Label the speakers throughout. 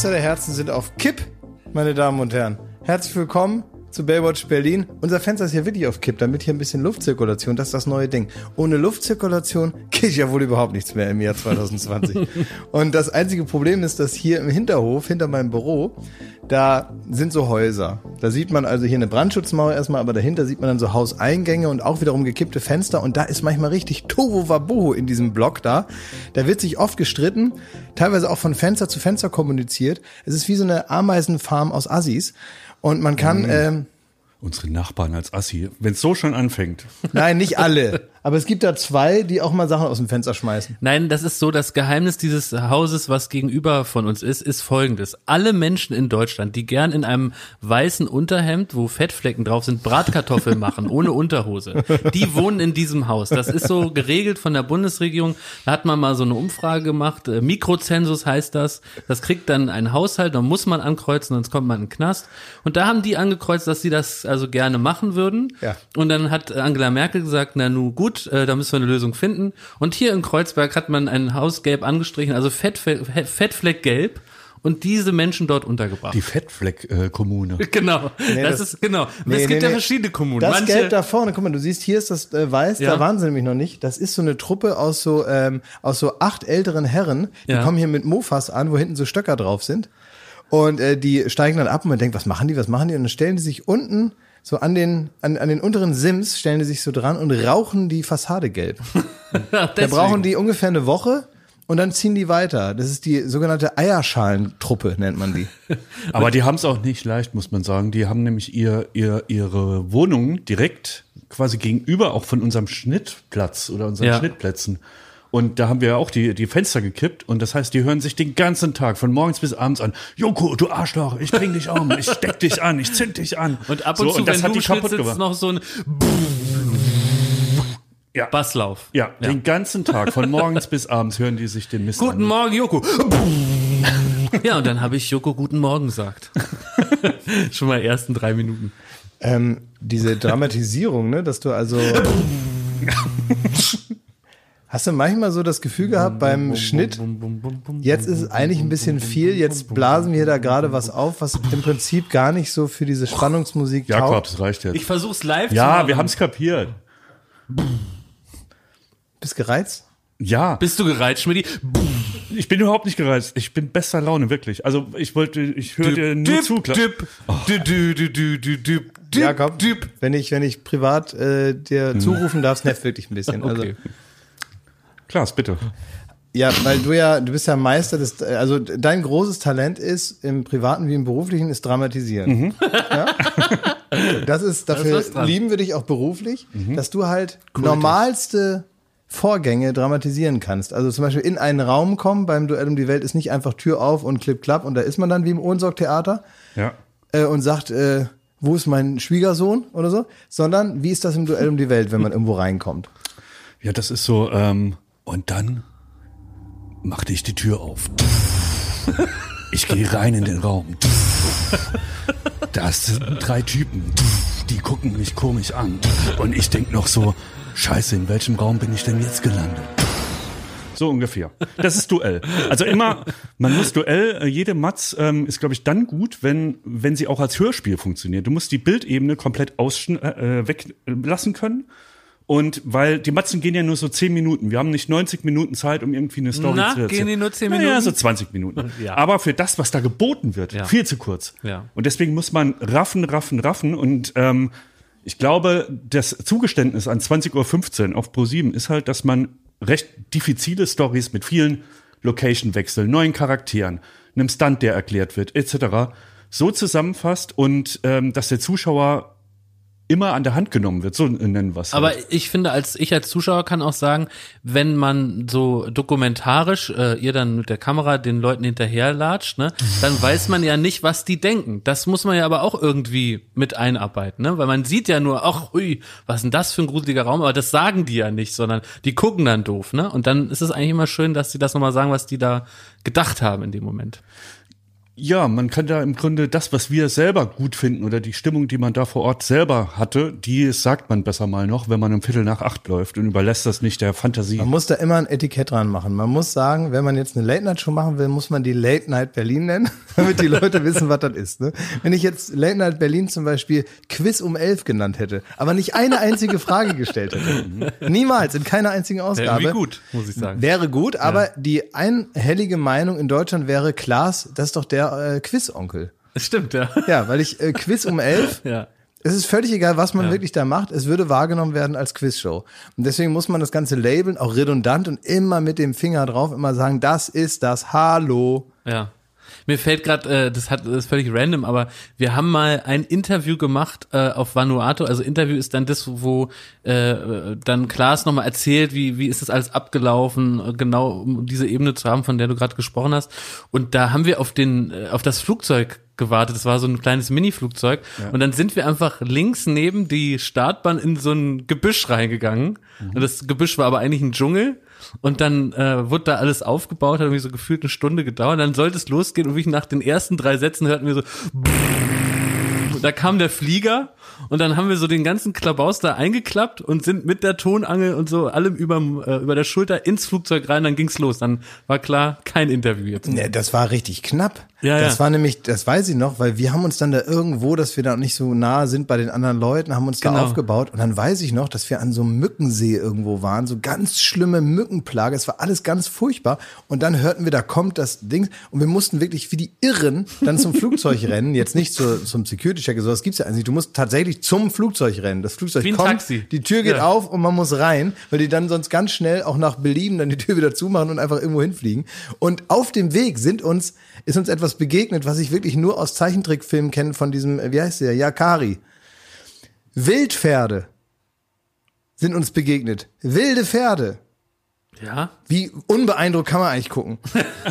Speaker 1: Fenster der Herzen sind auf Kipp, meine Damen und Herren. Herzlich willkommen zu Baywatch Berlin. Unser Fenster ist hier wirklich auf Kipp, damit hier ein bisschen Luftzirkulation, das ist das neue Ding. Ohne Luftzirkulation geht ja wohl überhaupt nichts mehr im Jahr 2020. und das einzige Problem ist, dass hier im Hinterhof, hinter meinem Büro, da sind so Häuser. Da sieht man also hier eine Brandschutzmauer erstmal, aber dahinter sieht man dann so Hauseingänge und auch wiederum gekippte Fenster und da ist manchmal richtig Tohu Wabohu in diesem Block da. Da wird sich oft gestritten, teilweise auch von Fenster zu Fenster kommuniziert. Es ist wie so eine Ameisenfarm aus Assis und man kann, ähm,
Speaker 2: Unsere Nachbarn als Assi. Wenn es so schon anfängt.
Speaker 1: nein, nicht alle, aber es gibt da zwei, die auch mal Sachen aus dem Fenster schmeißen.
Speaker 3: Nein, das ist so, das Geheimnis dieses Hauses, was gegenüber von uns ist, ist folgendes. Alle Menschen in Deutschland, die gern in einem weißen Unterhemd, wo Fettflecken drauf sind, Bratkartoffeln machen, ohne Unterhose, die wohnen in diesem Haus. Das ist so geregelt von der Bundesregierung. Da hat man mal so eine Umfrage gemacht. Äh, Mikrozensus heißt das. Das kriegt dann ein Haushalt, da muss man ankreuzen, sonst kommt man in den Knast. Und da haben die angekreuzt, dass sie das also gerne machen würden.
Speaker 1: Ja.
Speaker 3: Und dann hat Angela Merkel gesagt, na nu gut, äh, da müssen wir eine Lösung finden. Und hier in Kreuzberg hat man ein Haus gelb angestrichen, also Fettfleck, Fettfleck gelb und diese Menschen dort untergebracht.
Speaker 2: Die Fettfleck-Kommune.
Speaker 3: genau,
Speaker 1: Nee,
Speaker 3: das,
Speaker 1: das-
Speaker 3: ist genau.
Speaker 1: Nee,
Speaker 3: es gibt
Speaker 1: nee,
Speaker 3: ja
Speaker 1: nee.
Speaker 3: verschiedene Kommunen.
Speaker 1: Das
Speaker 3: Manche,
Speaker 1: Gelb da vorne, guck mal, du siehst, hier ist das äh, Weiß,
Speaker 3: Ja.
Speaker 1: da waren sie nämlich noch nicht. Das ist so eine Truppe aus so, ähm, aus so acht älteren Herren, die
Speaker 3: Ja.
Speaker 1: kommen hier mit Mofas an, wo hinten so Stöcker drauf sind. Und äh, die steigen dann ab und man denkt, was machen die, was machen die? Und dann stellen die sich unten, so an den, an, an den unteren Sims, stellen die sich so dran und rauchen die Fassade gelb. Da brauchen die ungefähr eine Woche und dann ziehen die weiter. Das ist die sogenannte Eierschalentruppe, nennt man die.
Speaker 2: Aber die haben es auch nicht leicht, muss man sagen. Die haben nämlich ihr, ihr, ihre Wohnung direkt quasi gegenüber auch von unserem Schnittplatz oder unseren
Speaker 3: Ja.
Speaker 2: Schnittplätzen. Und da haben wir auch die, die Fenster gekippt. Und das heißt, die hören sich den ganzen Tag von morgens bis abends an. Joko, du Arschloch, ich bring dich um, ich steck dich an, ich zünd dich an.
Speaker 3: und ab
Speaker 2: so,
Speaker 3: und zu,
Speaker 2: das
Speaker 3: wenn
Speaker 2: hat
Speaker 3: du
Speaker 2: die kaputt gemacht.
Speaker 3: noch so ein
Speaker 2: Ja.
Speaker 3: Basslauf.
Speaker 2: Ja, den ganzen Tag, von morgens bis abends hören die sich den Mist
Speaker 3: Guten
Speaker 2: an.
Speaker 3: Morgen, Joko. ja, und dann habe ich Joko guten Morgen gesagt. Schon mal ersten drei Minuten.
Speaker 1: Ähm, diese Dramatisierung, ne, dass du also. Hast du manchmal so das Gefühl gehabt beim Schnitt, jetzt ist es eigentlich ein bisschen viel, jetzt blasen wir da gerade was auf, was im Prinzip gar nicht so für diese Spannungsmusik
Speaker 2: Jakob,
Speaker 1: taugt.
Speaker 2: das reicht jetzt.
Speaker 3: Ich versuch's live zu
Speaker 2: ja,
Speaker 3: machen.
Speaker 2: wir haben es kapiert.
Speaker 1: Bist gereizt?
Speaker 2: Ja.
Speaker 3: Bist du gereizt, Schmidti?
Speaker 2: Ich bin überhaupt nicht gereizt. Ich bin bester Laune, wirklich. Also ich wollte, ich höre dir nur zu. klar.
Speaker 3: Dip, dip, dip, dip, dip, dip, dip,
Speaker 1: Jakob,
Speaker 3: dip.
Speaker 1: wenn ich, wenn ich privat äh, dir zurufen darf, nervt wirklich ein bisschen. Also,
Speaker 3: Okay.
Speaker 2: Klaas, bitte.
Speaker 1: Ja, weil du ja, du bist ja Meister des, also dein großes Talent ist, im Privaten wie im Beruflichen, ist Dramatisieren. Ja? Das ist, dafür
Speaker 3: dran.
Speaker 1: lieben wir dich auch beruflich, dass du halt normalste Vorgänge dramatisieren kannst. Also zum Beispiel in einen Raum kommen, beim Duell um die Welt ist nicht einfach Tür auf und klipp klapp und da ist man dann wie im Ohnsorg-Theater
Speaker 2: Ja.
Speaker 1: äh, und sagt, äh, wo ist mein Schwiegersohn oder so, sondern wie ist das im Duell um die Welt, wenn man irgendwo reinkommt?
Speaker 2: Ja, das ist so, ähm, und dann machte ich die Tür auf. Ich gehe rein in den Raum. Das sind drei Typen. Die gucken mich komisch an. Und ich denk noch so, scheiße, in welchem Raum bin ich denn jetzt gelandet? So ungefähr. Das ist Duell. Also immer, man muss Duell, äh, jede Matz ähm, ist, glaube ich, dann gut, wenn, wenn sie auch als Hörspiel funktioniert. Du musst die Bildebene komplett ausschn äh, weglassen können. Und weil die Matzen gehen ja nur so 10 Minuten. Wir haben nicht 90 Minuten Zeit, um irgendwie eine Story
Speaker 3: Na,
Speaker 2: zu erzählen.
Speaker 3: gehen die nur 10
Speaker 2: Naja,
Speaker 3: Minuten?
Speaker 2: so 20 Minuten.
Speaker 3: Ja.
Speaker 2: Aber für das, was da geboten wird,
Speaker 3: Ja.
Speaker 2: viel zu kurz.
Speaker 3: Ja.
Speaker 2: Und deswegen muss man raffen, raffen, raffen. Und ähm, ich glaube, das Zugeständnis an 20.15 Uhr auf Pro7 ist halt, dass man recht diffizile Stories mit vielen Location-Wechseln, neuen Charakteren, einem Stunt, der erklärt wird, etc. so zusammenfasst und ähm, dass der Zuschauer immer an der Hand genommen wird, so nennen wir es.
Speaker 3: Aber
Speaker 2: halt.
Speaker 3: ich finde, als ich als Zuschauer kann auch sagen, wenn man so dokumentarisch äh, ihr dann mit der Kamera den Leuten hinterherlatscht, ne, dann weiß man ja nicht, was die denken. Das muss man ja aber auch irgendwie mit einarbeiten, ne? Weil man sieht ja nur, ach, hui, was ist denn das für ein gruseliger Raum? Aber das sagen die ja nicht, sondern die gucken dann doof, ne? Und dann ist es eigentlich immer schön, dass die das nochmal sagen, was die da gedacht haben in dem Moment.
Speaker 2: Ja, man kann da im Grunde das, was wir selber gut finden oder die Stimmung, die man da vor Ort selber hatte, die sagt man besser mal noch, wenn man um Viertel nach acht läuft und überlässt das nicht der Fantasie.
Speaker 1: Man muss da immer ein Etikett dran machen. Man muss sagen, wenn man jetzt eine Late-Night-Show machen will, muss man die Late-Night Berlin nennen, damit die Leute wissen, was das ist. Ne? Wenn ich jetzt Late-Night Berlin zum Beispiel Quiz um elf genannt hätte, aber nicht eine einzige Frage gestellt hätte, niemals, in keiner einzigen Ausgabe.
Speaker 3: Irgendwie gut, muss ich sagen.
Speaker 1: Wäre gut, aber die einhellige Meinung in Deutschland wäre, Klaas, das ist doch der äh, Quiz-Onkel.
Speaker 3: Stimmt, ja.
Speaker 1: Ja, weil ich äh, Quiz um elf
Speaker 3: Ja.
Speaker 1: es ist völlig egal, was man
Speaker 3: Ja.
Speaker 1: wirklich da macht. Es würde wahrgenommen werden als Quizshow. Und deswegen muss man das Ganze labeln, auch redundant und immer mit dem Finger drauf, immer sagen, das ist das Hallo.
Speaker 3: Ja. Mir fällt gerade, äh, das hat das ist völlig random, aber wir haben mal ein Interview gemacht äh, auf Vanuatu. Also Interview ist dann das, wo äh, dann Klaas nochmal erzählt, wie wie ist das alles abgelaufen, äh, genau um diese Ebene zu haben, von der du gerade gesprochen hast. Und da haben wir auf den äh, auf das Flugzeug gewartet. Das war so ein kleines Mini-Flugzeug. Und dann sind wir einfach links neben die Startbahn in so ein Gebüsch reingegangen. Und das Gebüsch war aber eigentlich ein Dschungel. Und dann äh, wurde da alles aufgebaut, hat irgendwie so gefühlt eine Stunde gedauert. Dann sollte es losgehen und wie ich nach den ersten drei Sätzen hörten wir so da kam der Flieger und dann haben wir so den ganzen Klabaus da eingeklappt und sind mit der Tonangel und so allem überm, äh, über der Schulter ins Flugzeug rein, dann ging's los. Dann war klar, kein Interview jetzt.
Speaker 1: Ne, das war richtig knapp.
Speaker 3: Ja,
Speaker 1: das
Speaker 3: ja.
Speaker 1: war nämlich, das weiß ich noch, weil wir haben uns dann da irgendwo, dass wir da nicht so nah sind bei den anderen Leuten, haben uns da
Speaker 3: Genau.
Speaker 1: aufgebaut und dann weiß ich noch, dass wir an so einem Mückensee irgendwo waren, so ganz schlimme Mückenplage, es war alles ganz furchtbar und dann hörten wir, da kommt das Ding und wir mussten wirklich wie die Irren dann zum Flugzeug rennen, jetzt nicht zu, zum Security-Check, sowas gibt's ja eigentlich, du musst tatsächlich zum Flugzeug rennen, das Flugzeug
Speaker 3: Wie ein
Speaker 1: kommt,
Speaker 3: Taxi.
Speaker 1: die Tür geht
Speaker 3: Ja.
Speaker 1: auf und man muss rein, weil die dann sonst ganz schnell auch nach Belieben dann die Tür wieder zumachen und einfach irgendwo hinfliegen. Und auf dem Weg sind uns, ist uns etwas begegnet, was ich wirklich nur aus Zeichentrickfilmen kenne von diesem, äh, wie heißt der, Yakari. Wildpferde sind uns begegnet. Wilde Pferde.
Speaker 3: Ja.
Speaker 1: Wie unbeeindruckt kann man eigentlich gucken?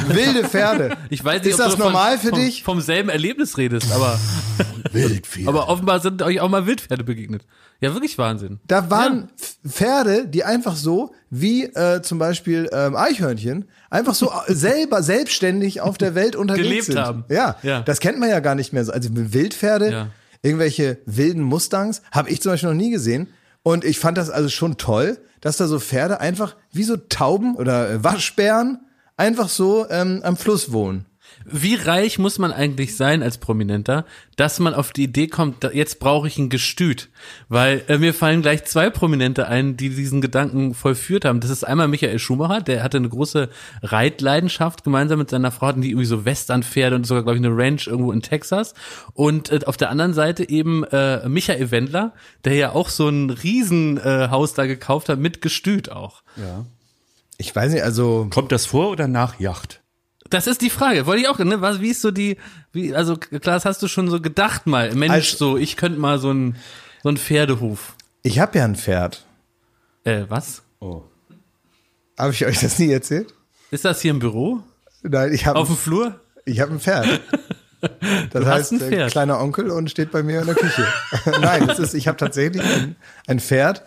Speaker 1: Wilde Pferde.
Speaker 3: Ich weiß nicht,
Speaker 1: ist
Speaker 3: ob
Speaker 1: das
Speaker 3: du von-
Speaker 1: normal für
Speaker 3: vom,
Speaker 1: dich?
Speaker 3: Vom selben Erlebnis redest, aber,
Speaker 2: Wildvieh.
Speaker 3: aber offenbar sind euch auch mal Wildpferde begegnet. Ja, wirklich Wahnsinn.
Speaker 1: Da waren F- Pferde, die einfach so, wie äh, zum Beispiel ähm, Eichhörnchen, einfach so äh, selber, selbstständig auf der Welt unterwegs
Speaker 3: Gelebt
Speaker 1: sind.
Speaker 3: haben.
Speaker 1: Ja,
Speaker 3: Ja.
Speaker 1: das kennt man ja gar nicht mehr so. Also Wildpferde,
Speaker 3: Ja.
Speaker 1: irgendwelche wilden Mustangs, habe ich zum Beispiel noch nie gesehen. Und ich fand das also schon toll, dass da so Pferde einfach wie so Tauben oder äh, Waschbären einfach so ähm, am Fluss wohnen.
Speaker 3: Wie reich muss man eigentlich sein als Prominenter, dass man auf die Idee kommt, da, jetzt brauche ich ein Gestüt? Weil äh, mir fallen gleich zwei Prominente ein, die diesen Gedanken vollführt haben. Das ist einmal Michael Schumacher, der hatte eine große Reitleidenschaft gemeinsam mit seiner Frau, hatten die irgendwie so Westernpferde und sogar, glaube ich, eine Ranch irgendwo in Texas. Und äh, auf der anderen Seite eben äh, Michael Wendler, der ja auch so ein Riesenhaus äh, Haus da gekauft hat, mit Gestüt auch.
Speaker 2: ja.
Speaker 1: Ich weiß nicht, also
Speaker 2: Kommt das vor oder nach Yacht?
Speaker 3: Das ist die Frage. Wollte ich auch, ne? Was, wie ist so die, wie, also klar, das hast du schon so gedacht mal. Mensch,
Speaker 1: Also-
Speaker 3: so, ich könnte mal so ein, so ein Pferdehof.
Speaker 1: ich habe ja ein Pferd.
Speaker 3: Äh, was?
Speaker 2: Oh.
Speaker 1: Habe ich euch das nie erzählt?
Speaker 3: Ist das hier im Büro?
Speaker 1: Nein, ich habe
Speaker 3: Auf dem Flur?
Speaker 1: Ich habe ein Pferd. Das
Speaker 3: Du
Speaker 1: heißt,
Speaker 3: ein
Speaker 1: äh,
Speaker 3: Pferd.
Speaker 1: kleiner Onkel und steht bei mir in der Küche. Nein, das ist, ich habe tatsächlich ein, ein Pferd.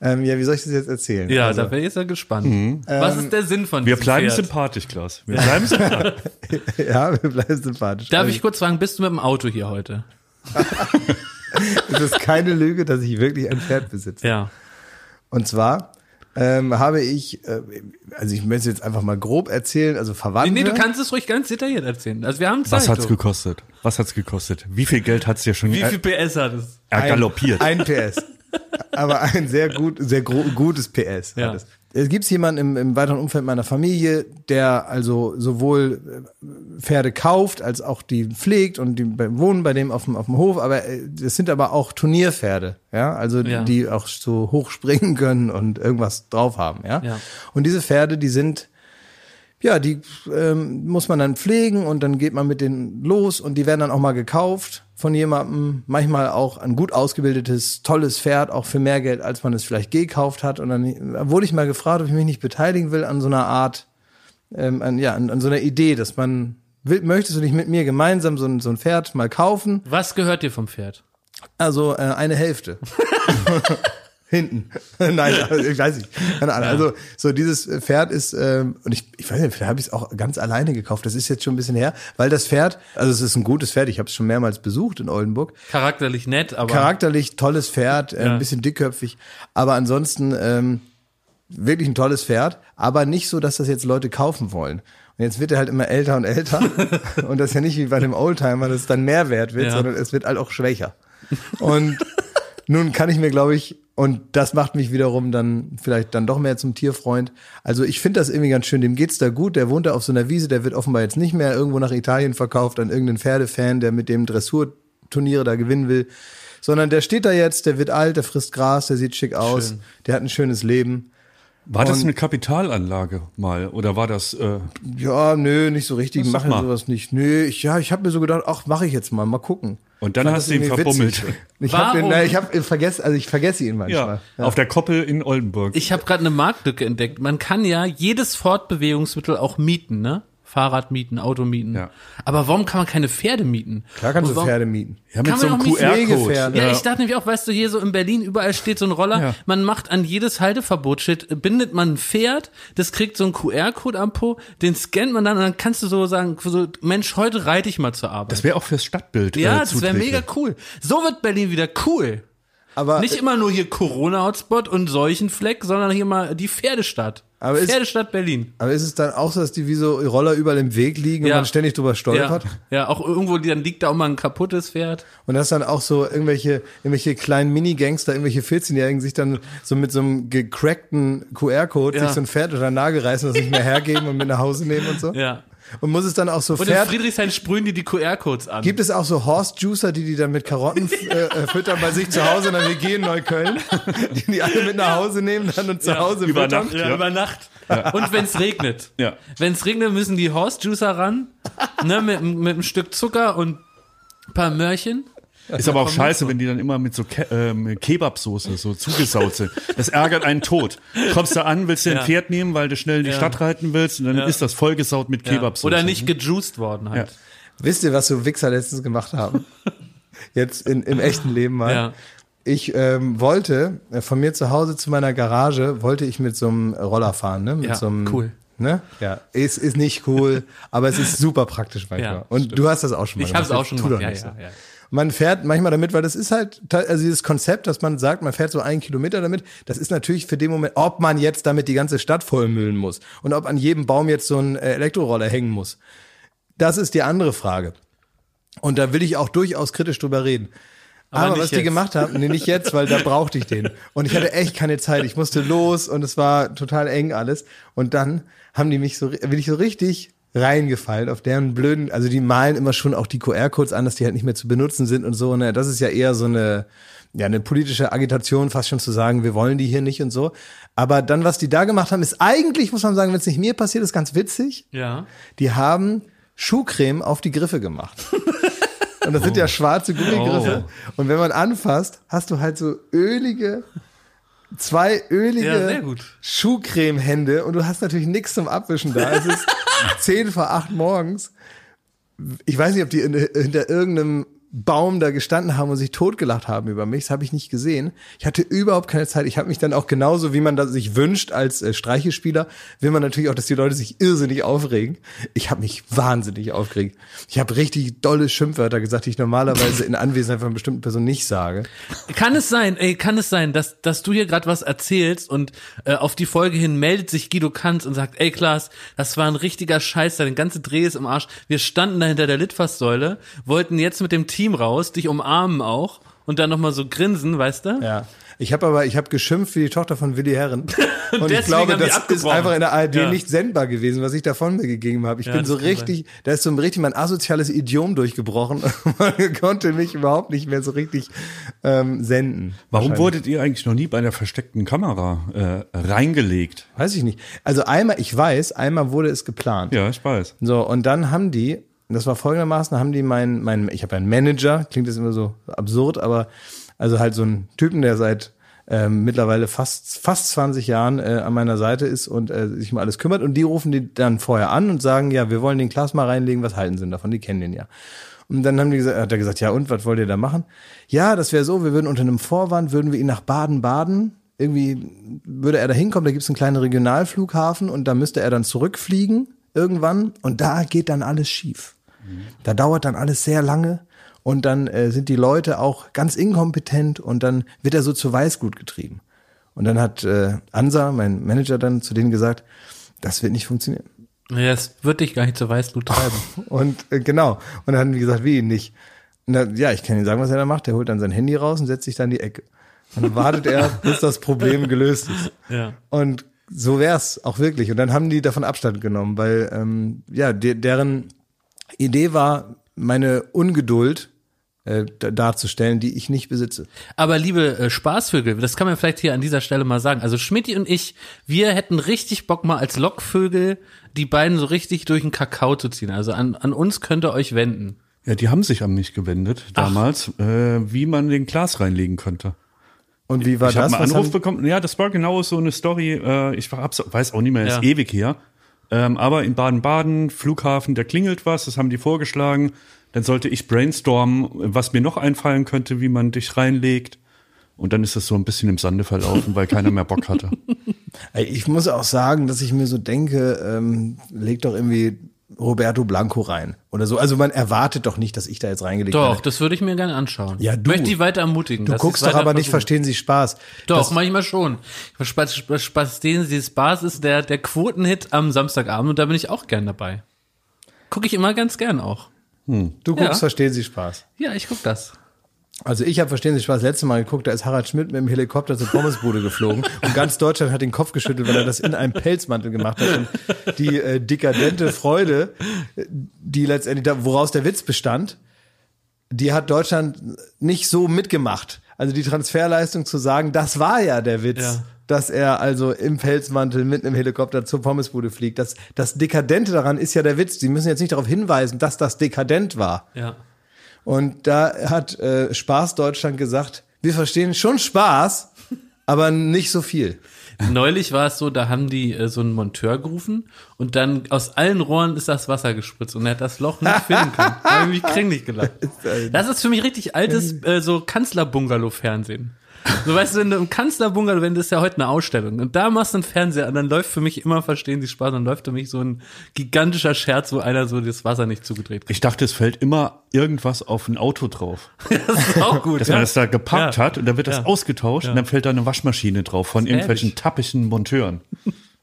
Speaker 1: Ähm, ja, wie soll ich das jetzt erzählen?
Speaker 3: Ja,
Speaker 1: also,
Speaker 3: da wäre ich jetzt ja gespannt. Was ist der Sinn von
Speaker 2: Wir
Speaker 3: diesem
Speaker 2: bleiben
Speaker 3: Pferd?
Speaker 2: sympathisch, Klaus. Wir bleiben sympathisch.
Speaker 1: ja, wir bleiben sympathisch.
Speaker 3: Darf
Speaker 1: Also,
Speaker 3: ich kurz fragen, bist du mit dem Auto hier heute?
Speaker 1: Es ist keine Lüge, dass ich wirklich ein Pferd besitze.
Speaker 3: Ja.
Speaker 1: Und zwar ähm, habe ich, äh, also ich möchte jetzt einfach mal grob erzählen, also Verwandte.
Speaker 3: Nee, nee, du kannst es ruhig ganz detailliert erzählen. Also wir haben Zeit.
Speaker 2: Was hat's
Speaker 3: du.
Speaker 2: gekostet? Was hat's gekostet? Wie viel Geld hat's dir schon
Speaker 3: Wie
Speaker 2: er-
Speaker 3: viel PS hat es?
Speaker 2: ergaloppiert?
Speaker 1: Ein, ein PS. Aber ein sehr gut, sehr gutes PS.
Speaker 3: Ja.
Speaker 1: Hat es. Es gibt jemanden im, im weiteren Umfeld meiner Familie, der also sowohl äh, Pferde kauft, als auch die pflegt und die bei- wohnen bei dem auf dem, auf dem Hof, aber äh, das sind aber auch Turnierpferde, ja, also
Speaker 3: Ja.
Speaker 1: die auch so hoch springen können und irgendwas drauf haben, ja.
Speaker 3: Ja.
Speaker 1: Und diese Pferde, die sind ja, die ähm, muss man dann pflegen und dann geht man mit denen los und die werden dann auch mal gekauft von jemandem, manchmal auch ein gut ausgebildetes, tolles Pferd, auch für mehr Geld, als man es vielleicht gekauft hat. Und dann wurde ich mal gefragt, ob ich mich nicht beteiligen will an so einer Art, ähm, an, ja, an, an so einer Idee, dass man will, möchtest du nicht mit mir gemeinsam so ein, so ein Pferd mal kaufen?
Speaker 3: Was gehört dir vom Pferd?
Speaker 1: Also äh, eine Hälfte. Hinten. Nein, ich weiß nicht. Keine Ahnung. Also so dieses Pferd ist, ähm, und ich, ich weiß nicht, vielleicht habe ich es auch ganz alleine gekauft. Das ist jetzt schon ein bisschen her, weil das Pferd, also es ist ein gutes Pferd, ich habe es schon mehrmals besucht in Oldenburg.
Speaker 3: Charakterlich nett, aber
Speaker 1: Charakterlich tolles Pferd, äh,
Speaker 3: Ja.
Speaker 1: ein bisschen dickköpfig, aber ansonsten ähm, wirklich ein tolles Pferd, aber nicht so, dass das jetzt Leute kaufen wollen. Und jetzt wird er halt immer älter und älter. und das ist ja nicht wie bei dem Oldtimer, dass es dann mehr wert wird,
Speaker 3: Ja.
Speaker 1: sondern es wird halt auch schwächer. Und nun kann ich mir, glaube ich, und das macht mich wiederum dann vielleicht dann doch mehr zum Tierfreund. Also ich finde das irgendwie ganz schön. Dem geht's da gut. Der wohnt da auf so einer Wiese. Der wird offenbar jetzt nicht mehr irgendwo nach Italien verkauft an irgendeinen Pferdefan, der mit dem Dressurturniere da gewinnen will. Sondern der steht da jetzt, der wird alt, der frisst Gras, der sieht schick aus, der hat ein schönes Leben.
Speaker 2: War das
Speaker 1: Und-
Speaker 2: eine Kapitalanlage mal oder war das äh,
Speaker 1: Ja, nö, nicht so richtig.
Speaker 2: Das
Speaker 1: Machen sowas nicht. Nö, ich, ja, ich habe mir so gedacht, ach, mache ich jetzt mal, mal gucken.
Speaker 2: Und dann hast du ihn verbummelt.
Speaker 1: witzig. Ich habe ich hab vergessen, also ich vergesse ihn manchmal.
Speaker 2: ja, auf der Koppel in Oldenburg?
Speaker 3: ich habe gerade eine Marktlücke entdeckt. Man kann ja jedes Fortbewegungsmittel auch mieten, ne? Fahrrad mieten, Auto mieten.
Speaker 2: Ja.
Speaker 3: Aber warum kann man keine Pferde mieten?
Speaker 1: Klar kannst du Pferde mieten.
Speaker 2: ja, mit
Speaker 3: kann
Speaker 2: so einem QR-Code.
Speaker 1: Pflegepferde.
Speaker 3: Ja, ich dachte nämlich auch, weißt du, hier so in Berlin überall steht so ein Roller,
Speaker 2: Ja.
Speaker 3: man macht an jedes Halteverbotsschild, bindet man ein Pferd, das kriegt so einen QR-Code am Po, den scannt man dann und dann kannst du so sagen, so, Mensch, heute reite ich mal zur Arbeit.
Speaker 2: Das wäre auch fürs Stadtbild.
Speaker 3: ja,
Speaker 2: äh,
Speaker 3: das wäre mega cool. So wird Berlin wieder cool.
Speaker 1: Aber
Speaker 3: Nicht immer nur hier Corona-Hotspot und Seuchenfleck, sondern hier mal die Pferdestadt.
Speaker 1: Aber ist-
Speaker 3: Pferdestadt Berlin.
Speaker 1: Aber ist es dann auch so, dass die wie so Roller überall im Weg liegen und
Speaker 3: Ja.
Speaker 1: man ständig drüber
Speaker 3: Ja,
Speaker 1: stolpert?
Speaker 3: ja, auch irgendwo, dann liegt da auch mal ein kaputtes Pferd.
Speaker 1: Und dass dann auch so irgendwelche, irgendwelche kleinen Mini-Gangster, irgendwelche 14-Jährigen sich dann so mit so einem gecrackten QR-Code
Speaker 3: Ja.
Speaker 1: sich so ein Pferd den Nagel reißen, das nicht mehr hergeben und mit nach Hause nehmen und so.
Speaker 3: Ja.
Speaker 1: Und muss es dann auch so
Speaker 3: Und in Friedrichshain sprühen die die QR-Codes an.
Speaker 1: gibt es auch so Horse-Juicer, die die dann mit Karotten äh, äh, füttern bei sich zu Hause in der WG in Neukölln, die die alle mit nach Hause nehmen dann und zu
Speaker 3: Ja,
Speaker 1: Hause
Speaker 2: über
Speaker 1: füttern.
Speaker 2: Nacht.
Speaker 3: Ja,
Speaker 2: Ja.
Speaker 3: über Nacht. Und wenn's regnet.
Speaker 2: Ja.
Speaker 3: Wenn's regnet, müssen die Horse Juicer ran, ne, mit, mit einem Stück Zucker und ein paar Möhrchen.
Speaker 2: Ist aber auch scheiße, wenn die dann immer mit so Ke ähm, Kebabsoße so zugesaut sind. Das ärgert einen tot. Kommst du an, willst dir ein
Speaker 3: Ja.
Speaker 2: Pferd nehmen, weil du schnell in die
Speaker 3: Ja.
Speaker 2: Stadt reiten willst und dann
Speaker 3: Ja.
Speaker 2: ist das vollgesaut mit
Speaker 3: Ja.
Speaker 2: Kebabsoße.
Speaker 3: Oder nicht gejuiced worden halt.
Speaker 1: Wisst ihr, was so Wichser letztens gemacht haben? Jetzt in, im echten Leben mal.
Speaker 3: Ja.
Speaker 1: Ich ähm, wollte äh, von mir zu Hause zu meiner Garage wollte ich mit so einem Roller fahren, ne? Mit
Speaker 3: Ja,
Speaker 1: so einem,
Speaker 3: cool.
Speaker 1: Ne? Ja, ist, ist nicht cool, aber es ist super praktisch manchmal.
Speaker 3: Ja,
Speaker 1: Und du hast das auch schon mal
Speaker 3: Ich habe es
Speaker 1: gemacht.
Speaker 3: auch schon
Speaker 1: Tu
Speaker 3: gemacht.
Speaker 1: doch
Speaker 3: Ja,
Speaker 1: nicht
Speaker 3: ja,
Speaker 1: so. Man fährt manchmal damit, weil das ist halt, also dieses Konzept, dass man sagt, man fährt so einen Kilometer damit, das ist natürlich für den Moment, ob man jetzt damit die ganze Stadt vollmüllen muss und ob an jedem Baum jetzt so ein äh, Elektroroller hängen muss. Das ist die andere Frage. Und da will ich auch durchaus kritisch drüber reden.
Speaker 3: Aber
Speaker 1: Aber, was die
Speaker 3: jetzt.
Speaker 1: gemacht haben, nee, nicht jetzt, weil da brauchte ich den. Und ich hatte echt keine Zeit. Ich musste los und es war total eng alles. Und dann haben die mich so, bin ich so richtig reingefallen auf deren blöden, also die malen immer schon auch die QR-Codes an, dass die halt nicht mehr zu benutzen sind und so. Ne? Das ist ja eher so eine, ja, eine politische Agitation, fast schon zu sagen, wir wollen die hier nicht und so. Aber dann, was die da gemacht haben, ist eigentlich, muss man sagen, wenn es nicht mir passiert, ist ganz witzig.
Speaker 3: Ja.
Speaker 1: Die haben Schuhcreme auf die Griffe gemacht. Und das sind ja schwarze Gummigriffe. Und wenn man anfasst, hast du halt so ölige, zwei ölige
Speaker 3: Ja.
Speaker 1: Schuhcremehände und du hast natürlich nichts zum Abwischen da. Es ist zehn vor acht morgens. Ich weiß nicht, ob die in, hinter irgendeinem Baum da gestanden haben und sich totgelacht haben über mich. Das habe ich nicht gesehen. Ich hatte überhaupt keine Zeit. Ich habe mich dann auch genauso, wie man das sich wünscht als äh, Streichespieler, will man natürlich auch, dass die Leute sich irrsinnig aufregen. Ich habe mich wahnsinnig aufgeregt. Ich habe richtig dolle Schimpfwörter gesagt, die ich normalerweise in Anwesenheit von bestimmten Person nicht sage.
Speaker 3: Kann es sein, ey, kann es sein, dass, dass du hier gerade was erzählst und äh, auf die Folge hin meldet sich Guido Kanz und sagt, ey Klaas, das war ein richtiger Scheiß, dein ganze Dreh ist im Arsch. Wir standen da hinter der Litfaßsäule, wollten jetzt mit dem Team raus, dich umarmen auch und dann nochmal so grinsen, weißt du?
Speaker 1: Ja. Ich habe aber, ich habe geschimpft wie die Tochter von Willi Herren. Und ich
Speaker 3: deswegen
Speaker 1: glaube, das ist einfach in der ARD
Speaker 3: Ja.
Speaker 1: nicht sendbar gewesen, was ich davon mir gegeben habe. Ich
Speaker 3: Ja,
Speaker 1: bin so richtig, da ist so ein richtig mein asoziales Idiom durchgebrochen. Man konnte mich überhaupt nicht mehr so richtig ähm, senden.
Speaker 2: Warum wurdet ihr eigentlich noch nie bei einer versteckten Kamera äh, reingelegt?
Speaker 1: Weiß ich nicht. Also einmal, ich weiß, einmal wurde es geplant.
Speaker 2: Ja, ich weiß.
Speaker 1: So, und dann haben die, das war folgendermaßen, haben die meinen, mein, ich habe einen Manager, klingt jetzt immer so absurd, aber also halt so einen Typen, der seit ähm, mittlerweile fast fast 20 Jahren äh, an meiner Seite ist und äh, sich um alles kümmert und die rufen die dann vorher an und sagen, ja, wir wollen den Klaas mal reinlegen, was halten sie denn davon? Die kennen den ja. Und dann haben die gesagt, hat er gesagt, ja und, was wollt ihr da machen? Ja, das wäre so, wir würden unter einem Vorwand, würden wir ihn nach Baden-Baden, irgendwie würde er da hinkommen, da gibt's einen kleinen Regionalflughafen und da müsste er dann zurückfliegen irgendwann und da geht dann alles schief. Da dauert dann alles sehr lange und dann äh, sind die Leute auch ganz inkompetent und dann wird er so zu Weißglut getrieben. Und dann hat äh, Ansa, mein Manager, dann zu denen gesagt, das wird nicht funktionieren.
Speaker 3: Ja, das wird dich gar nicht zur Weißglut treiben.
Speaker 1: Und äh, genau. Und dann haben die gesagt, wie nicht? Dann, ja, ich kann Ihnen sagen, was er da macht. Er holt dann sein Handy raus und setzt sich dann in die Ecke. Und dann wartet er, bis das Problem gelöst ist.
Speaker 3: Ja.
Speaker 1: Und so wär's auch wirklich. Und dann haben die davon Abstand genommen, weil ähm, ja, de deren Idee war, meine Ungeduld äh, da- darzustellen, die ich nicht besitze.
Speaker 3: Aber liebe äh, Spaßvögel, das kann man vielleicht hier an dieser Stelle mal sagen. Also Schmidti und ich, wir hätten richtig Bock mal als Lockvögel die beiden so richtig durch den Kakao zu ziehen. Also an, an uns könnt ihr euch wenden.
Speaker 2: Ja, die haben sich an mich gewendet damals, äh, wie man den Glas reinlegen könnte.
Speaker 1: Und wie war
Speaker 2: ich habe
Speaker 1: das?
Speaker 2: einen
Speaker 1: Was
Speaker 2: Anruf
Speaker 1: haben,
Speaker 2: bekommen. Ja, das war genau so eine Story. Äh, ich war- weiß auch nicht mehr, ist
Speaker 3: Ja.
Speaker 2: ewig her. Ähm, aber in Baden-Baden, Flughafen, da klingelt was, das haben die vorgeschlagen. Dann sollte ich brainstormen, was mir noch einfallen könnte, wie man dich reinlegt. Und dann ist es so ein bisschen im Sande verlaufen, weil keiner mehr Bock hatte.
Speaker 1: Ich muss auch sagen, dass ich mir so denke, ähm, leg doch irgendwie Roberto Blanco rein oder so. Also man erwartet doch nicht, dass ich da jetzt reingelegt
Speaker 3: Doch,
Speaker 1: werde.
Speaker 3: das würde ich mir gerne anschauen.
Speaker 1: Ja, du.
Speaker 3: Möchte die weiter ermutigen.
Speaker 1: Du guckst doch aber nicht,
Speaker 3: versuchen.
Speaker 1: verstehen Sie Spaß.
Speaker 3: Doch,
Speaker 1: Das-
Speaker 3: manchmal schon. Spaß, den Sie Spaß ist der, der Quotenhit am Samstagabend und da bin ich auch gern dabei. Gucke ich immer ganz gern auch.
Speaker 1: du guckst,
Speaker 3: Ja.
Speaker 1: verstehen Sie Spaß.
Speaker 3: Ja, ich guck das.
Speaker 1: Also ich habe Verstehen Sie Spaß letzte Mal geguckt, da ist Harald Schmidt mit dem Helikopter zur Pommesbude geflogen und ganz Deutschland hat den Kopf geschüttelt, weil er das in einem Pelzmantel gemacht hat. Und die äh, dekadente Freude, die letztendlich, da, woraus der Witz bestand, die hat Deutschland nicht so mitgemacht. Also die Transferleistung zu sagen, das war ja der Witz.
Speaker 3: Ja.
Speaker 1: Dass er also im Pelzmantel mit einem Helikopter zur Pommesbude fliegt. Das, das Dekadente daran ist ja der Witz. Sie müssen jetzt nicht darauf hinweisen, dass das dekadent war.
Speaker 3: Ja.
Speaker 1: Und da hat äh, Spaß Deutschland gesagt, wir verstehen schon Spaß, aber nicht so viel.
Speaker 3: Neulich war es so, da haben die äh, so einen Monteur gerufen und dann aus allen Rohren ist das Wasser gespritzt und er hat das Loch nicht finden können. Da hab ich mich kränklich gelacht. Das ist für mich richtig altes äh, so Kanzler-Bungalow-Fernsehen. So weißt du, wenn du im Kanzler-Bungalow, wenn das ist ja heute eine Ausstellung und da machst du einen Fernseher und dann läuft für mich immer, verstehen Sie Spaß, dann läuft für mich so ein gigantischer Scherz, wo einer so das Wasser nicht zugedreht kriegt.
Speaker 2: Ich dachte, es fällt immer irgendwas auf ein Auto drauf.
Speaker 3: Das ist auch gut.
Speaker 2: Dass man das da geparkt
Speaker 3: Ja.
Speaker 2: hat und dann wird das ausgetauscht und dann fällt da eine Waschmaschine drauf von irgendwelchen tappischen Monteuren.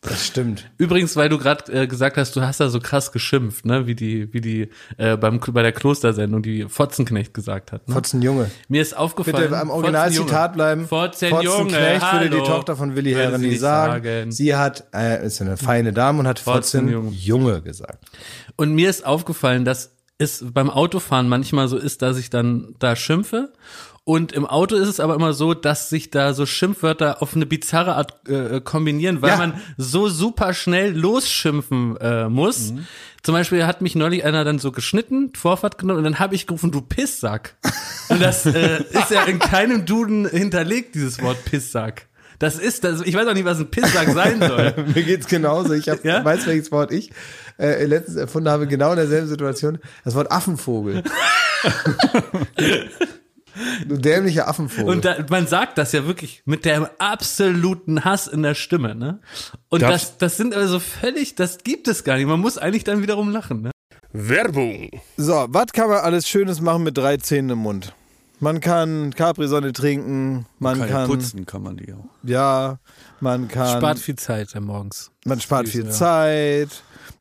Speaker 1: Das stimmt.
Speaker 3: Übrigens, weil du gerade äh, gesagt hast, du hast da so krass geschimpft, ne, wie die, wie die äh, beim bei der Klostersendung die Fotzenknecht gesagt hat. Ne?
Speaker 1: Fotzenjunge.
Speaker 3: Mir ist aufgefallen.
Speaker 1: Bitte am Originalzitat bleiben.
Speaker 3: Fotzenjunge,
Speaker 1: Fotzenknecht würde die. Tochter von Willi Herren nie sagen.
Speaker 3: sagen.
Speaker 1: Sie hat, äh, ist eine feine Dame und hat
Speaker 3: Fotzenjunge.
Speaker 1: Fotzenjunge gesagt.
Speaker 3: Und mir ist aufgefallen, dass es beim Autofahren manchmal so ist, dass ich dann da schimpfe. Und im Auto ist es aber immer so, dass sich da so Schimpfwörter auf eine bizarre Art äh, kombinieren, weil
Speaker 1: Ja.
Speaker 3: man so super schnell losschimpfen äh, muss. Zum Beispiel hat mich neulich einer dann so geschnitten, Vorfahrt genommen und dann habe ich gerufen, du Pisssack. Und das äh, ist ja in keinem Duden hinterlegt, dieses Wort Pisssack. Das ist, das, ich weiß auch nicht, was ein Pisssack sein soll.
Speaker 1: Mir geht's genauso. Ich hab,
Speaker 3: Ja?
Speaker 1: weiß, welches Wort ich äh, letztens erfunden habe, genau in derselben Situation. Das Wort Affenvogel. du dämlicher Affenvogel.
Speaker 3: Und da, man sagt das ja wirklich mit dem absoluten Hass in der Stimme, ne? Und
Speaker 2: Darf-
Speaker 3: das, das sind also völlig, das gibt es gar nicht. Man muss eigentlich dann wiederum lachen, ne?
Speaker 4: Werbung.
Speaker 1: So, was kann man alles Schönes machen mit drei Zähnen im Mund? Man kann Capri-Sonne trinken, man
Speaker 2: Kann
Speaker 1: kann,
Speaker 2: putzen kann man die auch.
Speaker 1: ja, man kann,
Speaker 3: Spart viel Zeit morgens.
Speaker 1: man spart viel
Speaker 3: ja.
Speaker 1: Zeit.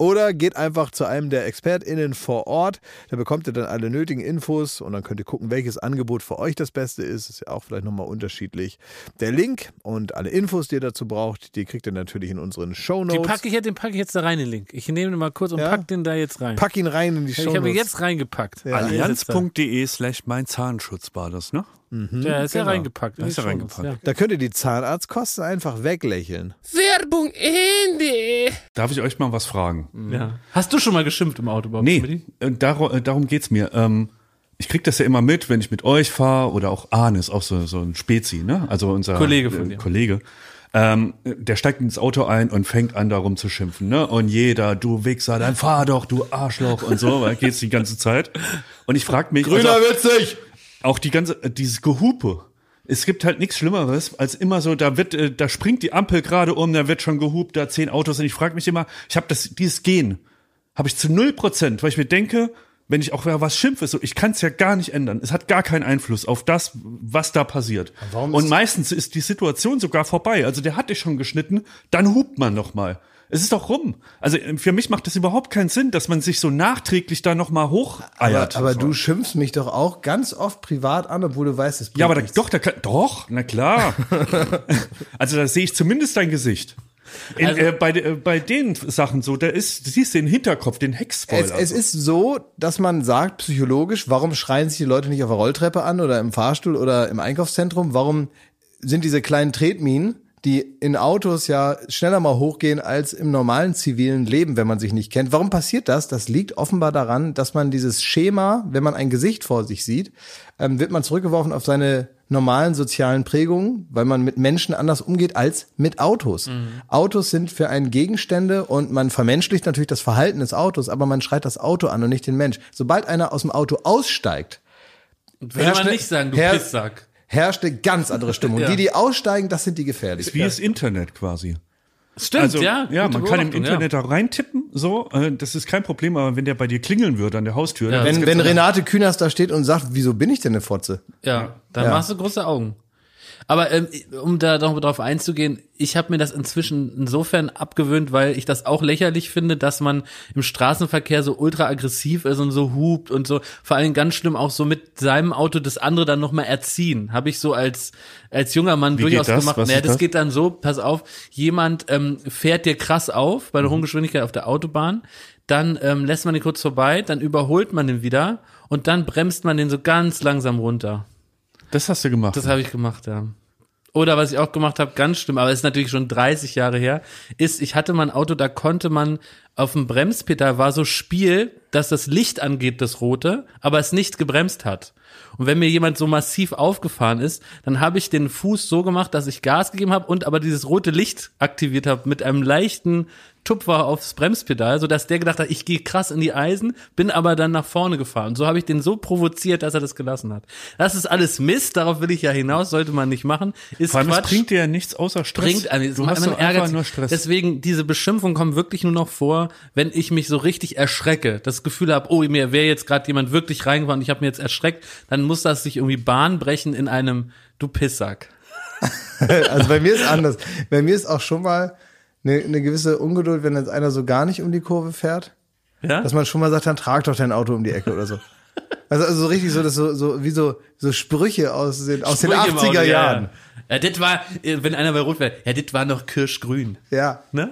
Speaker 1: Oder geht einfach zu einem der ExpertInnen vor Ort. Da bekommt ihr dann alle nötigen Infos und dann könnt ihr gucken, welches Angebot für euch das Beste ist. Ist ja auch vielleicht nochmal unterschiedlich. Der Link und alle Infos, die ihr dazu braucht, die kriegt ihr natürlich in unseren
Speaker 3: Den
Speaker 1: Shownotes.
Speaker 3: packe ich, jetzt- den pack ich jetzt da rein, den Link. Ich nehme den mal kurz und
Speaker 1: Ja?
Speaker 3: pack den da jetzt rein.
Speaker 1: Pack ihn rein in die
Speaker 3: ich habe ihn jetzt reingepackt.
Speaker 1: Ja.
Speaker 2: Allianz.de slash mein Zahnschutz war das, ne?
Speaker 3: Ja, ist ja
Speaker 1: genau.
Speaker 3: reingepackt.
Speaker 2: Da ist er
Speaker 3: Shownotes,
Speaker 2: reingepackt.
Speaker 1: Da könnt ihr die Zahnarztkosten einfach weglächeln.
Speaker 4: Werbung Ende.
Speaker 2: Darf ich euch mal was fragen?
Speaker 3: Ja. ja. Hast du schon mal geschimpft im Auto überhaupt?
Speaker 2: Nee, äh, dar äh, darum geht's mir. Ähm, ich krieg das ja immer mit, wenn ich mit euch fahre oder auch Arne ist auch so, so ein Spezi, ne? Also unser
Speaker 3: Kollege von
Speaker 2: äh,
Speaker 3: dir.
Speaker 2: Kollege. Ähm, der steigt ins Auto ein und fängt an, darum zu schimpfen, ne? Und jeder, du Wichser, dann fahr doch, du Arschloch und so, weil geht's die ganze Zeit. Und ich frag mich, also,
Speaker 1: witzig!
Speaker 2: Auch die ganze, äh, dieses Gehupe. Es gibt halt nichts Schlimmeres als immer so, da wird, äh, da springt die Ampel gerade um, da wird schon gehupt, da zehn Autos und ich frage mich immer, ich habe das, dieses Gen, habe ich zu null Prozent, weil ich mir denke, wenn ich auch was schimpfe, so, ich kann es ja gar nicht ändern. Es hat gar keinen Einfluss auf das, was da passiert. und
Speaker 1: ist-
Speaker 2: meistens ist die Situation sogar vorbei. Also der hat dich schon geschnitten, dann hupt man noch mal. Es ist doch rum. Also äh, für mich macht das überhaupt keinen Sinn, dass man sich so nachträglich da noch mal hocheiert.
Speaker 1: Aber, aber du schimpfst mich doch auch ganz oft privat an, obwohl du weißt, es bringt
Speaker 2: Ja, aber da, doch, da kann, doch, na klar. also da sehe ich zumindest dein Gesicht. In,
Speaker 3: Also-
Speaker 2: äh, bei, äh, bei den Sachen so, da ist, du siehst den Hinterkopf, den Heckspoiler.
Speaker 1: Es, es ist so, dass man sagt psychologisch, warum schreien sich die Leute nicht auf der Rolltreppe an oder im Fahrstuhl oder im Einkaufszentrum? Warum sind diese kleinen Tretminen, die in Autos ja schneller mal hochgehen als im normalen zivilen Leben, wenn man sich nicht kennt? Warum passiert das? Das liegt offenbar daran, dass man dieses Schema, wenn man ein Gesicht vor sich sieht, ähm, wird man zurückgeworfen auf seine normalen sozialen Prägungen, weil man mit Menschen anders umgeht als mit Autos. Autos sind für einen Gegenstände und man vermenschlicht natürlich das Verhalten des Autos, aber man schreit das Auto an und nicht den Mensch. Sobald einer aus dem Auto aussteigt,
Speaker 3: Würde man nicht sagen, du
Speaker 1: her-
Speaker 3: Pisssack.
Speaker 1: Herrscht eine ganz andere Stimmung.
Speaker 3: Ja.
Speaker 1: Die, die aussteigen, das sind die gefährlich.
Speaker 2: wie das Internet quasi.
Speaker 3: Stimmt,
Speaker 2: Also,
Speaker 3: ja.
Speaker 2: ja, man kann im Internet da reintippen, so, äh, das ist kein Problem, aber wenn der bei dir klingeln würde an der Haustür,
Speaker 3: Ja.
Speaker 1: Wenn, wenn Renate Künast da steht und sagt, wieso bin ich denn eine Fotze?
Speaker 3: Ja, ja dann
Speaker 1: Ja.
Speaker 3: machst du große Augen. Aber ähm, um da noch drauf einzugehen, ich habe mir das inzwischen insofern abgewöhnt, weil ich das auch lächerlich finde, dass man im Straßenverkehr so ultra aggressiv ist und so hupt und so. Vor allem ganz schlimm auch so mit seinem Auto das andere dann noch mal erziehen. Habe ich so als als junger Mann
Speaker 2: Wie
Speaker 3: durchaus
Speaker 2: das?
Speaker 3: gemacht.
Speaker 2: Was
Speaker 3: Naja, das
Speaker 2: das?
Speaker 3: geht dann so, pass auf, jemand ähm, fährt dir krass auf bei der hohen Geschwindigkeit auf der Autobahn, dann ähm, lässt man den kurz vorbei, dann überholt man den wieder und dann bremst man den so ganz langsam runter.
Speaker 2: Das hast du gemacht.
Speaker 3: Das habe ich gemacht, ja. Oder was ich auch gemacht habe, ganz schlimm, aber ist natürlich schon 30 Jahre her, ist, ich hatte mal ein Auto, da konnte man auf dem Bremspedal war so Spiel, dass das Licht angeht, das rote, aber es nicht gebremst hat. Und wenn mir jemand so massiv aufgefahren ist, dann habe ich den Fuß so gemacht, dass ich Gas gegeben habe und aber dieses rote Licht aktiviert habe mit einem leichten Tupfer aufs Bremspedal, sodass der gedacht hat, ich gehe krass in die Eisen, bin aber dann nach vorne gefahren. Und so habe ich den so provoziert, dass er das gelassen hat. Das ist alles Mist, darauf will ich ja hinaus, sollte man nicht machen. Ist
Speaker 2: Vor allem, es
Speaker 3: Quatsch
Speaker 2: bringt dir ja nichts außer Stress.
Speaker 3: bringt also
Speaker 2: du hast
Speaker 3: man
Speaker 2: doch
Speaker 3: ärgert
Speaker 2: einfach nur Stress.
Speaker 3: Deswegen, diese Beschimpfung kommt wirklich nur noch vor, wenn ich mich so richtig erschrecke. Das Gefühl habe, oh, mir wäre jetzt gerade jemand wirklich reingefahren, ich habe mir jetzt erschreckt, dann muss das sich irgendwie Bahn brechen in einem Du Pissack.
Speaker 1: also bei mir ist anders. Bei mir ist auch schon mal eine, eine gewisse Ungeduld, wenn jetzt einer so gar nicht um die Kurve fährt.
Speaker 3: Ja?
Speaker 1: Dass man schon mal sagt, dann trag doch dein Auto um die Ecke oder so. Also, also so richtig so, das so, so wie so, so Sprüche aus den, aus den
Speaker 3: Sprüche im
Speaker 1: 80er
Speaker 3: Auto, ja,
Speaker 1: Jahren.
Speaker 3: Ja, ja das war, äh, wenn einer bei Rot wäre, ja, das war noch kirschgrün.
Speaker 1: Ja.
Speaker 3: Ne?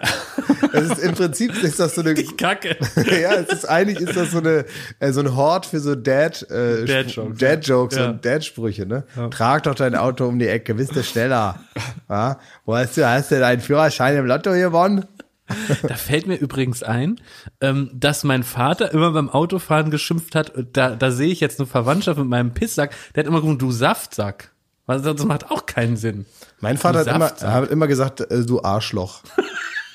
Speaker 1: Es ist, Im Prinzip ist das so eine,
Speaker 3: Kacke.
Speaker 1: ja, es ist eigentlich ist das so eine äh, so ein Hort für so Dad äh,
Speaker 3: Dad-Jokes,
Speaker 1: Dad Jokes
Speaker 3: ja.
Speaker 1: und Dad Sprüche, ne? Trag doch dein Auto um die Ecke, bist du schneller. Ja? Weißt du, hast du deinen Führerschein im Lotto gewonnen?
Speaker 3: Da fällt mir übrigens ein, ähm, dass mein Vater immer beim Autofahren geschimpft hat, da, da sehe ich jetzt eine Verwandtschaft mit meinem Pisssack, der hat immer gesagt, du Saftsack. Was, das macht auch keinen Sinn.
Speaker 1: Mein Vater hat immer, hat immer gesagt, äh, du Arschloch.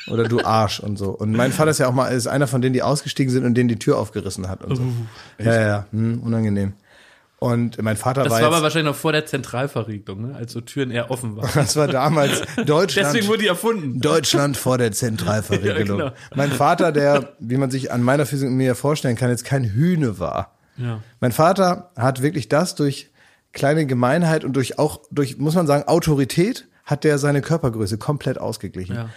Speaker 1: Oder du Arsch und so. Und mein Vater ist ja auch mal, ist einer von denen, die ausgestiegen sind und denen die Tür aufgerissen hat und so. ja, ja, ja, hm, unangenehm. Und mein Vater
Speaker 3: Das
Speaker 1: war
Speaker 3: war aber wahrscheinlich noch vor der Zentralverriegelung, ne? als so Türen eher offen waren.
Speaker 1: das war damals Deutschland.
Speaker 3: Deswegen wurde die erfunden.
Speaker 1: Deutschland vor der Zentralverriegelung.
Speaker 3: Ja, genau.
Speaker 1: Mein Vater, der, wie man sich an meiner Physik mir vorstellen kann, jetzt kein Hühne war.
Speaker 3: Ja.
Speaker 1: Mein Vater hat wirklich das durch kleine Gemeinheit und durch auch durch, muss man sagen, Autorität hat der seine Körpergröße komplett ausgeglichen.
Speaker 3: Ja.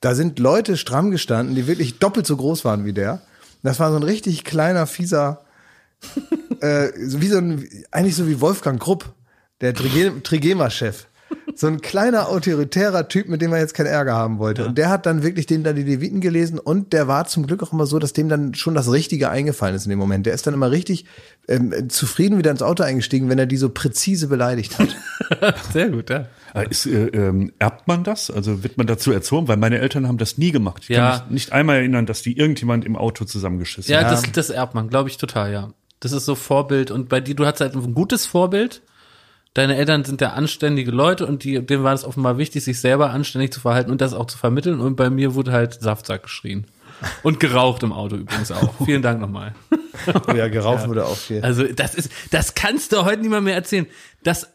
Speaker 1: Da sind Leute stramm gestanden, die wirklich doppelt so groß waren wie der. Das war so ein richtig kleiner, fieser, äh, so wie so ein, eigentlich so wie Wolfgang Krupp, der Trige- Trigema-Chef. So ein kleiner autoritärer Typ, mit dem er jetzt keinen Ärger haben wollte. Und der hat dann wirklich dem dann die Leviten gelesen und der war zum Glück auch immer so, dass dem dann schon das Richtige eingefallen ist in dem Moment. Der ist dann immer richtig ähm, zufrieden wieder ins Auto eingestiegen, wenn er die so präzise beleidigt hat.
Speaker 3: Sehr gut, ja.
Speaker 2: Äh, Ist, äh, ähm, erbt man das? Also wird man dazu erzogen? Weil meine Eltern haben das nie gemacht. Ich
Speaker 3: Ja.
Speaker 2: kann mich nicht einmal erinnern, dass die irgendjemand im Auto zusammengeschissen
Speaker 3: Ja,
Speaker 2: haben.
Speaker 3: das, das erbt man, glaube ich, total, ja. Das ist so Vorbild. Und bei dir, du hast halt ein gutes Vorbild. Deine Eltern sind ja anständige Leute und die, denen war es offenbar wichtig, sich selber anständig zu verhalten und das auch zu vermitteln. Und bei mir wurde halt Saftsack geschrien. Und geraucht im Auto übrigens auch. Vielen Dank nochmal.
Speaker 1: ja, gerauft wurde auch viel.
Speaker 3: Also das ist, das kannst du heute niemand mehr erzählen. Dass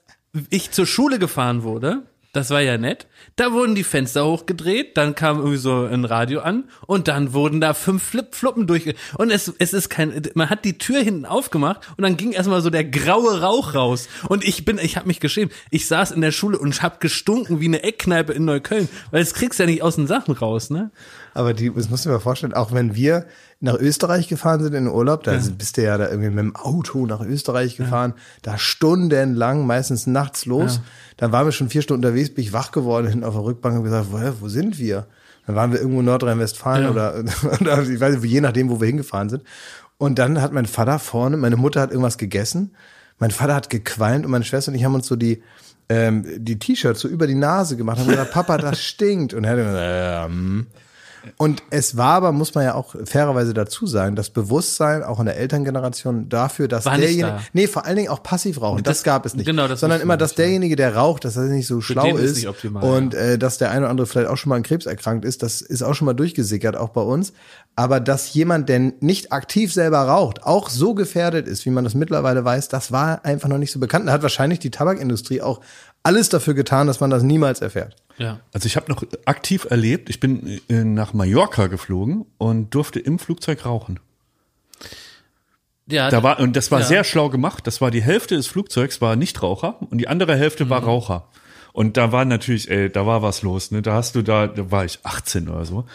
Speaker 3: ich zur Schule gefahren wurde, das war ja nett. Da wurden die Fenster hochgedreht, dann kam irgendwie so ein Radio an und dann wurden da fünf Flip-Fluppen durch. Und es, es ist kein, man hat die Tür hinten aufgemacht und dann ging erstmal so der graue Rauch raus. Und ich bin, ich habe mich geschämt. Ich saß in der Schule und hab gestunken wie eine Eckkneipe in Neukölln, weil das kriegst ja nicht aus den Sachen raus, ne?
Speaker 1: Aber die, das musst du mal vorstellen, auch wenn wir nach Österreich gefahren sind in den Urlaub, da bist du ja da irgendwie mit dem Auto nach Österreich gefahren, da stundenlang, meistens nachts los. Dann waren wir schon vier Stunden unterwegs, bin ich wach geworden hinten auf der Rückbank und gesagt, wo, wo sind wir? Dann waren wir irgendwo in Nordrhein-Westfalen
Speaker 3: Ja.
Speaker 1: oder, oder ich weiß nicht, je nachdem, wo wir hingefahren sind. Und dann hat mein Vater vorne, meine Mutter hat irgendwas gegessen, mein Vater hat gequalmt und meine Schwester und ich haben uns so die, ähm, die T-Shirts so über die Nase gemacht, haben gesagt, Papa, das stinkt. Und er hat gesagt, ähm, und es war aber, muss man ja auch fairerweise dazu sagen, das Bewusstsein auch in der Elterngeneration dafür, dass
Speaker 3: War
Speaker 1: derjenige,
Speaker 3: da.
Speaker 1: nee, vor allen Dingen auch Passivrauchen, das,
Speaker 3: Das-
Speaker 1: gab es nicht.
Speaker 3: genau, das
Speaker 1: sondern immer, dass derjenige, der raucht, dass er nicht so schlau
Speaker 3: ist optimal,
Speaker 1: und äh, dass der eine oder andere vielleicht auch schon mal an Krebs erkrankt ist, das ist auch schon mal durchgesickert, auch bei uns. Aber dass jemand, der nicht aktiv selber raucht, auch so gefährdet ist, wie man das mittlerweile weiß, das war einfach noch nicht so bekannt. Da hat wahrscheinlich die Tabakindustrie auch alles dafür getan, dass man das niemals erfährt.
Speaker 3: Ja.
Speaker 2: Also ich habe noch aktiv erlebt, ich bin äh, nach Mallorca geflogen und durfte im Flugzeug rauchen.
Speaker 3: Ja,
Speaker 2: Da war, und das war
Speaker 3: Ja.
Speaker 2: sehr schlau gemacht. Das war die Hälfte des Flugzeugs war Nichtraucher und die andere Hälfte
Speaker 3: Mhm.
Speaker 2: war Raucher. Und da war natürlich, ey, da war was los, ne? Da hast du da, da war ich 18 oder so.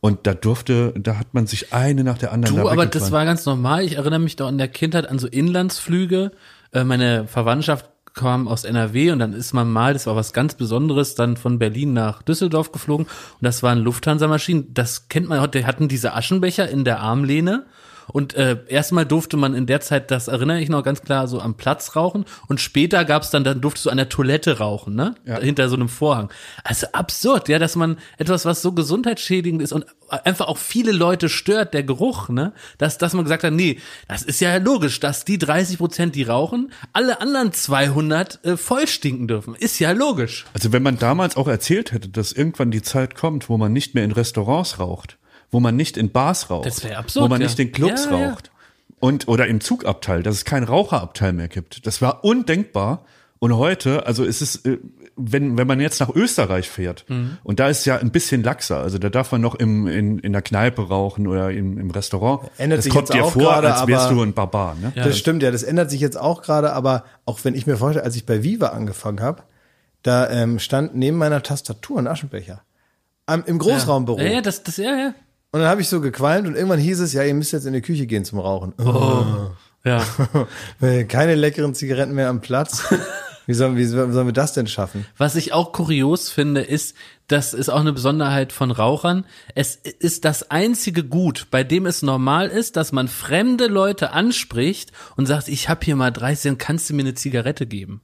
Speaker 2: Und da durfte, da hat man sich eine nach der anderen
Speaker 3: Du,
Speaker 2: da
Speaker 3: aber das war ganz normal. Ich erinnere mich doch in der Kindheit an so Inlandsflüge. Äh, meine Verwandtschaft kam aus NRW und dann ist man mal, das war was ganz Besonderes, dann von Berlin nach Düsseldorf geflogen und das waren Lufthansa-Maschinen. Das kennt man heute, hatten diese Aschenbecher in der Armlehne. Und äh, erstmal durfte man in der Zeit, das erinnere ich noch ganz klar, so am Platz rauchen. Und später gab's dann, dann durftest du an der Toilette rauchen, ne?
Speaker 2: Ja.
Speaker 3: Hinter so einem Vorhang. Also absurd, ja, dass man etwas, was so gesundheitsschädigend ist und einfach auch viele Leute stört, der Geruch, ne? Dass, dass man gesagt hat, nee, das ist ja logisch, dass die 30 Prozent, die rauchen, alle anderen 200 äh, voll stinken dürfen. Ist ja logisch.
Speaker 2: Also wenn man damals auch erzählt hätte, dass irgendwann die Zeit kommt, wo man nicht mehr in Restaurants raucht, wo man nicht in Bars raucht,
Speaker 3: Das absurd,
Speaker 2: wo man
Speaker 3: ja.
Speaker 2: nicht in Clubs
Speaker 3: Ja, ja.
Speaker 2: raucht und oder im Zugabteil, dass es keinen Raucherabteil mehr gibt. Das war undenkbar. Und heute, also ist es, äh, wenn, wenn man jetzt nach Österreich fährt,
Speaker 3: Mhm.
Speaker 2: und da ist ja ein bisschen laxer, also da darf man noch im, in, in der Kneipe rauchen oder im, im Restaurant.
Speaker 1: Ändert
Speaker 2: das
Speaker 1: sich
Speaker 2: kommt
Speaker 1: jetzt
Speaker 2: dir
Speaker 1: auch
Speaker 2: vor,
Speaker 1: gerade,
Speaker 2: als wärst
Speaker 1: aber-
Speaker 2: du ein Barbar. Ne?
Speaker 3: Ja.
Speaker 1: das stimmt, ja, das ändert sich jetzt auch gerade, aber auch wenn ich mir vorstelle, als ich bei Viva angefangen habe, Da ähm, stand neben meiner Tastatur ein Aschenbecher. Am, Im Großraumbüro.
Speaker 3: Ja, ja, das, das, ja, ja.
Speaker 1: Und dann habe ich so gequalmt und irgendwann hieß es, ja, ihr müsst jetzt in die Küche gehen zum Rauchen.
Speaker 3: Ja.
Speaker 1: Keine leckeren Zigaretten mehr am Platz. Wie sollen, wie sollen wir das denn schaffen?
Speaker 3: Was ich auch kurios finde, ist, das ist auch eine Besonderheit von Rauchern. Es ist das einzige Gut, bei dem es normal ist, dass man fremde Leute anspricht und sagt, ich habe hier mal 30 Cent, kannst du mir eine Zigarette geben?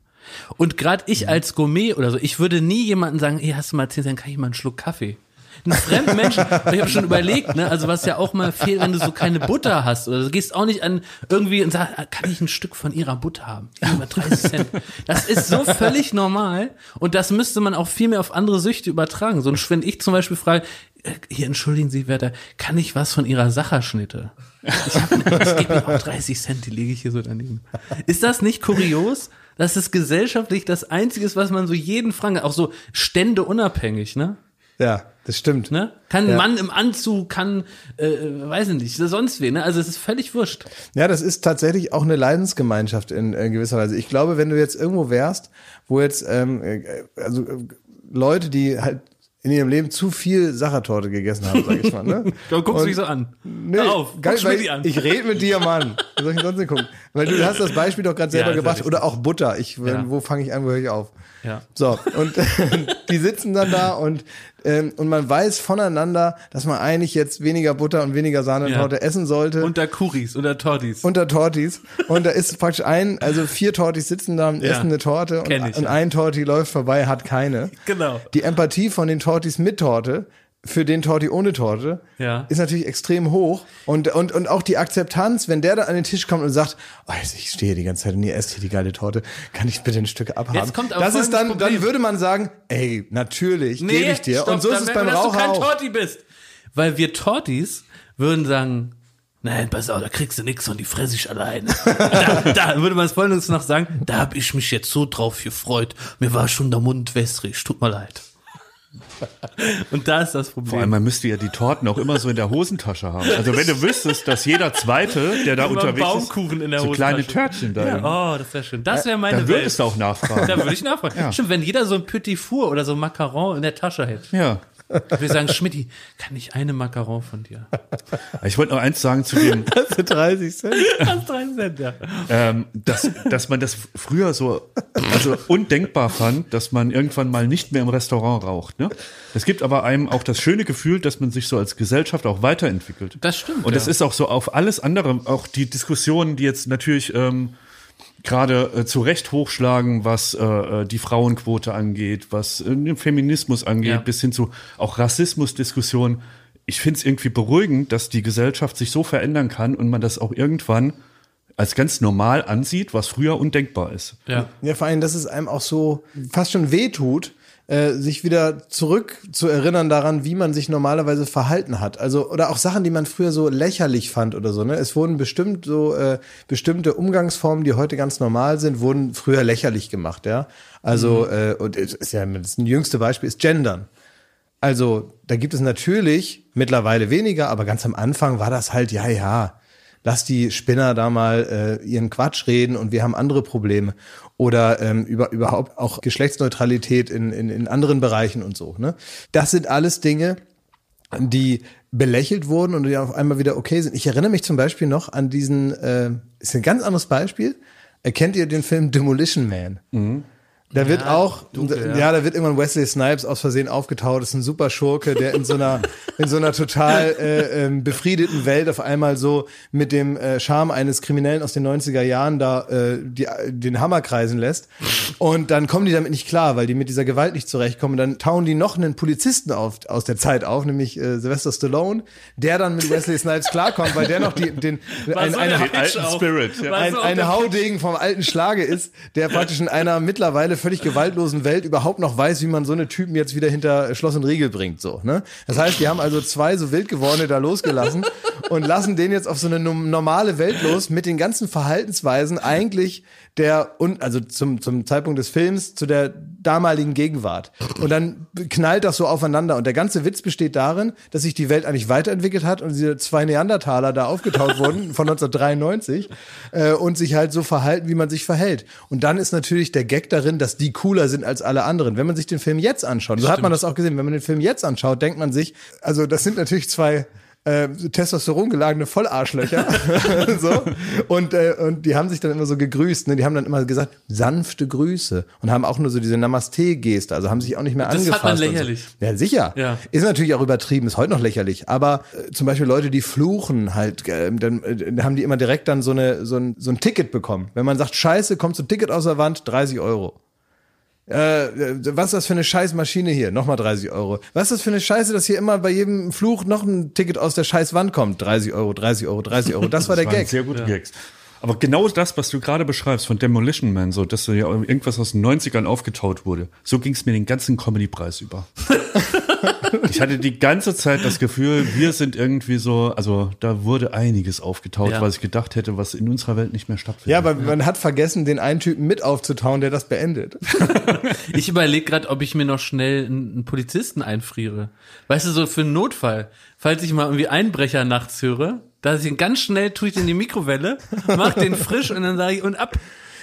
Speaker 3: Und gerade ich als Gourmet oder so, ich würde nie jemanden sagen, hey, hast du mal 10 Cent, kann ich mal einen Schluck Kaffee? Ein fremden Menschen, ich habe schon überlegt, ne, also was ja auch mal fehlt, wenn du so keine Butter hast oder du gehst auch nicht an irgendwie und sagst, ah, kann ich ein Stück von ihrer Butter haben? Über 30 Cent. Das ist so völlig normal und das müsste man auch viel mehr auf andere Süchte übertragen. So, wenn ich zum Beispiel frage, äh, hier entschuldigen Sie, Werter, kann ich was von Ihrer Sacherschnitte? Ich habe, es geht mir auch 30 Cent, die lege ich hier so daneben. Ist das nicht kurios? Das ist gesellschaftlich das Einzige, was man so jeden fragen kann. Auch so Stände unabhängig, ne?
Speaker 1: Ja, das stimmt.
Speaker 3: Ne? Kann ein
Speaker 1: Ja.
Speaker 3: Mann im Anzug, kann, äh, weiß ich nicht, sonst wen, ne? Also es ist völlig wurscht.
Speaker 1: Ja, das ist tatsächlich auch eine Leidensgemeinschaft in, in gewisser Weise. Ich glaube, wenn du jetzt irgendwo wärst, wo jetzt ähm, äh, also äh, Leute, die halt in ihrem Leben zu viel Sachertorte gegessen haben, sag ich mal. Ne?
Speaker 3: Du guckst
Speaker 1: Und-
Speaker 3: mich so an.
Speaker 1: Nee,
Speaker 3: Hör auf,
Speaker 1: geil,
Speaker 3: guck
Speaker 1: weil
Speaker 3: Schmidti
Speaker 1: ich,
Speaker 3: an.
Speaker 1: ich rede mit dir, Mann. Was soll ich denn sonst nicht gucken? Weil du hast das Beispiel doch gerade selber
Speaker 3: Ja,
Speaker 1: gebracht. Oder auch Butter. Ich,
Speaker 3: Ja.
Speaker 1: Wo fange ich an, wo höre ich auf?
Speaker 3: Ja.
Speaker 1: So, und die sitzen dann da und, ähm, und man weiß voneinander, dass man eigentlich jetzt weniger Butter und weniger Sahnetorte
Speaker 3: Ja.
Speaker 1: essen sollte.
Speaker 3: Unter Kuris, unter Tortis.
Speaker 1: unter Tortis. Und da ist praktisch ein, also vier Tortis sitzen da und essen eine Torte und,
Speaker 3: ich,
Speaker 1: und ein Torti läuft vorbei, hat keine.
Speaker 3: Genau.
Speaker 1: Die Empathie von den Tortis mit Torte für den Torti ohne Torte
Speaker 3: Ja.
Speaker 1: ist natürlich extrem hoch. Und, und, und auch die Akzeptanz, wenn der dann an den Tisch kommt und sagt, oh, ich stehe die ganze Zeit und ihr esst hier die geile Torte, kann ich bitte ein Stück abhaben?
Speaker 3: Jetzt kommt
Speaker 1: das ist dann,
Speaker 3: folgendes
Speaker 1: dann
Speaker 3: Problem.
Speaker 1: würde man sagen, ey, natürlich, gebe ich dir.
Speaker 3: stopp,
Speaker 1: und so ist es beim
Speaker 3: dass
Speaker 1: Raucher
Speaker 3: du kein
Speaker 1: auch.
Speaker 3: Torti bist. Weil wir Tortis würden sagen, nein, pass auf, da kriegst du nix und die fress ich alleine. da, da würde man es folgendes noch sagen, da hab ich mich jetzt so drauf gefreut. Mir war schon der Mund wässrig, tut mir leid. Und da ist das Problem.
Speaker 2: Vor allem, man müsste ja die Torten auch immer so in der Hosentasche haben. Also wenn du wüsstest, dass jeder Zweite, der da
Speaker 3: Immer
Speaker 2: unterwegs
Speaker 3: Baumkuchen
Speaker 2: ist,
Speaker 3: in der
Speaker 2: so kleine. Törtchen da
Speaker 3: ja, oh, das wäre schön. Das wäre meine
Speaker 2: dann
Speaker 3: Welt.
Speaker 2: würdest du auch nachfragen.
Speaker 3: Da würde ich nachfragen. Stimmt, wenn jeder so ein Petit Four oder so ein Macaron in der Tasche hätte.
Speaker 2: Ja.
Speaker 3: Wir sagen, Schmidti, kann ich eine Macaron von dir?
Speaker 2: Ich wollte noch eins sagen zu dem,
Speaker 1: Für 30 Cent.
Speaker 3: Das drei Cent, ja.
Speaker 2: ähm, dass, dass man das früher so also undenkbar fand, dass man irgendwann mal nicht mehr im Restaurant raucht. Ne? Das gibt aber einem auch das schöne Gefühl, dass man sich so als Gesellschaft auch weiterentwickelt.
Speaker 3: Das stimmt,
Speaker 2: Und das
Speaker 3: ja.
Speaker 2: ist auch so auf alles andere, auch die Diskussionen, die jetzt natürlich ähm, gerade äh, zu Recht hochschlagen, was äh, äh, die Frauenquote angeht, was äh, den Feminismus angeht,
Speaker 3: Ja.
Speaker 2: bis hin zu auch Rassismusdiskussionen. Ich finde es irgendwie beruhigend, dass die Gesellschaft sich so verändern kann und man das auch irgendwann als ganz normal ansieht, was früher undenkbar ist.
Speaker 3: Ja.
Speaker 1: Ja, vor allem, dass es einem auch so fast schon wehtut, äh, sich wieder zurück zu erinnern daran, wie man sich normalerweise verhalten hat. Also, oder auch Sachen, die man früher so lächerlich fand oder so, ne? Es wurden bestimmt so, äh, bestimmte Umgangsformen, die heute ganz normal sind, wurden früher lächerlich gemacht, ja. Also, äh, und es ist ja, das jüngste Beispiel ist Gendern. Also, da gibt es natürlich mittlerweile weniger, aber ganz am Anfang war das halt, ja, ja, lass die Spinner da mal äh, ihren Quatsch reden und wir haben andere Probleme. Oder ähm, über, überhaupt auch Geschlechtsneutralität in, in, in anderen Bereichen und so. Ne? Das sind alles Dinge, die belächelt wurden und die auf einmal wieder okay sind. Ich erinnere mich zum Beispiel noch an diesen, äh, ist ein ganz anderes Beispiel. Erkennt ihr den Film Demolition Man? Da wird auch,
Speaker 3: dunkel,
Speaker 1: ja.
Speaker 3: ja.
Speaker 1: da wird irgendwann Wesley Snipes aus Versehen aufgetaucht. Das ist ein super Schurke, der in so einer, in so einer total äh, ähm, befriedeten Welt auf einmal so mit dem äh, Charme eines Kriminellen aus den 90er Jahren da äh, die, den Hammer kreisen lässt. Und dann kommen die damit nicht klar, weil die mit dieser Gewalt nicht zurechtkommen. Dann tauen die noch einen Polizisten auf, aus der Zeit auf, nämlich äh, Sylvester Stallone, der dann mit Wesley Snipes klarkommt, weil der noch die, den, ein,
Speaker 3: so
Speaker 1: eine,
Speaker 2: alten. Spirit. Ja.
Speaker 1: Ein, eine Haudegen vom alten Schlage ist, der praktisch in einer mittlerweile völlig gewaltlosen Welt überhaupt noch weiß, wie man so eine Typen jetzt wieder hinter Schloss und Riegel bringt, so, ne? Das heißt, die haben also zwei so wild gewordene da losgelassen und lassen den jetzt auf so eine normale Welt los mit den ganzen Verhaltensweisen eigentlich der und also zum zum Zeitpunkt des Films zu der damaligen Gegenwart. Und dann knallt das so aufeinander. Und der ganze Witz besteht darin, dass sich die Welt eigentlich weiterentwickelt hat und diese zwei Neandertaler da aufgetaucht wurden von 1993 äh, und sich halt so verhalten, wie man sich verhält. Und dann ist natürlich der Gag darin, dass die cooler sind als alle anderen. Wenn man sich den Film jetzt anschaut, so hat man das auch gesehen, wenn man den Film jetzt anschaut, denkt man sich, also das sind natürlich zwei äh, Testosteron gelagene Vollarschlöcher. so. und, äh, und die haben sich dann immer so gegrüßt. Ne? Die haben dann immer gesagt, sanfte Grüße. Und haben auch nur so diese Namaste-Geste. Also haben sich auch nicht mehr
Speaker 3: Das
Speaker 1: angefasst.
Speaker 3: fand man
Speaker 1: und
Speaker 3: lächerlich.
Speaker 1: So. Ja, sicher.
Speaker 3: Ja.
Speaker 1: Ist natürlich auch übertrieben, ist heute noch lächerlich. Aber äh, zum Beispiel Leute, die fluchen halt, äh, dann äh, haben die immer direkt dann so, eine, so, ein, so ein Ticket bekommen. Wenn man sagt, scheiße, kommt so ein Ticket aus der Wand, 30 Euro. Äh, was ist das für eine scheiß Maschine hier? Nochmal 30 Euro. Was ist das für eine Scheiße, dass hier immer bei jedem Fluch noch ein Ticket aus der scheiß Wand kommt? 30 Euro, 30 Euro, 30 Euro. Das war der Gag.
Speaker 2: Sehr gute Gags. Aber genau das, was du gerade beschreibst von Demolition Man, so dass so ja irgendwas aus den 90ern aufgetaut wurde, so ging es mir den ganzen Comedy-Preis über. ich hatte die ganze Zeit das Gefühl, wir sind irgendwie so, also da wurde einiges aufgetaut,
Speaker 3: Ja.
Speaker 2: was ich gedacht hätte, was in unserer Welt nicht mehr stattfindet.
Speaker 1: Ja, aber man hat vergessen, den einen Typen mit aufzutauen, der das beendet.
Speaker 3: Ich überlege gerade, ob ich mir noch schnell einen, einen Polizisten einfriere. Weißt du, so für einen Notfall. Falls ich mal irgendwie Einbrecher nachts höre, dass ich ihn ganz schnell tue ich in die Mikrowelle, mach den frisch und dann sage ich und ab.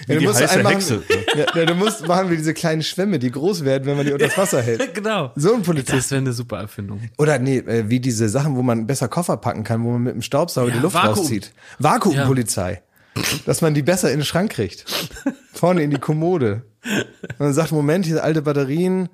Speaker 1: Ja,
Speaker 2: die
Speaker 1: musst einmachen-
Speaker 2: Hexe.
Speaker 1: Ja, ja, du musst machen wie diese kleinen Schwämme, die groß werden, wenn man die unter das Wasser hält.
Speaker 3: genau.
Speaker 1: So ein Polizist.
Speaker 3: Das wäre eine super Erfindung.
Speaker 1: Oder nee, äh, wie diese Sachen, wo man besser Koffer packen kann, wo man mit dem Staubsauger
Speaker 3: Ja,
Speaker 1: die Luft
Speaker 3: Vakuum.
Speaker 1: rauszieht. Vakuumpolizei. Dass man die besser in den Schrank kriegt. Vorne in die Kommode. Und dann sagt, Moment, hier alte Batterien,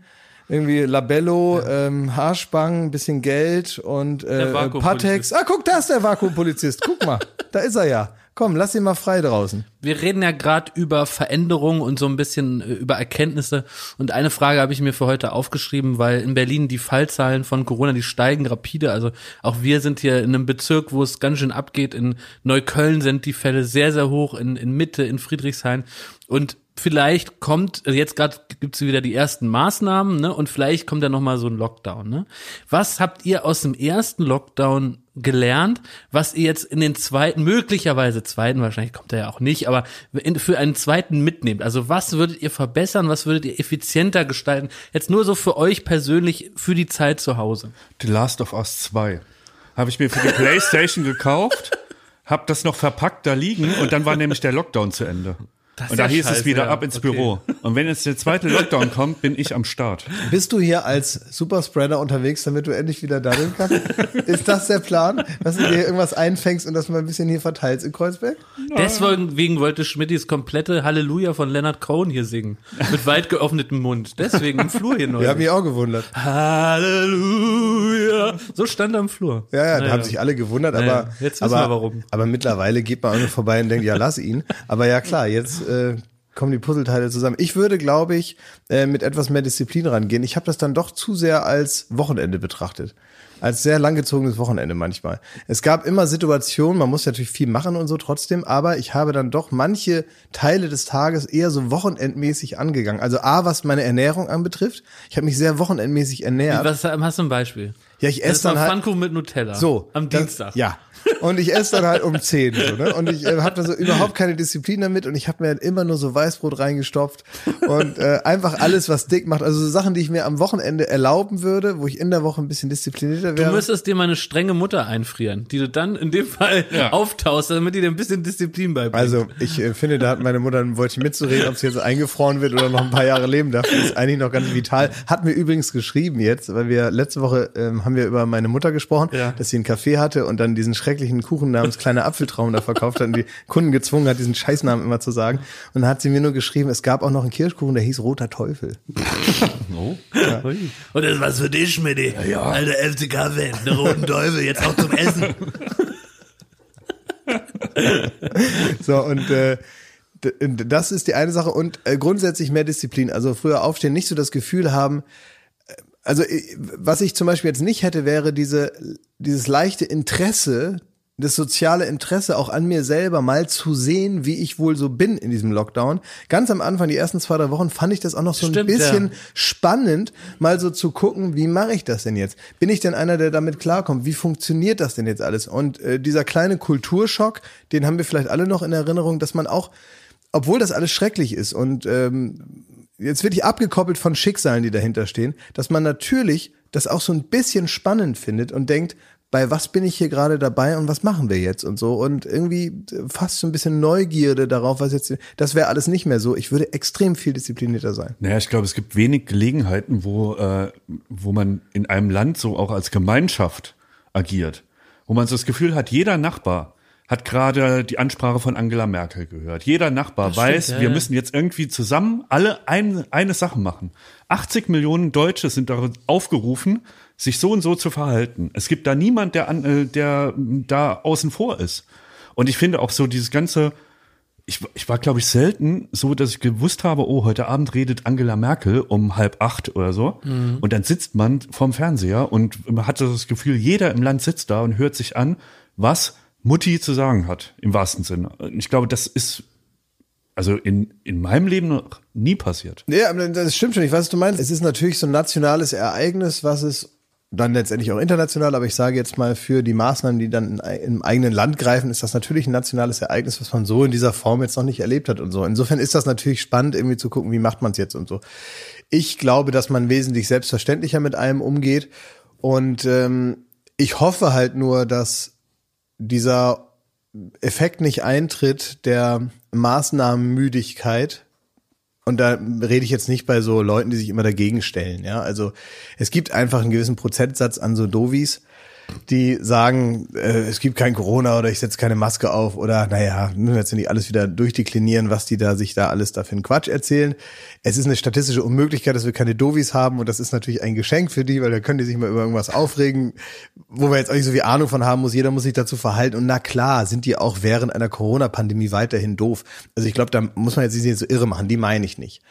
Speaker 1: irgendwie Labello, ähm, Haarspangen, bisschen Geld und äh. Patex. Ah, guck, da ist der Vakuumpolizist. Guck mal, da ist er ja. Komm, lass ihn mal frei draußen.
Speaker 3: Wir reden ja gerade über Veränderungen und so ein bisschen äh, über Erkenntnisse. Und eine Frage habe ich mir für heute aufgeschrieben, weil in Berlin die Fallzahlen von Corona, die steigen rapide. Also auch wir sind hier in einem Bezirk, wo es ganz schön abgeht. In Neukölln sind die Fälle sehr, sehr hoch, in, in Mitte, in Friedrichshain. Und vielleicht kommt, also jetzt gerade gibt's wieder die ersten Maßnahmen, ne? Und vielleicht kommt ja noch mal so ein Lockdown, ne? Was habt ihr aus dem ersten Lockdown gelernt, was ihr jetzt in den zweiten, möglicherweise zweiten, wahrscheinlich kommt er ja auch nicht, aber in, für einen zweiten mitnehmt? Also was würdet ihr verbessern, was würdet ihr effizienter gestalten? Jetzt nur so für euch persönlich, für die Zeit zu Hause.
Speaker 2: The Last of Us 2. Habe ich mir für die Playstation gekauft, hab das noch verpackt da liegen und dann war nämlich der Lockdown zu Ende.
Speaker 3: Das
Speaker 2: und da hieß
Speaker 3: scheiße,
Speaker 2: es wieder
Speaker 3: ja.
Speaker 2: ab ins
Speaker 3: Okay.
Speaker 2: Büro. Und wenn jetzt der zweite Lockdown kommt, bin ich am Start.
Speaker 1: Bist du hier als Superspreader unterwegs, damit du endlich wieder daddeln kannst? ist das der Plan? Dass du dir irgendwas einfängst und das mal ein bisschen hier verteilst in Kreuzberg?
Speaker 3: Deswegen wollte Schmidtis komplette Halleluja von Leonard Cohen hier singen. Mit weit geöffnetem Mund. Deswegen im Flur hier neu.
Speaker 1: Ja, hab mich auch gewundert.
Speaker 3: Halleluja. So stand er im Flur.
Speaker 1: Ja, ja, da
Speaker 3: Naja.
Speaker 1: haben sich alle gewundert, aber,
Speaker 3: Naja, jetzt wissen
Speaker 1: aber,
Speaker 3: wir warum.
Speaker 1: aber mittlerweile geht man auch nur vorbei und denkt, ja, lass ihn. Aber ja, klar, jetzt äh, kommen die Puzzleteile zusammen. Ich würde, glaube ich, äh, mit etwas mehr Disziplin rangehen. Ich habe das dann doch zu sehr als Wochenende betrachtet. Als sehr langgezogenes Wochenende manchmal. Es gab immer Situationen, man muss natürlich viel machen und so trotzdem, aber ich habe dann doch manche Teile des Tages eher so wochenendmäßig angegangen. Also A, was meine Ernährung anbetrifft. Ich habe mich sehr wochenendmäßig ernährt.
Speaker 3: Was hast du ein Beispiel?
Speaker 1: Ja, ich
Speaker 3: Das
Speaker 1: esse dann halt.
Speaker 3: Pfannkuchen mit Nutella.
Speaker 1: So.
Speaker 3: Am
Speaker 1: das-
Speaker 3: Dienstag.
Speaker 1: Ja. Und ich esse dann halt um 10. So, ne? Und ich äh, habe da so überhaupt keine Disziplin damit und ich habe mir halt immer nur so Weißbrot reingestopft und äh, einfach alles, was dick macht. Also so Sachen, die ich mir am Wochenende erlauben würde, wo ich in der Woche ein bisschen disziplinierter
Speaker 3: Du
Speaker 1: wäre.
Speaker 3: müsstest dir mal eine strenge Mutter einfrieren, die du dann in dem Fall auftaust, damit die dir ein bisschen Disziplin beibringt.
Speaker 1: Also ich äh, finde, da hat meine Mutter ein Wörtchen mitzureden, ob sie jetzt eingefroren wird oder noch ein paar Jahre leben darf. Ist eigentlich noch ganz vital. Hat mir übrigens geschrieben jetzt, weil wir letzte Woche ähm, haben wir über meine Mutter gesprochen,
Speaker 3: Ja.
Speaker 1: dass sie einen Kaffee hatte und dann diesen schrecklichen Kuchen namens kleiner Apfeltraum da verkauft hat und die Kunden gezwungen hat, diesen Scheißnamen immer zu sagen. Und dann hat sie mir nur geschrieben, es gab auch noch einen Kirschkuchen, der hieß Roter Teufel.
Speaker 3: Und das was für dich, Schmidti. Ja, Alter FCK-Fan, der roten Teufel, jetzt auch zum Essen.
Speaker 1: So, und äh, das ist die eine Sache. Und äh, grundsätzlich mehr Disziplin. Also früher aufstehen, nicht so das Gefühl haben, äh, also äh, was ich zum Beispiel jetzt nicht hätte, wäre diese, dieses leichte Interesse, das soziale Interesse auch an mir selber mal zu sehen, wie ich wohl so bin in diesem Lockdown. Ganz am Anfang, die ersten zwei, drei Wochen, fand ich das auch noch so ein
Speaker 3: Stimmt,
Speaker 1: bisschen
Speaker 3: ja.
Speaker 1: spannend, mal so zu gucken, wie mache ich das denn jetzt? Bin ich denn einer, der damit klarkommt? Wie funktioniert das denn jetzt alles? Und äh, dieser kleine Kulturschock, den haben wir vielleicht alle noch in Erinnerung, dass man auch, obwohl das alles schrecklich ist und ähm, jetzt wirklich abgekoppelt von Schicksalen, die dahinter stehen, dass man natürlich das auch so ein bisschen spannend findet und denkt, bei was bin ich hier gerade dabei und was machen wir jetzt und so und irgendwie fast so ein bisschen Neugierde darauf, was jetzt, das wäre alles nicht mehr so. Ich würde extrem viel disziplinierter sein.
Speaker 2: Naja, ich glaube, es gibt wenig Gelegenheiten, wo, äh, wo man in einem Land so auch als Gemeinschaft agiert. Wo man so das Gefühl hat, jeder Nachbar hat gerade die Ansprache von Angela Merkel gehört. Jeder Nachbar
Speaker 3: Das stimmt,
Speaker 2: weiß,
Speaker 3: ja,
Speaker 2: wir
Speaker 3: ja.
Speaker 2: müssen jetzt irgendwie zusammen alle ein, eine Sache machen. 80 Millionen Deutsche sind darin aufgerufen, sich so und so zu verhalten. Es gibt da niemand, der, an, äh, der da außen vor ist. Und ich finde auch so dieses ganze, ich, ich war, glaube ich, selten so, dass ich gewusst habe, oh, heute Abend redet Angela Merkel um halb acht oder so. Und dann sitzt man vorm Fernseher und man hat das Gefühl, jeder im Land sitzt da und hört sich an, was Mutti zu sagen hat, im wahrsten Sinne. Ich glaube, das ist also in, in meinem Leben noch nie passiert.
Speaker 1: Ja, das stimmt schon. Ich weiß, was du meinst. Es ist natürlich so ein nationales Ereignis, was es dann letztendlich auch international, aber ich sage jetzt mal für die Maßnahmen, die dann im eigenen Land greifen, ist das natürlich ein nationales Ereignis, was man so in dieser Form jetzt noch nicht erlebt hat und so. Insofern ist das natürlich spannend, irgendwie zu gucken, wie macht man es jetzt und so. Ich glaube, dass man wesentlich selbstverständlicher mit allem umgeht und ähm, ich hoffe halt nur, dass dieser Effekt nicht eintritt der Maßnahmenmüdigkeit. Und da rede ich jetzt nicht bei so Leuten, die sich immer dagegen stellen. Ja, also es gibt einfach einen gewissen Prozentsatz an so Dovis, die sagen, äh, es gibt kein Corona oder ich setze keine Maske auf oder naja, müssen wir jetzt nicht alles wieder durchdeklinieren, was die da sich da alles da für einen Quatsch erzählen. Es ist eine statistische Unmöglichkeit, dass wir keine Dovis haben und das ist natürlich ein Geschenk für die, weil da können die sich mal über irgendwas aufregen, wo wir jetzt auch nicht so viel Ahnung von haben muss. Jeder muss sich dazu verhalten und na klar, sind die auch während einer Corona-Pandemie weiterhin doof. Also ich glaube, da muss man jetzt nicht so irre machen, die meine ich nicht.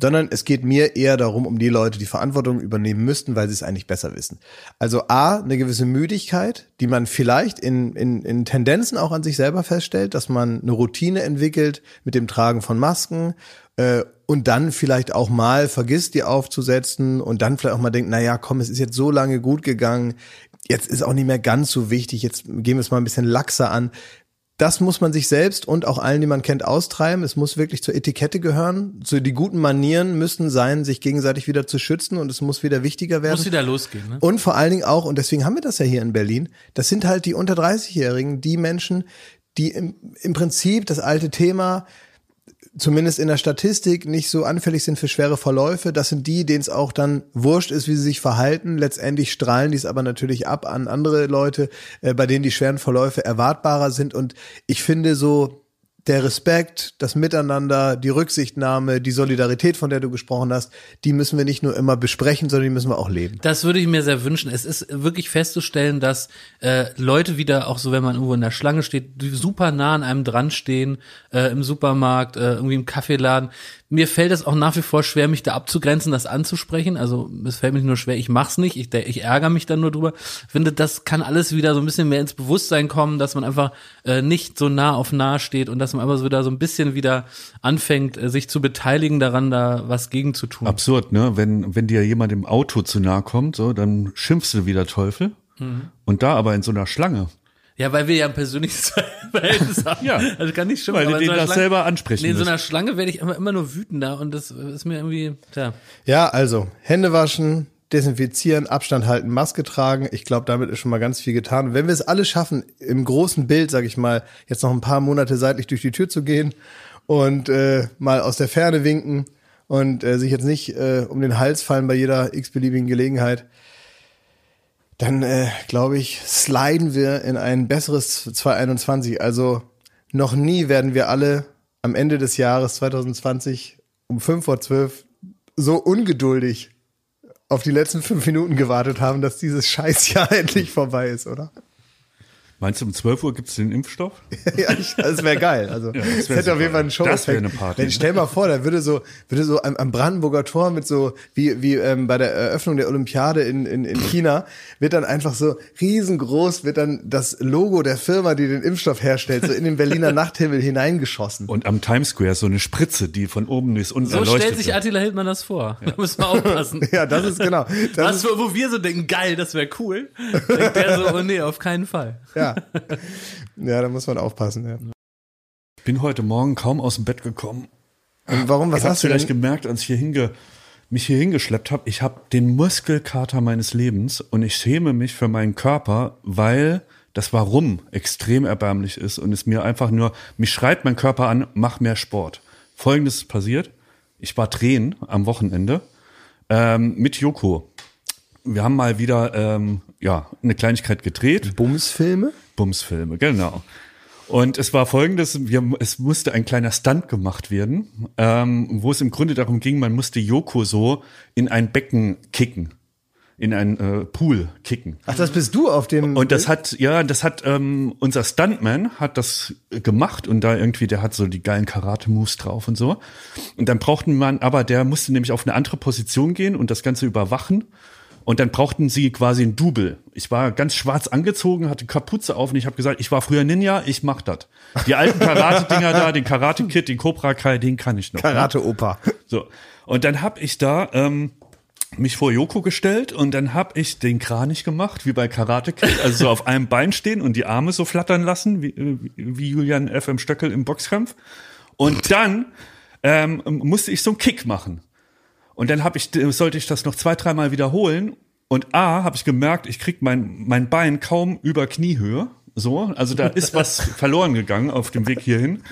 Speaker 1: Sondern es geht mir eher darum, um die Leute, die Verantwortung übernehmen müssten, weil sie es eigentlich besser wissen. Also A, eine gewisse Müdigkeit, die man vielleicht in, in, in Tendenzen auch an sich selber feststellt, dass man eine Routine entwickelt mit dem Tragen von Masken äh, und dann vielleicht auch mal vergisst, die aufzusetzen und dann vielleicht auch mal denkt, na ja, komm, es ist jetzt so lange gut gegangen, jetzt ist auch nicht mehr ganz so wichtig, jetzt gehen wir es mal ein bisschen laxer an. Das muss man sich selbst und auch allen, die man kennt, austreiben. Es muss wirklich zur Etikette gehören. So die guten Manieren müssen sein, sich gegenseitig wieder zu schützen und es muss wieder wichtiger werden.
Speaker 3: Muss wieder losgehen, ne?
Speaker 1: Und vor allen Dingen auch, und deswegen haben wir das ja hier in Berlin, das sind halt die unter 30-Jährigen, die Menschen, die im, im Prinzip das alte Thema zumindest in der Statistik nicht so anfällig sind für schwere Verläufe. Das sind die, denen es auch dann wurscht ist, wie sie sich verhalten. Letztendlich strahlen die es aber natürlich ab an andere Leute, äh, bei denen die schweren Verläufe erwartbarer sind. Und ich finde so, der Respekt, das Miteinander, die Rücksichtnahme, die Solidarität, von der du gesprochen hast, die müssen wir nicht nur immer besprechen, sondern die müssen wir auch leben.
Speaker 3: Das würde ich mir sehr wünschen. Es ist wirklich festzustellen, dass äh, Leute wieder, auch so wenn man irgendwo in der Schlange steht, super nah an einem dran stehen, äh, im Supermarkt, äh, irgendwie im Kaffeeladen. Mir fällt es auch nach wie vor schwer, mich da abzugrenzen, das anzusprechen. Also es fällt mir nur schwer, ich mach's nicht, ich, ich ärgere mich dann nur drüber. Ich finde, das kann alles wieder so ein bisschen mehr ins Bewusstsein kommen, dass man einfach äh, nicht so nah auf nah steht und dass man einfach so wieder so ein bisschen wieder anfängt, äh, sich zu beteiligen daran, da was gegen zu tun.
Speaker 2: Absurd, ne? Wenn, wenn dir jemand im Auto zu nahe kommt, so, dann schimpfst du wie der Teufel. Und da aber in so einer Schlange.
Speaker 3: Ja, weil wir ja ein persönliches Verhältnis haben.
Speaker 2: Ja.
Speaker 3: Also kann nicht stimmen.
Speaker 2: Weil du den
Speaker 3: so
Speaker 2: das
Speaker 3: Schlange-
Speaker 2: selber ansprechen
Speaker 3: Nee, in so einer Schlange werde ich immer, immer nur wütender und das ist mir irgendwie, tja.
Speaker 1: Ja, also Hände waschen, desinfizieren, Abstand halten, Maske tragen. Ich glaube, damit ist schon mal ganz viel getan. Wenn wir es alle schaffen, im großen Bild, sage ich mal, jetzt noch ein paar Monate seitlich durch die Tür zu gehen und äh, mal aus der Ferne winken und äh, sich jetzt nicht äh, um den Hals fallen bei jeder x-beliebigen Gelegenheit, dann äh, glaube ich, sliden wir in ein besseres 2021. Also noch nie werden wir alle am Ende des Jahres 2020 um 5 vor 12 so ungeduldig auf die letzten fünf Minuten gewartet haben, dass dieses Scheißjahr endlich vorbei ist, oder?
Speaker 2: Meinst du, um 12 Uhr gibt's den Impfstoff?
Speaker 1: ja, ich, das wäre geil. Also
Speaker 2: das
Speaker 1: das
Speaker 2: wär
Speaker 1: hätte auf jeden Fall einen show
Speaker 2: Das wär eine Party,
Speaker 1: Wenn,
Speaker 2: ne?
Speaker 1: stell mal vor, da würde so, würde so am, am Brandenburger Tor mit so, wie, wie ähm, bei der Eröffnung der Olympiade in, in, in China, wird dann einfach so riesengroß, wird dann das Logo der Firma, die den Impfstoff herstellt, so in den Berliner Nachthimmel hineingeschossen.
Speaker 2: Und am Times Square so eine Spritze, die von oben bis unten
Speaker 3: So
Speaker 2: erleuchtet
Speaker 3: stellt sich. Attila Hildmann das vor. Da müssen wir aufpassen.
Speaker 1: Ja, das ist genau. Das
Speaker 3: Was,
Speaker 1: ist,
Speaker 3: wo wo wir so denken, geil, das wäre cool. Denkt der so, oh nee, auf keinen Fall.
Speaker 1: ja. ja, da muss man aufpassen. Ja.
Speaker 2: Ich bin heute Morgen kaum aus dem Bett gekommen
Speaker 1: Und warum, was
Speaker 2: habt
Speaker 1: hast du
Speaker 2: vielleicht
Speaker 1: denn?
Speaker 2: gemerkt, als ich hier hinge, mich hier hingeschleppt habe, ich habe den Muskelkater meines Lebens und ich schäme mich für meinen Körper, weil das Warum extrem erbärmlich ist und es mir einfach nur, mich schreit mein Körper an, mach mehr Sport. Folgendes ist passiert. Ich war drehen am Wochenende ähm, mit Joko. Wir haben mal wieder ähm, ja eine Kleinigkeit gedreht.
Speaker 1: Bumsfilme?
Speaker 2: Bumsfilme, genau. Und es war folgendes, wir, es musste ein kleiner Stunt gemacht werden, ähm, wo es im Grunde darum ging, man musste Yoko so in ein Becken kicken, in einen äh, Pool kicken.
Speaker 1: Ach, das bist du auf dem.
Speaker 2: Und das hat, ja, das hat ähm, unser Stuntman hat das gemacht und da irgendwie, der hat so die geilen Karate-Moves drauf und so. Und dann brauchten man, aber der musste nämlich auf eine andere Position gehen und das Ganze überwachen. Und dann brauchten sie quasi ein Double. Ich war ganz schwarz angezogen, hatte Kapuze auf und ich habe gesagt, ich war früher Ninja, ich mach das. Die alten Karate-Dinger da, den Karate-Kid, den Cobra Kai, den kann ich noch. ne?
Speaker 1: Karate-Opa.
Speaker 2: So. Und dann hab ich da ähm, mich vor Joko gestellt und dann hab ich den Kranich gemacht, wie bei Karate Kid, also so auf einem Bein stehen und die Arme so flattern lassen, wie, äh, wie Julian F. M. Stöckel im Boxkampf. Und dann ähm, musste ich so einen Kick machen. Und dann hab ich, sollte ich das noch zwei, dreimal wiederholen. Und A, habe ich gemerkt, ich krieg mein, mein Bein kaum über Kniehöhe. So, also da ist was verloren gegangen auf dem Weg hierhin.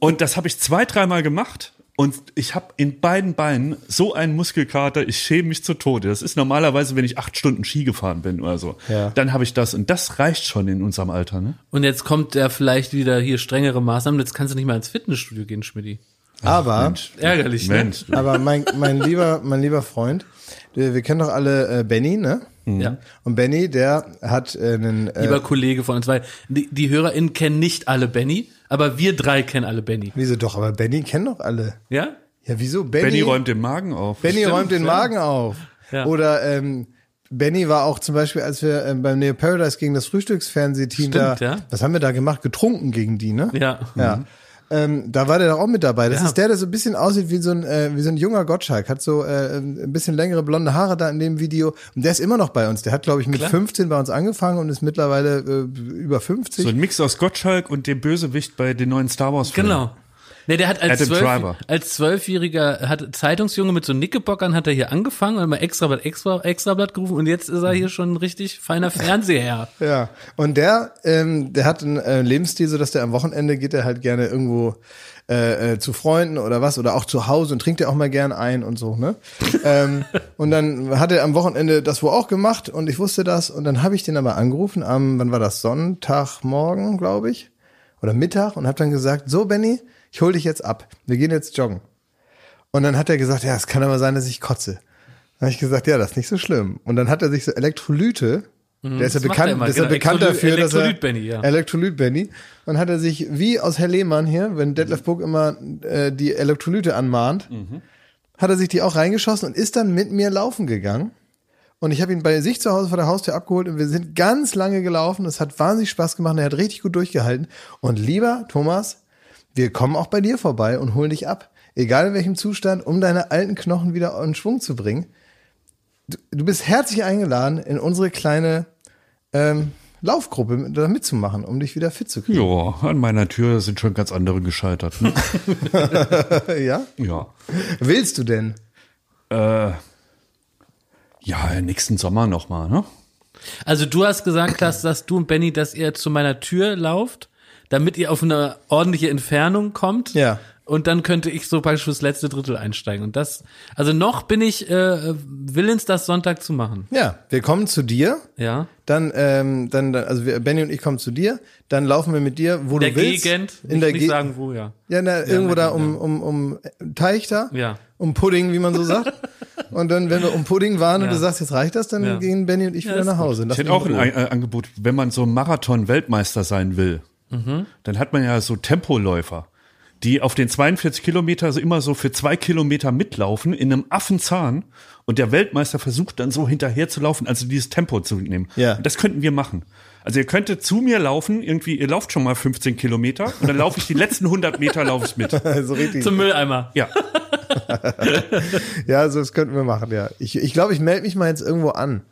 Speaker 2: Und das habe ich zwei, dreimal gemacht. Und ich habe in beiden Beinen so einen Muskelkater, ich schäme mich zu Tode. Das ist normalerweise, wenn ich acht Stunden Ski gefahren bin oder so.
Speaker 1: Ja.
Speaker 2: Dann habe ich das. Und das reicht schon in unserem Alter, ne?
Speaker 3: Und jetzt kommt ja vielleicht wieder hier strengere Maßnahmen. Jetzt kannst du nicht mal ins Fitnessstudio gehen, Schmidti.
Speaker 1: Aber,
Speaker 2: Mensch.
Speaker 3: Ärgerlich, ne?
Speaker 2: Mensch.
Speaker 1: aber mein, mein lieber, mein lieber Freund, wir, wir kennen doch alle äh, Benny, ne?
Speaker 3: Ja.
Speaker 1: Und Benny, der hat äh, einen. Äh,
Speaker 3: Lieber Kollege von uns, weil die, die HörerInnen kennen nicht alle Benny, aber wir drei kennen alle Benny.
Speaker 1: wieso doch? Aber Benny kennen doch alle.
Speaker 3: Ja?
Speaker 1: Ja, wieso? Benny,
Speaker 2: Benny räumt den Magen auf.
Speaker 1: Benny
Speaker 3: Stimmt,
Speaker 1: räumt den
Speaker 3: ja.
Speaker 1: Magen auf.
Speaker 3: Ja.
Speaker 1: Oder ähm, Benny war auch zum Beispiel, als wir ähm, beim Neo Paradise gegen das Frühstücksfernsehteam da,
Speaker 3: Stimmt, ja.
Speaker 1: was haben wir da gemacht? Getrunken gegen die, ne?
Speaker 3: Ja.
Speaker 1: Ja. Ähm, da war der doch auch mit dabei. Das
Speaker 3: Ja.
Speaker 1: ist der, der so ein bisschen aussieht wie so ein, äh, wie so ein junger Gottschalk. Hat so äh, ein bisschen längere blonde Haare da in dem Video. Und der ist immer noch bei uns. Der hat, glaube ich, mit
Speaker 3: Klar.
Speaker 1: 15 bei uns angefangen und ist mittlerweile äh, über 50.
Speaker 2: So ein Mix aus Gottschalk und dem Bösewicht bei den neuen Star Wars Filmen.
Speaker 3: Genau. Ne, der hat als zwölf, als zwölfjähriger hat Zeitungsjunge mit so Nickebockern hat er hier angefangen, hat mal Extrablatt, extra, Extrablatt gerufen und jetzt ist er hier schon ein richtig feiner Fernseher.
Speaker 1: Ja, und der, ähm, der hat einen äh, Lebensstil, so dass der am Wochenende geht er halt gerne irgendwo äh, äh, zu Freunden oder was oder auch zu Hause und trinkt er auch mal gern ein und so, ne? ähm, und dann hat er am Wochenende das wohl auch gemacht und ich wusste das und dann habe ich den aber angerufen am, wann war das, Sonntagmorgen, glaube ich, oder Mittag und habe dann gesagt, so Benny, ich hol dich jetzt ab, wir gehen jetzt joggen. Und dann hat er gesagt, ja, es kann aber sein, dass ich kotze. Dann habe ich gesagt, ja, das ist nicht so schlimm. Und dann hat er sich so Elektrolyte, der ist ja
Speaker 3: Mhm,
Speaker 1: bekannt, ist ja
Speaker 3: genau.
Speaker 1: bekannt
Speaker 3: Elektroly-
Speaker 1: dafür, dass er
Speaker 3: Elektrolyt-Benny, ja.
Speaker 1: Elektrolyt-Benny. Und hat er sich wie aus Herr Lehmann hier, wenn Detlef Book immer äh, die Elektrolyte anmahnt, hat er sich die auch reingeschossen und ist dann mit mir laufen gegangen. Und ich habe ihn bei sich zu Hause vor der Haustür abgeholt und wir sind ganz lange gelaufen. Es hat wahnsinnig Spaß gemacht. Er hat richtig gut durchgehalten. Und lieber Thomas, wir kommen auch bei dir vorbei und holen dich ab. Egal in welchem Zustand, um deine alten Knochen wieder in Schwung zu bringen. Du, du bist herzlich eingeladen, in unsere kleine ähm, Laufgruppe da mitzumachen, um dich wieder fit zu kriegen.
Speaker 2: Ja, an meiner Tür sind schon ganz andere gescheitert. Ne?
Speaker 1: Ja?
Speaker 2: ja.
Speaker 1: Willst du denn?
Speaker 2: Äh, ja, nächsten Sommer nochmal, ne?
Speaker 3: Also du hast gesagt, Klaas, dass du und Benny, dass ihr zu meiner Tür lauft, damit ihr auf eine ordentliche Entfernung kommt.
Speaker 1: Ja.
Speaker 3: Und dann könnte ich so praktisch fürs letzte Drittel einsteigen. Und das, also noch bin ich äh, willens, das Sonntag zu machen.
Speaker 1: Ja, wir kommen zu dir.
Speaker 3: Ja.
Speaker 1: Dann, ähm, dann, dann- also wir, Benny und ich kommen zu dir. Dann laufen wir mit dir, wo
Speaker 3: Der
Speaker 1: du willst.
Speaker 3: Gegend,
Speaker 1: In der
Speaker 3: nicht
Speaker 1: Gegend.
Speaker 3: sagen wo, ja.
Speaker 1: Ja, na, irgendwo
Speaker 3: na,
Speaker 1: da
Speaker 3: ja.
Speaker 1: um, um, um Teich da.
Speaker 3: Ja.
Speaker 1: Um Pudding, wie man so sagt. und dann, wenn wir um Pudding waren und
Speaker 3: Ja.
Speaker 1: du sagst, jetzt reicht das, dann
Speaker 3: Ja.
Speaker 1: gehen Benny und ich
Speaker 3: Ja,
Speaker 1: wieder nach. Hause.
Speaker 2: Ich hätte auch
Speaker 1: in
Speaker 2: ein Angebot, wenn man so Marathon-Weltmeister sein will, dann hat man ja so Tempoläufer, die auf den 42 Kilometer so immer so für zwei Kilometer mitlaufen in einem Affenzahn und der Weltmeister versucht dann so hinterher zu laufen, also dieses Tempo zu nehmen.
Speaker 1: Ja.
Speaker 2: Und das könnten wir machen. Also ihr könntet zu mir laufen, irgendwie, ihr lauft schon mal 15 Kilometer und dann laufe ich die letzten 100 Meter laufe ich mit.
Speaker 1: Also richtig.
Speaker 3: Zum Mülleimer.
Speaker 2: Ja,
Speaker 1: Ja, also das könnten wir machen, ja. Ich glaube, ich, glaub, ich melde mich mal jetzt irgendwo an.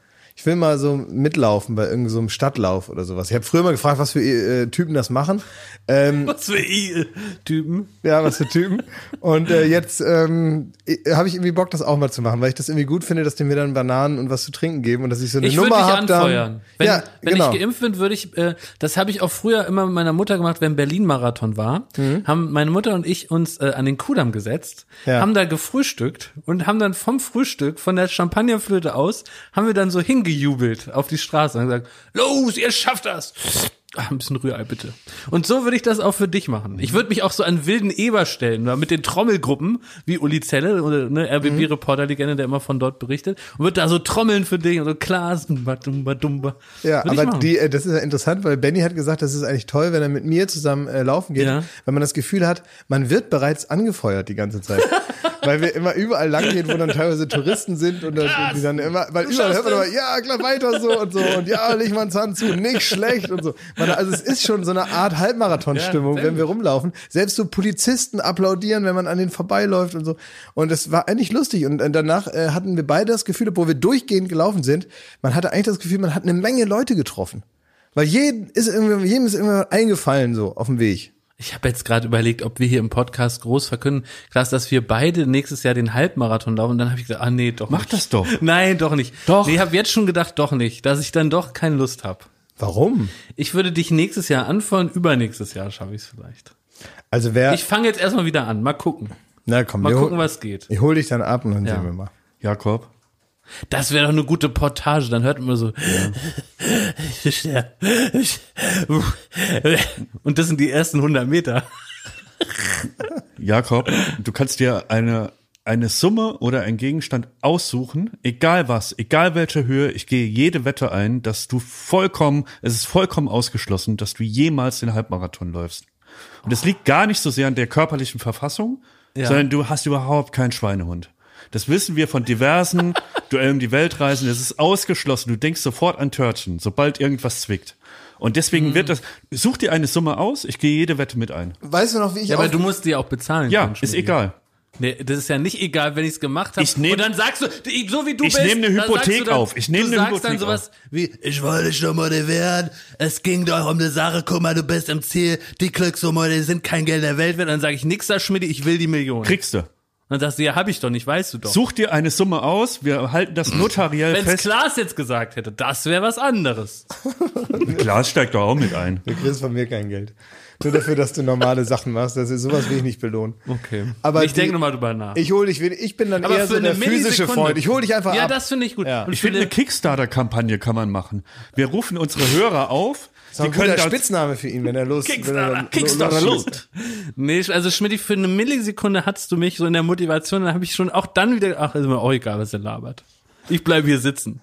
Speaker 1: Ich will mal so mitlaufen bei irgendeinem so einem Stadtlauf oder sowas. Ich habe früher mal gefragt, was für äh, Typen das machen. Ähm,
Speaker 3: Was für I-Typen.
Speaker 1: ja, was für Typen. Und äh, jetzt ähm, habe ich irgendwie Bock, das auch mal zu machen, weil ich das irgendwie gut finde, dass die mir dann Bananen und was zu trinken geben und dass ich so eine
Speaker 3: Ich
Speaker 1: Nummer habe. dann-
Speaker 3: anfeuern. Wenn,
Speaker 1: ja,
Speaker 3: wenn
Speaker 1: genau.
Speaker 3: ich geimpft bin, würde ich, äh, das habe ich auch früher immer mit meiner Mutter gemacht, wenn Berlin-Marathon war, haben meine Mutter und ich uns äh, an den Kudamm gesetzt,
Speaker 1: Mhm. Ja.
Speaker 3: haben da gefrühstückt und haben dann vom Frühstück, von der Champagnerflöte aus, haben wir dann so hingejubelt auf die Straße und gesagt, los, ihr schafft das! Ach, ein bisschen Rührei bitte. Und so würde ich das auch für dich machen. Ich würde mich auch so an wilden Eber stellen, mit den Trommelgruppen, wie Uli Zelle, oder ne,
Speaker 1: Mhm.
Speaker 3: RBB-Reporter-Legende, der immer von dort berichtet, und würde da so trommeln für dich und so Klaas, dumba, dumba, dumba.
Speaker 1: Ja,
Speaker 3: Würde ich
Speaker 1: aber die, äh, das ist ja interessant, weil Benny hat gesagt, das ist eigentlich toll, wenn er mit mir zusammen äh, laufen geht,
Speaker 3: Ja.
Speaker 1: weil man das Gefühl hat, man wird bereits angefeuert die ganze Zeit. weil wir immer überall lang gehen, wo dann teilweise Touristen sind und, dann, und die dann immer, weil überall hört man immer, ja, klar, weiter so und so und ja, leg mal einen Zahn zu, nicht schlecht und so. Also es ist schon so eine Art Halbmarathon-Stimmung,
Speaker 3: Ja,
Speaker 1: wenn wir rumlaufen. Selbst so Polizisten applaudieren, wenn man an denen vorbeiläuft und so. Und es war eigentlich lustig. Und äh, danach äh, hatten wir beide das Gefühl, obwohl wir durchgehend gelaufen sind, man hatte eigentlich das Gefühl, man hat eine Menge Leute getroffen. Weil jeden ist irgendwie, jedem ist irgendwann eingefallen so auf dem Weg.
Speaker 3: Ich habe jetzt gerade überlegt, ob wir hier im Podcast groß verkünden, krass, dass wir beide nächstes Jahr den Halbmarathon laufen. Und dann habe ich gesagt, ah nee, doch
Speaker 2: Mach
Speaker 3: nicht.
Speaker 2: das doch.
Speaker 3: Nein, doch nicht.
Speaker 2: Doch.
Speaker 3: Nee, habe jetzt schon gedacht, doch nicht, dass ich dann doch keine Lust habe.
Speaker 1: Warum?
Speaker 3: Ich würde dich nächstes Jahr anfeuern, übernächstes Jahr schaffe ich es vielleicht.
Speaker 1: Also wer,
Speaker 3: Ich fange jetzt erstmal wieder an, mal gucken.
Speaker 1: na komm,
Speaker 3: Mal gucken, was geht.
Speaker 1: ich hol dich dann ab und dann
Speaker 3: Ja.
Speaker 1: sehen wir mal.
Speaker 2: Jakob.
Speaker 3: Das wäre doch eine gute Portage, dann hört man so. Und das sind die ersten 100 Meter.
Speaker 2: Jakob, du kannst dir eine, eine Summe oder einen Gegenstand aussuchen, egal was, egal welche Höhe, ich gehe jede Wette ein, dass du vollkommen, es ist vollkommen ausgeschlossen, dass du jemals den Halbmarathon läufst. Und es liegt gar nicht so sehr an der körperlichen Verfassung,
Speaker 3: Ja.
Speaker 2: sondern du hast überhaupt keinen Schweinehund. Das wissen wir von diversen Duellen um die Weltreisen. Es ist ausgeschlossen. Du denkst sofort an Törtchen, sobald irgendwas zwickt. Und deswegen wird das, such dir eine Summe aus, ich gehe jede Wette mit ein.
Speaker 1: Weißt du noch, wie ich
Speaker 3: Ja, aber du musst die auch bezahlen.
Speaker 2: Ja, ist egal.
Speaker 3: Nee, das ist ja nicht egal, wenn ich es gemacht habe.
Speaker 2: Ich nehm-
Speaker 3: und dann sagst du, die- so wie du
Speaker 2: Ich
Speaker 3: bist.
Speaker 2: nehm eine
Speaker 3: dann sagst
Speaker 2: Hypothek
Speaker 3: du dann,
Speaker 2: auf. Ich nehm
Speaker 3: du
Speaker 2: eine
Speaker 3: sagst
Speaker 2: Hypothek
Speaker 3: dann sowas wie, ich wollte dich nur motivieren. Es ging doch um eine Sache. Guck mal, du bist im Ziel. Die Glückssumme, die sind kein Geld der Welt wert. Dann sage ich, nix da, Schmidt, ich will die Million.
Speaker 2: Kriegst du.
Speaker 3: dann sagst du, ja, hab ich doch nicht, weißt du doch.
Speaker 2: Such dir eine Summe aus, wir halten das notariell
Speaker 3: Wenn es
Speaker 2: fest.
Speaker 3: Klaas jetzt gesagt hätte, das wäre was anderes.
Speaker 2: Klaas steigt doch auch mit ein.
Speaker 1: Du kriegst von mir kein Geld. Nur dafür, dass du normale Sachen machst. Das ist sowas will ich nicht belohnen.
Speaker 3: Okay.
Speaker 1: Aber
Speaker 3: ich denke nochmal drüber nach.
Speaker 1: Ich hol dich, ich bin dann eher so der physische
Speaker 3: Millisekunde.
Speaker 1: Freund. Ich hol dich einfach
Speaker 3: Ja,
Speaker 1: ab.
Speaker 3: das finde ich gut.
Speaker 1: Ja.
Speaker 3: Und
Speaker 2: Ich finde, eine
Speaker 3: eine
Speaker 2: Kickstarter-Kampagne kann man machen. Wir rufen unsere Hörer auf.
Speaker 1: das ist ein Spitzname für ihn, wenn er los wenn er
Speaker 2: Kickstarter, los.
Speaker 3: Nee, also Schmidt, für eine Millisekunde hattest du mich so in der Motivation, dann habe ich schon auch dann wieder, ach, ist mir auch egal, was er labert. Ich bleibe hier sitzen.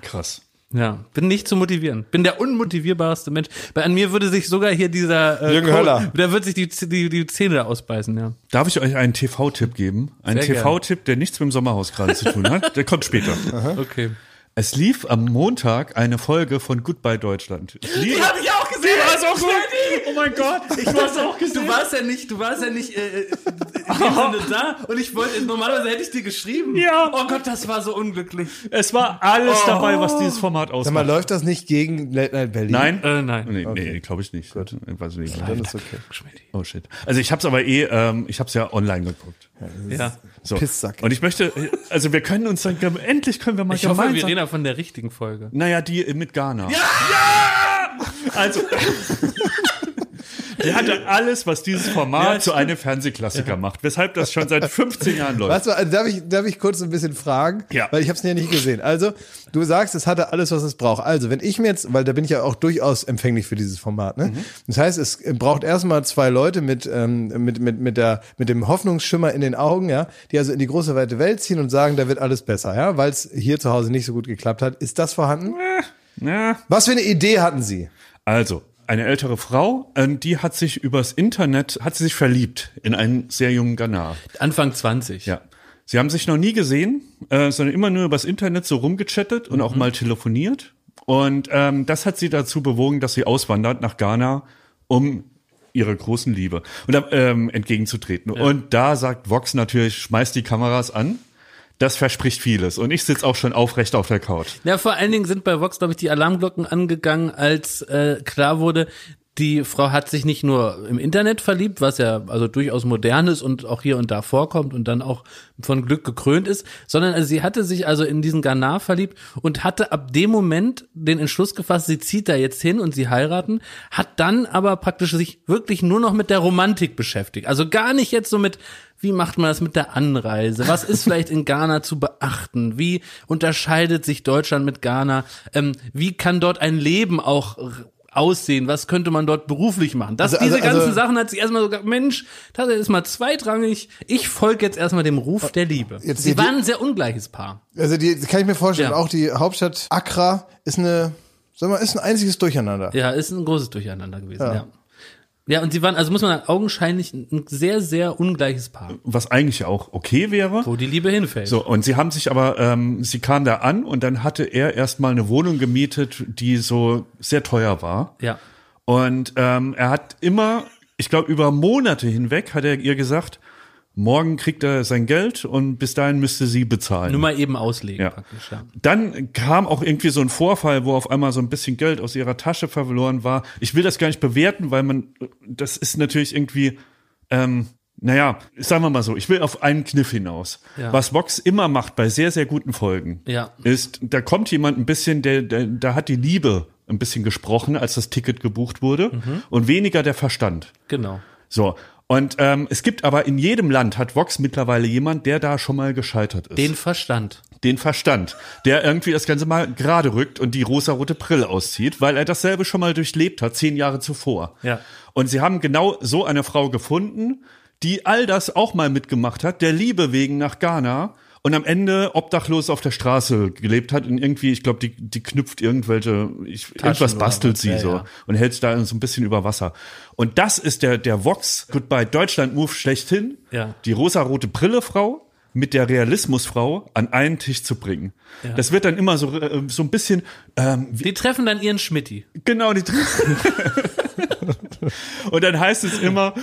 Speaker 2: Krass.
Speaker 3: Ja, bin nicht zu motivieren. Bin der unmotivierbarste Mensch. Bei an mir würde sich sogar hier dieser äh,
Speaker 1: Jürgen Höller.
Speaker 3: Da wird sich die, die, die Zähne ausbeißen, ja.
Speaker 2: Darf ich euch einen TV-Tipp geben? Einen TV-Tipp, der nichts mit dem Sommerhaus gerade zu tun hat. Der kommt später.
Speaker 3: Okay.
Speaker 2: Es lief am Montag eine Folge von Goodbye Deutschland. Ich liebe-
Speaker 3: hab ich auch gesehen.
Speaker 2: Die war so gut. Oh mein Gott, ich war's auch gesehen.
Speaker 3: Du warst ja nicht, du warst ja nicht äh, äh, in Sinne da und ich wollte, normalerweise hätte ich dir geschrieben.
Speaker 2: Ja.
Speaker 3: Oh Gott, das war so unglücklich.
Speaker 2: Es war alles
Speaker 3: Oh.
Speaker 2: dabei, was dieses Format
Speaker 1: Sag mal,
Speaker 2: ausmacht.
Speaker 1: läuft das nicht gegen Late Night Berlin?
Speaker 2: Nein?
Speaker 3: Äh, nein.
Speaker 2: Nee, nee glaube ich nicht. Gut. Ich weiß nicht.
Speaker 1: Dann ist okay.
Speaker 2: Oh shit. Also ich hab's aber eh, ähm, ich hab's ja online geguckt.
Speaker 3: Ja.
Speaker 2: So.
Speaker 1: Pisssack.
Speaker 2: Und ich möchte, also wir können uns dann, endlich können wir mal
Speaker 3: Ich hoffe, wir reden ja von der richtigen Folge.
Speaker 2: Naja, die mit Ghana. Ja! ja! Also. Der hatte alles, was dieses Format
Speaker 3: Ja,
Speaker 2: zu einem Fernsehklassiker macht, weshalb das schon seit 15 Jahren läuft.
Speaker 1: Weißt du, also darf ich, darf ich kurz ein bisschen fragen?
Speaker 2: Ja.
Speaker 1: Weil ich habe es ja nicht gesehen. Also, du sagst, es hatte alles, was es braucht. Also, wenn ich mir jetzt, weil da bin ich ja auch durchaus empfänglich für dieses Format, ne? Das heißt, es braucht erstmal zwei Leute mit, ähm, mit, mit, mit, der, mit dem Hoffnungsschimmer in den Augen, ja, die also in die große weite Welt ziehen und sagen, da wird alles besser, ja, weil es hier zu Hause nicht so gut geklappt hat. Ist das vorhanden?
Speaker 2: Ja.
Speaker 1: Was für eine Idee hatten Sie?
Speaker 2: Also, eine ältere Frau, ähm, die hat sich übers Internet, hat sie sich verliebt in einen sehr jungen Ghana.
Speaker 3: Anfang 20.
Speaker 2: Ja. Sie haben sich noch nie gesehen, äh, sondern immer nur übers Internet so rumgechattet und auch mal telefoniert. Und ähm, das hat sie dazu bewogen, dass sie auswandert nach Ghana, um ihrer großen Liebe und, ähm, entgegenzutreten. Und da sagt Vox natürlich, schmeißt die Kameras an. Das verspricht vieles. Und ich sitze auch schon aufrecht auf der Couch.
Speaker 3: Ja, vor allen Dingen sind bei Vox, glaube ich, die Alarmglocken angegangen, als äh, klar wurde, die Frau hat sich nicht nur im Internet verliebt, was ja also durchaus modern ist und auch hier und da vorkommt und dann auch von Glück gekrönt ist, sondern also sie hatte sich also in diesen Ghana verliebt und hatte ab dem Moment den Entschluss gefasst, sie zieht da jetzt hin und sie heiraten, hat dann aber praktisch sich wirklich nur noch mit der Romantik beschäftigt. Also gar nicht jetzt so mit wie macht man das mit der Anreise? Was ist vielleicht in Ghana zu beachten? Wie unterscheidet sich Deutschland mit Ghana? Ähm, wie kann dort ein Leben auch aussehen? Was könnte man dort beruflich machen? Das,
Speaker 1: Also-
Speaker 3: diese
Speaker 1: also-
Speaker 3: ganzen
Speaker 1: also-
Speaker 3: Sachen hat sie erstmal so gesagt, Mensch, das ist mal zweitrangig. Ich folge jetzt erstmal dem Ruf der Liebe.
Speaker 1: Jetzt
Speaker 3: sie
Speaker 1: die-
Speaker 3: waren ein sehr ungleiches Paar.
Speaker 1: Also die kann ich mir vorstellen,
Speaker 3: Ja.
Speaker 1: auch die Hauptstadt Accra ist eine, sag mal, ist ein einziges Durcheinander.
Speaker 3: Ja, ist ein großes Durcheinander gewesen, ja. ja. Und sie waren, also muss man sagen, augenscheinlich ein sehr, sehr ungleiches Paar,
Speaker 2: Was eigentlich auch okay wäre.
Speaker 3: wo die Liebe hinfällt.
Speaker 2: So, und sie haben sich aber, ähm, sie kam da an und dann hatte er erstmal eine Wohnung gemietet, die so sehr teuer war.
Speaker 3: Ja.
Speaker 2: Und ähm, er hat immer, ich glaube, über Monate hinweg hat er ihr gesagt, morgen kriegt er sein Geld und bis dahin müsste sie bezahlen.
Speaker 3: Nur mal eben auslegen
Speaker 2: Ja.
Speaker 3: praktisch, ja.
Speaker 2: Dann kam auch irgendwie so ein Vorfall, wo auf einmal so ein bisschen Geld aus ihrer Tasche verloren war. Ich will das gar nicht bewerten, weil man, das ist natürlich irgendwie, ähm, naja, sagen wir mal so, ich will auf einen Kniff hinaus.
Speaker 3: Ja.
Speaker 2: Was Vox immer macht bei sehr, sehr guten Folgen,
Speaker 3: Ja.
Speaker 2: ist, da kommt jemand ein bisschen, der, der, da hat die Liebe ein bisschen gesprochen, als das Ticket gebucht wurde
Speaker 3: Mhm.
Speaker 2: und weniger der Verstand.
Speaker 3: Genau.
Speaker 2: So. Und ähm, es gibt aber in jedem Land hat Vox mittlerweile jemand, der da schon mal gescheitert ist
Speaker 3: Den Verstand.
Speaker 2: den Verstand, der irgendwie das Ganze mal gerade rückt und die rosarote Brille auszieht, weil er dasselbe schon mal durchlebt hat, zehn Jahre zuvor.
Speaker 3: Ja.
Speaker 2: Und sie haben genau so eine Frau gefunden, die all das auch mal mitgemacht hat, der Liebe wegen nach Ghana und am Ende obdachlos auf der Straße gelebt hat und irgendwie, ich glaube, die, die knüpft irgendwelche, ich, irgendwas bastelt sie
Speaker 3: ja,
Speaker 2: so
Speaker 3: ja.
Speaker 2: und hält da so ein bisschen über Wasser. Und das ist der, der Vox Goodbye Deutschland Move schlechthin.
Speaker 3: Ja.
Speaker 2: Die rosarote Brille Frau mit der Realismusfrau an einen Tisch zu bringen. Das wird dann immer so, äh, so ein bisschen, ähm,
Speaker 3: Die treffen dann ihren Schmitti.
Speaker 2: genau, die Und dann heißt es immer,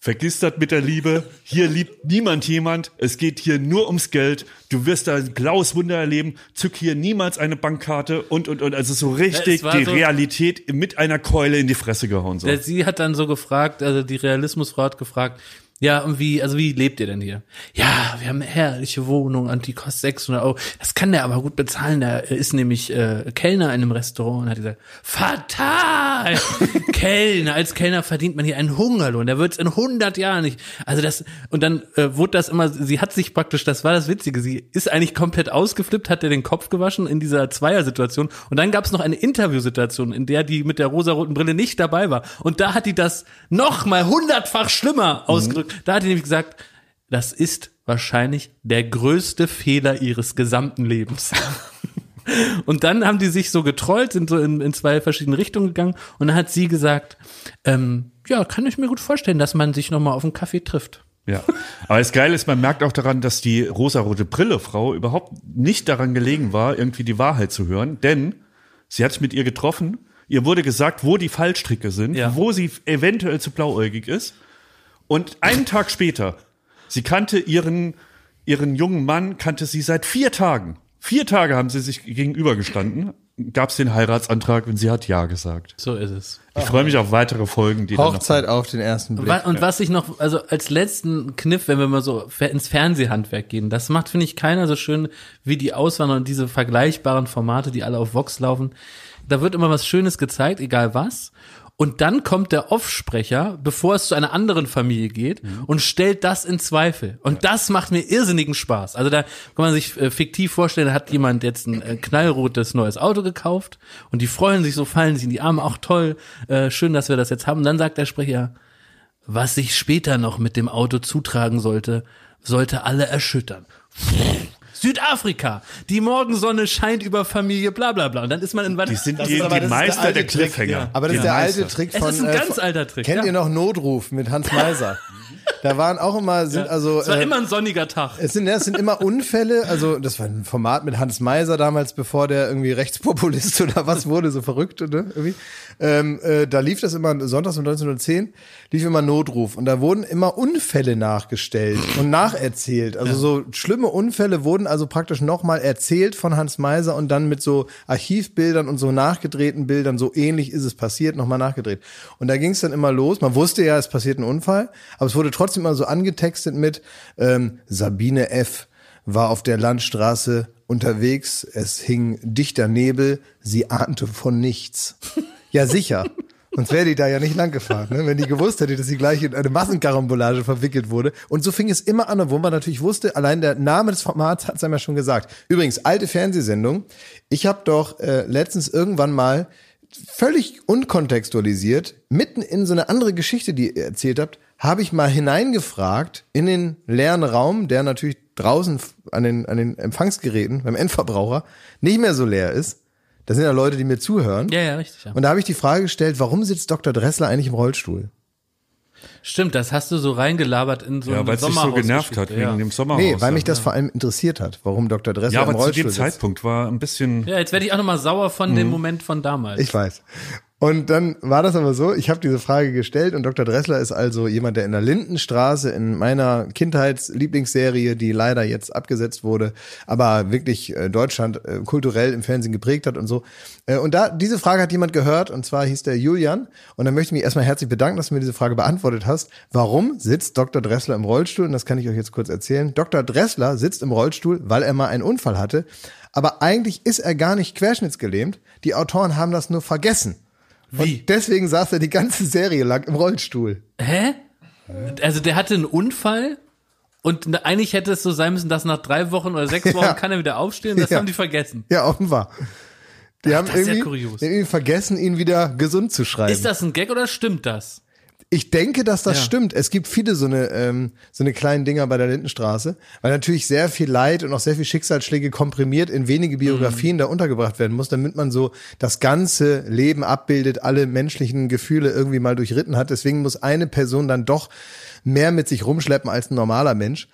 Speaker 2: vergiss das mit der Liebe, hier liebt niemand jemand, es geht hier nur ums Geld, du wirst da ein blaues Wunder erleben, zück hier niemals eine Bankkarte und, und, und, also so richtig die
Speaker 3: so-
Speaker 2: Realität mit einer Keule in die Fresse gehauen. So.
Speaker 3: Sie hat dann so gefragt, also die Realismusfrau hat gefragt, ja, und wie, also wie lebt ihr denn hier? Ja, wir haben eine herrliche Wohnung und die kostet 600 Euro. Das kann der aber gut bezahlen. Der ist nämlich äh, Kellner in einem Restaurant und hat gesagt, fatal! Kellner, als Kellner verdient man hier einen Hungerlohn. Der wird es in 100 Jahren nicht. Also das, und dann äh, wurde das immer, sie hat sich praktisch, das war das Witzige, sie ist eigentlich komplett ausgeflippt, hat ihr den Kopf gewaschen in dieser Zweiersituation. Und dann gab es noch eine Interviewsituation, in der die mit der rosaroten Brille nicht dabei war. Und da hat die das noch mal hundertfach schlimmer ausgedrückt. Da hat die nämlich gesagt, das ist wahrscheinlich der größte Fehler ihres gesamten Lebens. Und dann haben die sich so getrollt, sind so in, in zwei verschiedene Richtungen gegangen und dann hat sie gesagt, ähm, ja, kann ich mir gut vorstellen, dass man sich noch mal auf einen Kaffee trifft.
Speaker 2: Ja, aber das Geile ist, man merkt auch daran, dass die rosarote Brille-Frau überhaupt nicht daran gelegen war, irgendwie die Wahrheit zu hören, denn sie hat sich mit ihr getroffen, ihr wurde gesagt, wo die Fallstricke sind,
Speaker 3: Ja.
Speaker 2: wo sie eventuell zu blauäugig ist und einen Tag später, sie kannte ihren, ihren jungen Mann, kannte sie seit vier Tagen. Vier Tage haben sie sich gegenübergestanden, gab es den Heiratsantrag und sie hat Ja gesagt.
Speaker 3: So ist es.
Speaker 2: Ich freue mich auf weitere Folgen, die dann noch
Speaker 1: Hochzeit auf den ersten Blick.
Speaker 3: Und was ich noch, also als letzten Kniff, wenn wir mal so ins Fernsehhandwerk gehen, das macht, finde ich, keiner so schön wie die Auswanderer und diese vergleichbaren Formate, die alle auf Vox laufen. Da wird immer was Schönes gezeigt, egal was. Und dann kommt der Offsprecher, bevor es zu einer anderen Familie geht, und stellt das in Zweifel. Und das macht mir irrsinnigen Spaß. Also da kann man sich äh, fiktiv vorstellen, da hat jemand jetzt ein äh, knallrotes neues Auto gekauft und die freuen sich so, fallen sich in die Arme, auch toll, äh, schön, dass wir das jetzt haben. Und dann sagt der Sprecher, was sich später noch mit dem Auto zutragen sollte, sollte alle erschüttern. Südafrika, die Morgensonne scheint über Familie, bla bla bla. Und dann ist man in
Speaker 2: Die sind
Speaker 1: Das
Speaker 2: die,
Speaker 1: ist aber-
Speaker 2: die
Speaker 1: das ist der
Speaker 2: Meister
Speaker 1: alte
Speaker 2: der
Speaker 1: Trick,
Speaker 2: Cliffhanger.
Speaker 1: Aber das
Speaker 2: Die
Speaker 1: ist der
Speaker 2: Meister.
Speaker 1: alte Trick
Speaker 3: Es
Speaker 1: von.
Speaker 3: ist ein
Speaker 1: äh,
Speaker 3: ganz
Speaker 1: von-
Speaker 3: alter Trick,
Speaker 1: Kennt
Speaker 3: ja.
Speaker 1: ihr noch Notruf mit Hans Meiser? Da waren auch immer, sind also.
Speaker 3: Es war
Speaker 1: äh,
Speaker 3: immer ein sonniger Tag.
Speaker 1: es sind, ja, es sind immer Unfälle, also das war ein Format mit Hans Meiser damals, bevor der irgendwie Rechtspopulist oder was wurde, so verrückt, ne? Irgendwie. Ähm, äh, da lief das immer sonntags um 1910, lief immer Notruf und da wurden immer Unfälle nachgestellt und nacherzählt. Also so schlimme Unfälle wurden also praktisch nochmal erzählt von Hans Meiser und dann mit so Archivbildern und so nachgedrehten Bildern, so ähnlich ist es passiert, nochmal nachgedreht. Und da ging es dann immer los. Man wusste ja, es passiert ein Unfall, aber es wurde trotzdem immer so angetextet mit ähm, Sabine F. war auf der Landstraße unterwegs, es hing dichter Nebel, sie ahnte von nichts. Ja, sicher. Sonst wäre die da ja nicht lang gefahren, ne? wenn die gewusst hätte, dass sie gleich in eine Massenkarambolage verwickelt wurde. Und so fing es immer an, wo man natürlich wusste, allein der Name des Formats hat es einem ja schon gesagt. Übrigens, alte Fernsehsendung. Ich habe doch äh, letztens irgendwann mal völlig unkontextualisiert, mitten in so eine andere Geschichte, die ihr erzählt habt, habe ich mal hineingefragt in den leeren Raum, der natürlich draußen an den, an den Empfangsgeräten beim Endverbraucher nicht mehr so leer ist. Da sind ja Leute, die mir zuhören.
Speaker 3: Ja, ja, richtig. Ja.
Speaker 1: Und da habe ich die Frage gestellt, warum sitzt Dr. Dressler eigentlich im Rollstuhl?
Speaker 3: Stimmt, das hast du so reingelabert in so
Speaker 2: Ja, weil es dich so genervt hat wegen dem
Speaker 3: ja.
Speaker 2: Sommerhaus.
Speaker 1: Nee, weil mich
Speaker 2: da.
Speaker 1: das vor allem interessiert hat, warum Dr. Dressler
Speaker 2: Ja,
Speaker 1: im
Speaker 2: aber zu
Speaker 1: Rollstuhl
Speaker 2: dem
Speaker 1: sitzt.
Speaker 2: Zeitpunkt war ein bisschen.
Speaker 3: Ja, jetzt werde ich auch nochmal sauer von
Speaker 2: Mhm.
Speaker 3: dem Moment von damals.
Speaker 1: Ich weiß. Und dann war das aber so, ich habe diese Frage gestellt und Dr. Dressler ist also jemand, der in der Lindenstraße in meiner Kindheitslieblingsserie, die leider jetzt abgesetzt wurde, aber wirklich äh, Deutschland äh, kulturell im Fernsehen geprägt hat und so. Äh, und da diese Frage hat jemand gehört und zwar hieß der Julian und dann möchte ich mich erstmal herzlich bedanken, dass du mir diese Frage beantwortet hast. Warum sitzt Dr. Dressler im Rollstuhl? Und das kann ich euch jetzt kurz erzählen. Dr. Dressler sitzt im Rollstuhl, weil er mal einen Unfall hatte, aber eigentlich ist er gar nicht querschnittsgelähmt. Die Autoren haben das nur vergessen.
Speaker 3: Wie?
Speaker 1: Und deswegen saß er die ganze Serie lang im Rollstuhl.
Speaker 3: Hä? Also der hatte einen Unfall und eigentlich hätte es so sein müssen, dass nach drei Wochen oder sechs Wochen
Speaker 1: Ja.
Speaker 3: kann er wieder aufstehen. Das
Speaker 1: Ja.
Speaker 3: haben die vergessen.
Speaker 1: Ja, offenbar. Die haben
Speaker 3: das ist ja
Speaker 1: irgendwie,
Speaker 3: kurios.
Speaker 1: die haben irgendwie vergessen, ihn wieder gesund zu schreiben.
Speaker 3: Ist das ein Gag oder stimmt das?
Speaker 1: Ich denke, dass das
Speaker 3: Ja.
Speaker 1: stimmt. Es gibt viele so eine, ähm, so eine kleinen Dinger bei der Lindenstraße, weil natürlich sehr viel Leid und auch sehr viel Schicksalsschläge komprimiert in wenige Biografien da untergebracht werden muss, damit man so das ganze Leben abbildet, alle menschlichen Gefühle irgendwie mal durchritten hat. Deswegen muss eine Person dann doch mehr mit sich rumschleppen als ein normaler Mensch.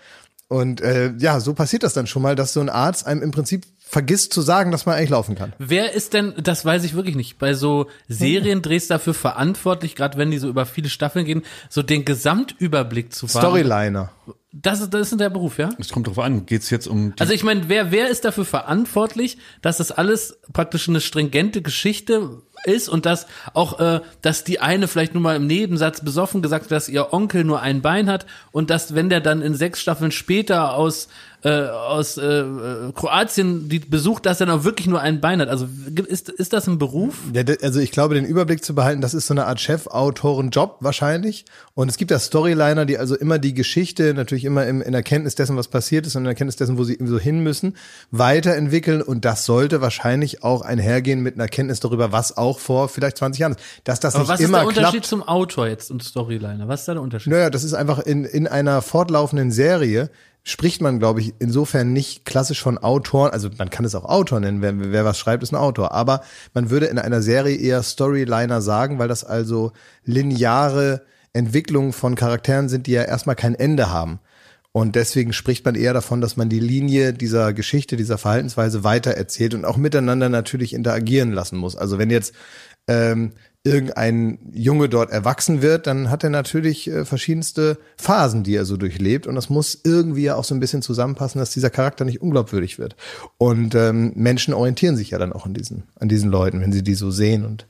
Speaker 1: Und äh, ja, so passiert das dann schon mal, dass so ein Arzt einem im Prinzip vergisst zu sagen, dass man eigentlich laufen kann.
Speaker 3: Wer ist denn, das weiß ich wirklich nicht, bei so Seriendrehs dafür verantwortlich, gerade wenn die so über viele Staffeln gehen, so den Gesamtüberblick zu fahren?
Speaker 1: Storyliner.
Speaker 3: Das, ist- das ist der Beruf, ja?
Speaker 2: Es kommt drauf an, geht's jetzt um die
Speaker 3: Also ich meine, wer, wer ist dafür verantwortlich, dass das alles praktisch eine stringente Geschichte ist und dass auch, äh, dass die eine vielleicht nur mal im Nebensatz besoffen gesagt hat, dass ihr Onkel nur ein Bein hat und dass, wenn der dann in sechs Staffeln später aus, äh, aus äh, äh, Kroatien die besucht, dass er auch wirklich nur ein Bein hat. Also ist, ist das ein Beruf?
Speaker 1: Ja, also ich glaube, den Überblick zu behalten, das ist so eine Art Chefautorenjob wahrscheinlich. Und es gibt ja Storyliner, die also immer die Geschichte, natürlich immer im, in Erkenntnis dessen, was passiert ist und in Erkenntnis dessen, wo sie so hin müssen, weiterentwickeln. Und das sollte wahrscheinlich auch einhergehen mit einer Erkenntnis darüber, was auch vor vielleicht 20 Jahren ist. Dass das
Speaker 3: Aber
Speaker 1: nicht
Speaker 3: was ist
Speaker 1: immer
Speaker 3: der Unterschied
Speaker 1: klappt.
Speaker 3: zum Autor jetzt und Storyliner? Was ist da der Unterschied?
Speaker 1: Naja, das ist einfach in, in einer fortlaufenden Serie spricht man, glaube ich, insofern nicht klassisch von Autoren, also man kann es auch Autor nennen, wer, wer was schreibt, ist ein Autor, aber man würde in einer Serie eher Storyliner sagen, weil das also lineare Entwicklungen von Charakteren sind, die ja erstmal kein Ende haben. Und deswegen spricht man eher davon, dass man die Linie dieser Geschichte, dieser Verhaltensweise weitererzählt und auch miteinander natürlich interagieren lassen muss. Also wenn jetzt ähm, irgendein Junge dort erwachsen wird, dann hat er natürlich äh, verschiedenste Phasen, die er so durchlebt. Und das muss irgendwie ja auch so ein bisschen zusammenpassen, dass dieser Charakter nicht unglaubwürdig wird. Und ähm, Menschen orientieren sich ja dann auch an diesen, an diesen Leuten, wenn sie die so sehen und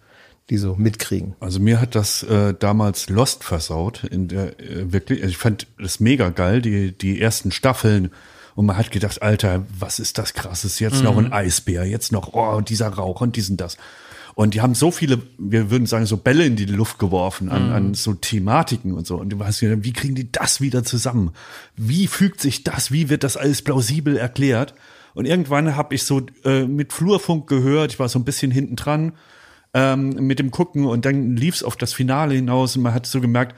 Speaker 1: die so mitkriegen.
Speaker 2: Also mir hat das äh, damals Lost versaut. In der, äh, wirklich, also ich fand das mega geil, die, die ersten Staffeln. Und man hat gedacht, Alter, was ist das krasses? Jetzt noch ein Eisbär, jetzt noch, oh, und dieser Rauch und diesen das. Und die haben so viele, wir würden sagen, so Bälle in die Luft geworfen an, an so Thematiken und so. Und du weißt, wie kriegen die das wieder zusammen? Wie fügt sich das? Wie wird das alles plausibel erklärt? Und irgendwann habe ich so äh, mit Flurfunk gehört, ich war so ein bisschen hinten dran ähm, mit dem Gucken und dann lief es auf das Finale hinaus und man hat so gemerkt,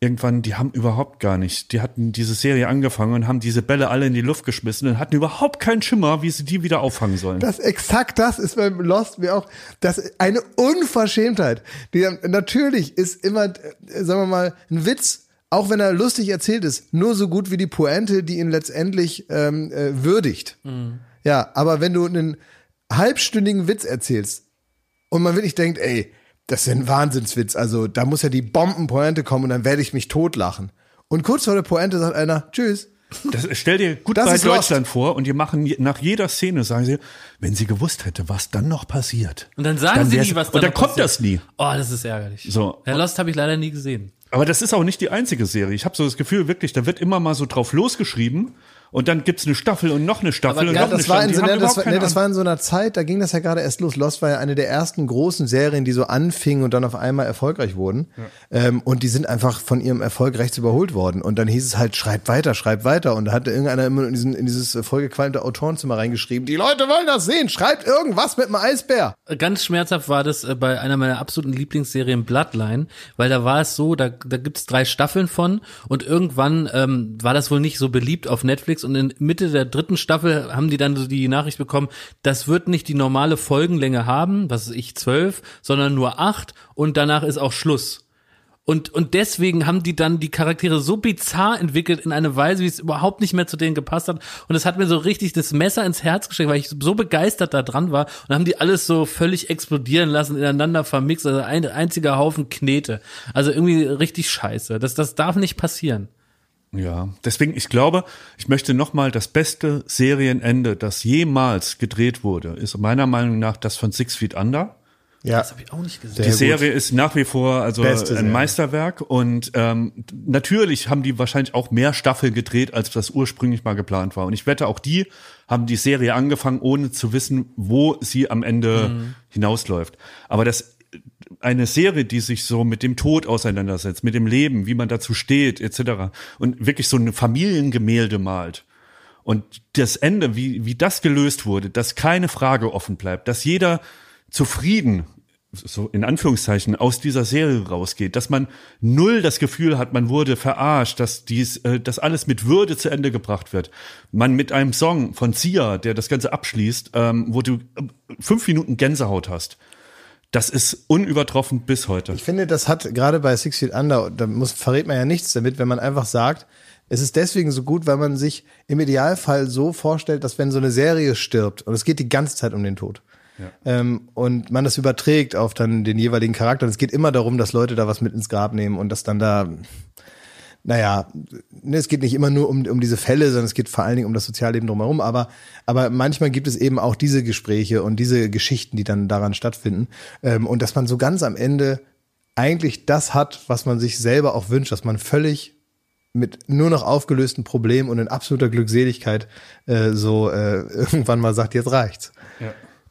Speaker 2: irgendwann, die haben überhaupt gar nicht, die hatten diese Serie angefangen und haben diese Bälle alle in die Luft geschmissen und hatten überhaupt keinen Schimmer, wie sie die wieder auffangen sollen.
Speaker 1: Das exakt das ist beim Lost mir auch das ist eine Unverschämtheit. Die, natürlich ist immer, äh, sagen wir mal, ein Witz auch wenn er lustig erzählt ist, nur so gut wie die Pointe, die ihn letztendlich ähm, äh, würdigt. Ja, aber wenn du einen halbstündigen Witz erzählst und man wirklich denkt, ey, das ist ein Wahnsinnswitz, also da muss ja die Bombenpointe kommen und dann werde ich mich totlachen. Und kurz vor der Pointe sagt einer, tschüss.
Speaker 2: Das, stell dir gut
Speaker 1: Das
Speaker 2: bei
Speaker 1: ist Lost.
Speaker 2: Deutschland vor und die machen nach jeder Szene, sagen sie, wenn sie gewusst hätte, was dann noch passiert.
Speaker 3: Und dann sagen sie
Speaker 2: wär's-
Speaker 3: nie, was
Speaker 2: Und dann kommt
Speaker 3: passiert.
Speaker 2: das nie.
Speaker 3: Oh, das ist ärgerlich.
Speaker 2: So.
Speaker 3: Ja, Lost habe ich leider nie gesehen.
Speaker 2: Aber das ist auch nicht die einzige Serie. Ich habe so das Gefühl, wirklich, da wird immer mal so drauf losgeschrieben und dann gibt's eine Staffel und noch eine Staffel
Speaker 3: Aber
Speaker 2: und
Speaker 3: ja,
Speaker 2: noch eine Staffel.
Speaker 1: in so, ne, das, war, ne, das war in so einer Zeit, da ging das ja gerade erst los. Lost war ja eine der ersten großen Serien, die so anfingen und dann auf einmal erfolgreich wurden. Ähm, und die sind einfach von ihrem Erfolg rechts überholt worden. Und dann hieß es halt, schreibt weiter, schreibt weiter. Und da hatte irgendeiner immer in, diesen, in dieses vollgequalmte Autorenzimmer reingeschrieben, die Leute wollen das sehen, schreibt irgendwas mit einem Eisbär.
Speaker 3: Ganz schmerzhaft war das äh, bei einer meiner absoluten Lieblingsserien Bloodline, weil da war es so, da, da gibt's drei Staffeln von und irgendwann ähm, war das wohl nicht so beliebt auf Netflix und in Mitte der dritten Staffel haben die dann so die Nachricht bekommen, das wird nicht die normale Folgenlänge haben, was ich, zwölf, sondern nur acht und danach ist auch Schluss. Und, und deswegen haben die dann die Charaktere so bizarr entwickelt in eine Weise, wie es überhaupt nicht mehr zu denen gepasst hat. Und es hat mir so richtig das Messer ins Herz gesteckt, weil ich so begeistert da dran war. Und haben die alles so völlig explodieren lassen, ineinander vermixt. Also ein einziger Haufen Knete. Also irgendwie richtig scheiße. Das, das darf nicht passieren.
Speaker 2: Ja, deswegen, ich glaube, ich möchte nochmal das beste Serienende, das jemals gedreht wurde, ist meiner Meinung nach das von Six Feet Under.
Speaker 1: Ja,
Speaker 3: Das habe ich auch nicht gesehen.
Speaker 2: Die Serie ist nach wie vor also
Speaker 1: Beste
Speaker 2: ein
Speaker 1: Serie.
Speaker 2: Meisterwerk und ähm, natürlich haben die wahrscheinlich auch mehr Staffeln gedreht, als das ursprünglich mal geplant war. Und ich wette, auch die haben die Serie angefangen, ohne zu wissen, wo sie am Ende hinausläuft. Aber das eine Serie, die sich so mit dem Tod auseinandersetzt, mit dem Leben, wie man dazu steht, etc. und wirklich so eine Familiengemälde malt. Und das Ende, wie, wie das gelöst wurde, dass keine Frage offen bleibt, dass jeder zufrieden, so in Anführungszeichen, aus dieser Serie rausgeht, dass man null das Gefühl hat, man wurde verarscht, dass dies, äh, dass alles mit Würde zu Ende gebracht wird. Man mit einem Song von Sia, der das Ganze abschließt, ähm, wo du äh, fünf Minuten Gänsehaut hast. Das ist unübertroffen bis heute.
Speaker 1: Ich finde, das hat gerade bei Six Feet Under, da muss, verrät man ja nichts damit, wenn man einfach sagt, es ist deswegen so gut, weil man sich im Idealfall so vorstellt, dass wenn so eine Serie stirbt, und es geht die ganze Zeit um den Tod, ähm, und man das überträgt auf dann den jeweiligen Charakter, und es geht immer darum, dass Leute da was mit ins Grab nehmen und dass dann da, naja, ne, es geht nicht immer nur um, um diese Fälle, sondern es geht vor allen Dingen um das Sozialleben drumherum, aber, aber manchmal gibt es eben auch diese Gespräche und diese Geschichten, die dann daran stattfinden, ähm, und dass man so ganz am Ende eigentlich das hat, was man sich selber auch wünscht, dass man völlig mit nur noch aufgelösten Problemen und in absoluter Glückseligkeit äh, so äh, irgendwann mal sagt, jetzt reicht's.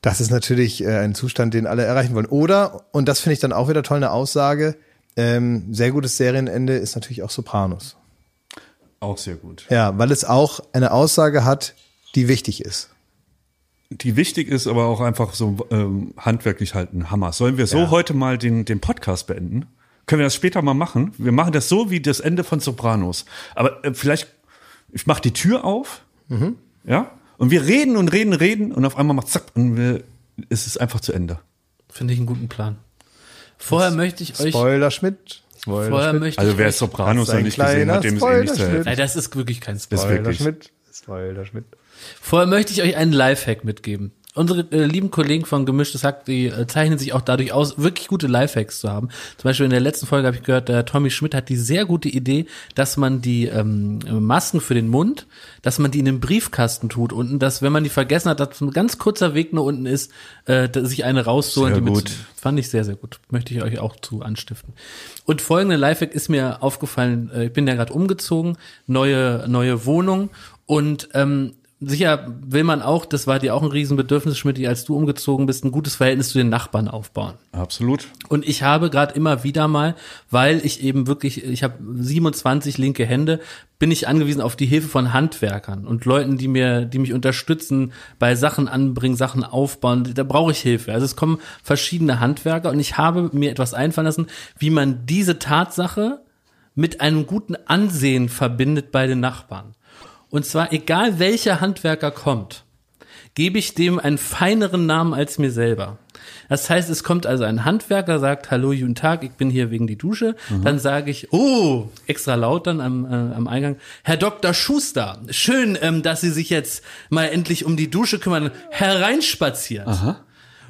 Speaker 1: Das ist natürlich äh, ein Zustand, den alle erreichen wollen. Oder, und das finde ich dann auch wieder toll, eine Aussage, ähm, sehr gutes Serienende ist natürlich auch Sopranos.
Speaker 2: Auch sehr gut.
Speaker 1: Ja, weil es auch eine Aussage hat, die wichtig ist.
Speaker 2: Die wichtig ist, aber auch einfach so ähm, handwerklich halt ein Hammer. Sollen wir so
Speaker 1: Ja.
Speaker 2: heute mal den, den Podcast beenden? Können wir das später mal machen? Wir machen das so wie das Ende von Sopranos. Aber äh, vielleicht, ich mache die Tür auf, ja, und wir reden und reden, reden und auf einmal macht zack und wir, es ist einfach zu Ende.
Speaker 3: Finde ich einen guten Plan. Vorher möchte ich euch,
Speaker 1: Spoiler Schmidt. Spoiler
Speaker 3: vorher
Speaker 1: Schmidt.
Speaker 3: möchte
Speaker 2: Also
Speaker 3: ich
Speaker 2: wer
Speaker 3: euch,
Speaker 2: Sopranos noch nicht gesehen hat, dem ist eh
Speaker 1: kleiner
Speaker 2: nicht zu
Speaker 1: Spoiler,
Speaker 2: helfen.
Speaker 3: Nein, das ist wirklich kein Spoiler.
Speaker 1: Spoiler. Schmidt. Spoiler Schmidt.
Speaker 3: Vorher möchte ich euch einen Lifehack mitgeben. Unsere äh, lieben Kollegen von Gemischtes Hack, die äh, zeichnen sich auch dadurch aus, wirklich gute Lifehacks zu haben. Zum Beispiel in der letzten Folge habe ich gehört, der Tommy Schmidt hat die sehr gute Idee, dass man die ähm, Masken für den Mund, dass man die in den Briefkasten tut unten, dass wenn man die vergessen hat, dass ein ganz kurzer Weg nur unten ist, äh, dass sich eine rauszuholen.
Speaker 2: Sehr
Speaker 3: die mit-
Speaker 2: gut.
Speaker 3: Fand ich sehr, sehr gut. Möchte ich euch auch zu anstiften. Und folgende Lifehack ist mir aufgefallen, äh, ich bin ja gerade umgezogen, neue, neue Wohnung und ähm, sicher will man auch, das war dir auch ein Riesenbedürfnis, Schmidt, als du umgezogen bist, ein gutes Verhältnis zu den Nachbarn aufbauen.
Speaker 2: Absolut.
Speaker 3: Und ich habe gerade immer wieder mal, weil ich eben wirklich, ich habe 27 linke Hände, bin ich angewiesen auf die Hilfe von Handwerkern und Leuten, die mir, die mich unterstützen bei Sachen anbringen, Sachen aufbauen. Da brauche ich Hilfe. Also es kommen verschiedene Handwerker und ich habe mir etwas einfallen lassen, wie man diese Tatsache mit einem guten Ansehen verbindet bei den Nachbarn. Und zwar egal welcher Handwerker kommt, gebe ich dem einen feineren Namen als mir selber. Das heißt, es kommt also ein Handwerker, sagt, hallo, guten Tag, ich bin hier wegen die Dusche. Dann sage ich, oh, extra laut dann am, äh, am Eingang, Herr Dr. Schuster, schön, ähm, dass Sie sich jetzt mal endlich um die Dusche kümmern, hereinspaziert.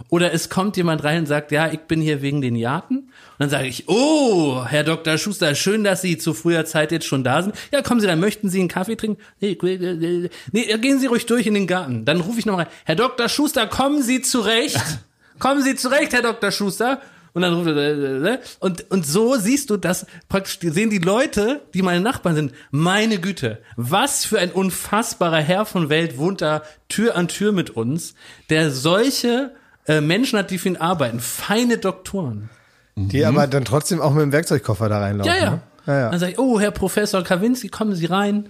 Speaker 3: Oder es kommt jemand rein und sagt, ja, ich bin hier wegen den Jaten. Und dann sage ich, oh, Herr Dr. Schuster, schön, dass Sie zu früher Zeit jetzt schon da sind. Ja, kommen Sie, dann möchten Sie einen Kaffee trinken? Nee, äh, äh, nee gehen Sie ruhig durch in den Garten. Dann rufe ich nochmal rein, Herr Dr. Schuster, kommen Sie zurecht. kommen Sie zurecht, Herr Dr. Schuster. Und dann ruft er, äh, äh, und, und so siehst du, dass praktisch sehen die Leute, die meine Nachbarn sind, meine Güte, was für ein unfassbarer Herr von Welt wohnt da Tür an Tür mit uns, der solche äh, Menschen hat, die für ihn arbeiten, feine Doktoren.
Speaker 1: Die aber dann trotzdem auch mit dem Werkzeugkoffer da reinlaufen.
Speaker 3: Ja, ja.
Speaker 1: Ne? ja, ja.
Speaker 3: Dann sage ich, oh, Herr Professor Kawinski, kommen Sie rein.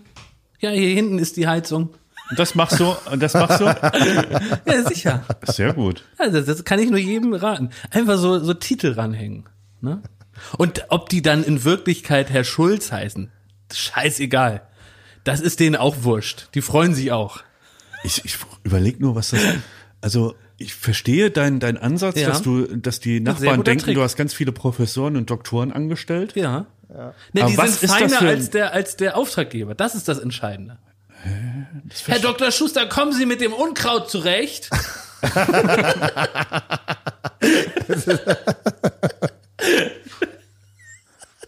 Speaker 3: Ja, hier hinten ist die Heizung.
Speaker 2: Und das machst du, und das machst du?
Speaker 3: Ja, sicher.
Speaker 2: Sehr gut.
Speaker 3: Also das kann ich nur jedem raten. Einfach so, so Titel ranhängen. Ne? Und ob die dann in Wirklichkeit Herr Schulz heißen, scheißegal. Das ist denen auch wurscht. Die freuen sich auch.
Speaker 2: Ich, ich überlege nur, was das. Also ich verstehe deinen dein Ansatz,
Speaker 3: Ja.
Speaker 2: dass du, dass die Nachbarn denken,
Speaker 3: Trick.
Speaker 2: du hast ganz viele Professoren und Doktoren angestellt.
Speaker 3: Ja. Ne,
Speaker 2: Aber
Speaker 3: die
Speaker 2: was
Speaker 3: sind
Speaker 2: ist das
Speaker 3: feiner als der, als der Auftraggeber. Das ist das Entscheidende. Herr Dr. Schuster, kommen Sie mit dem Unkraut zurecht?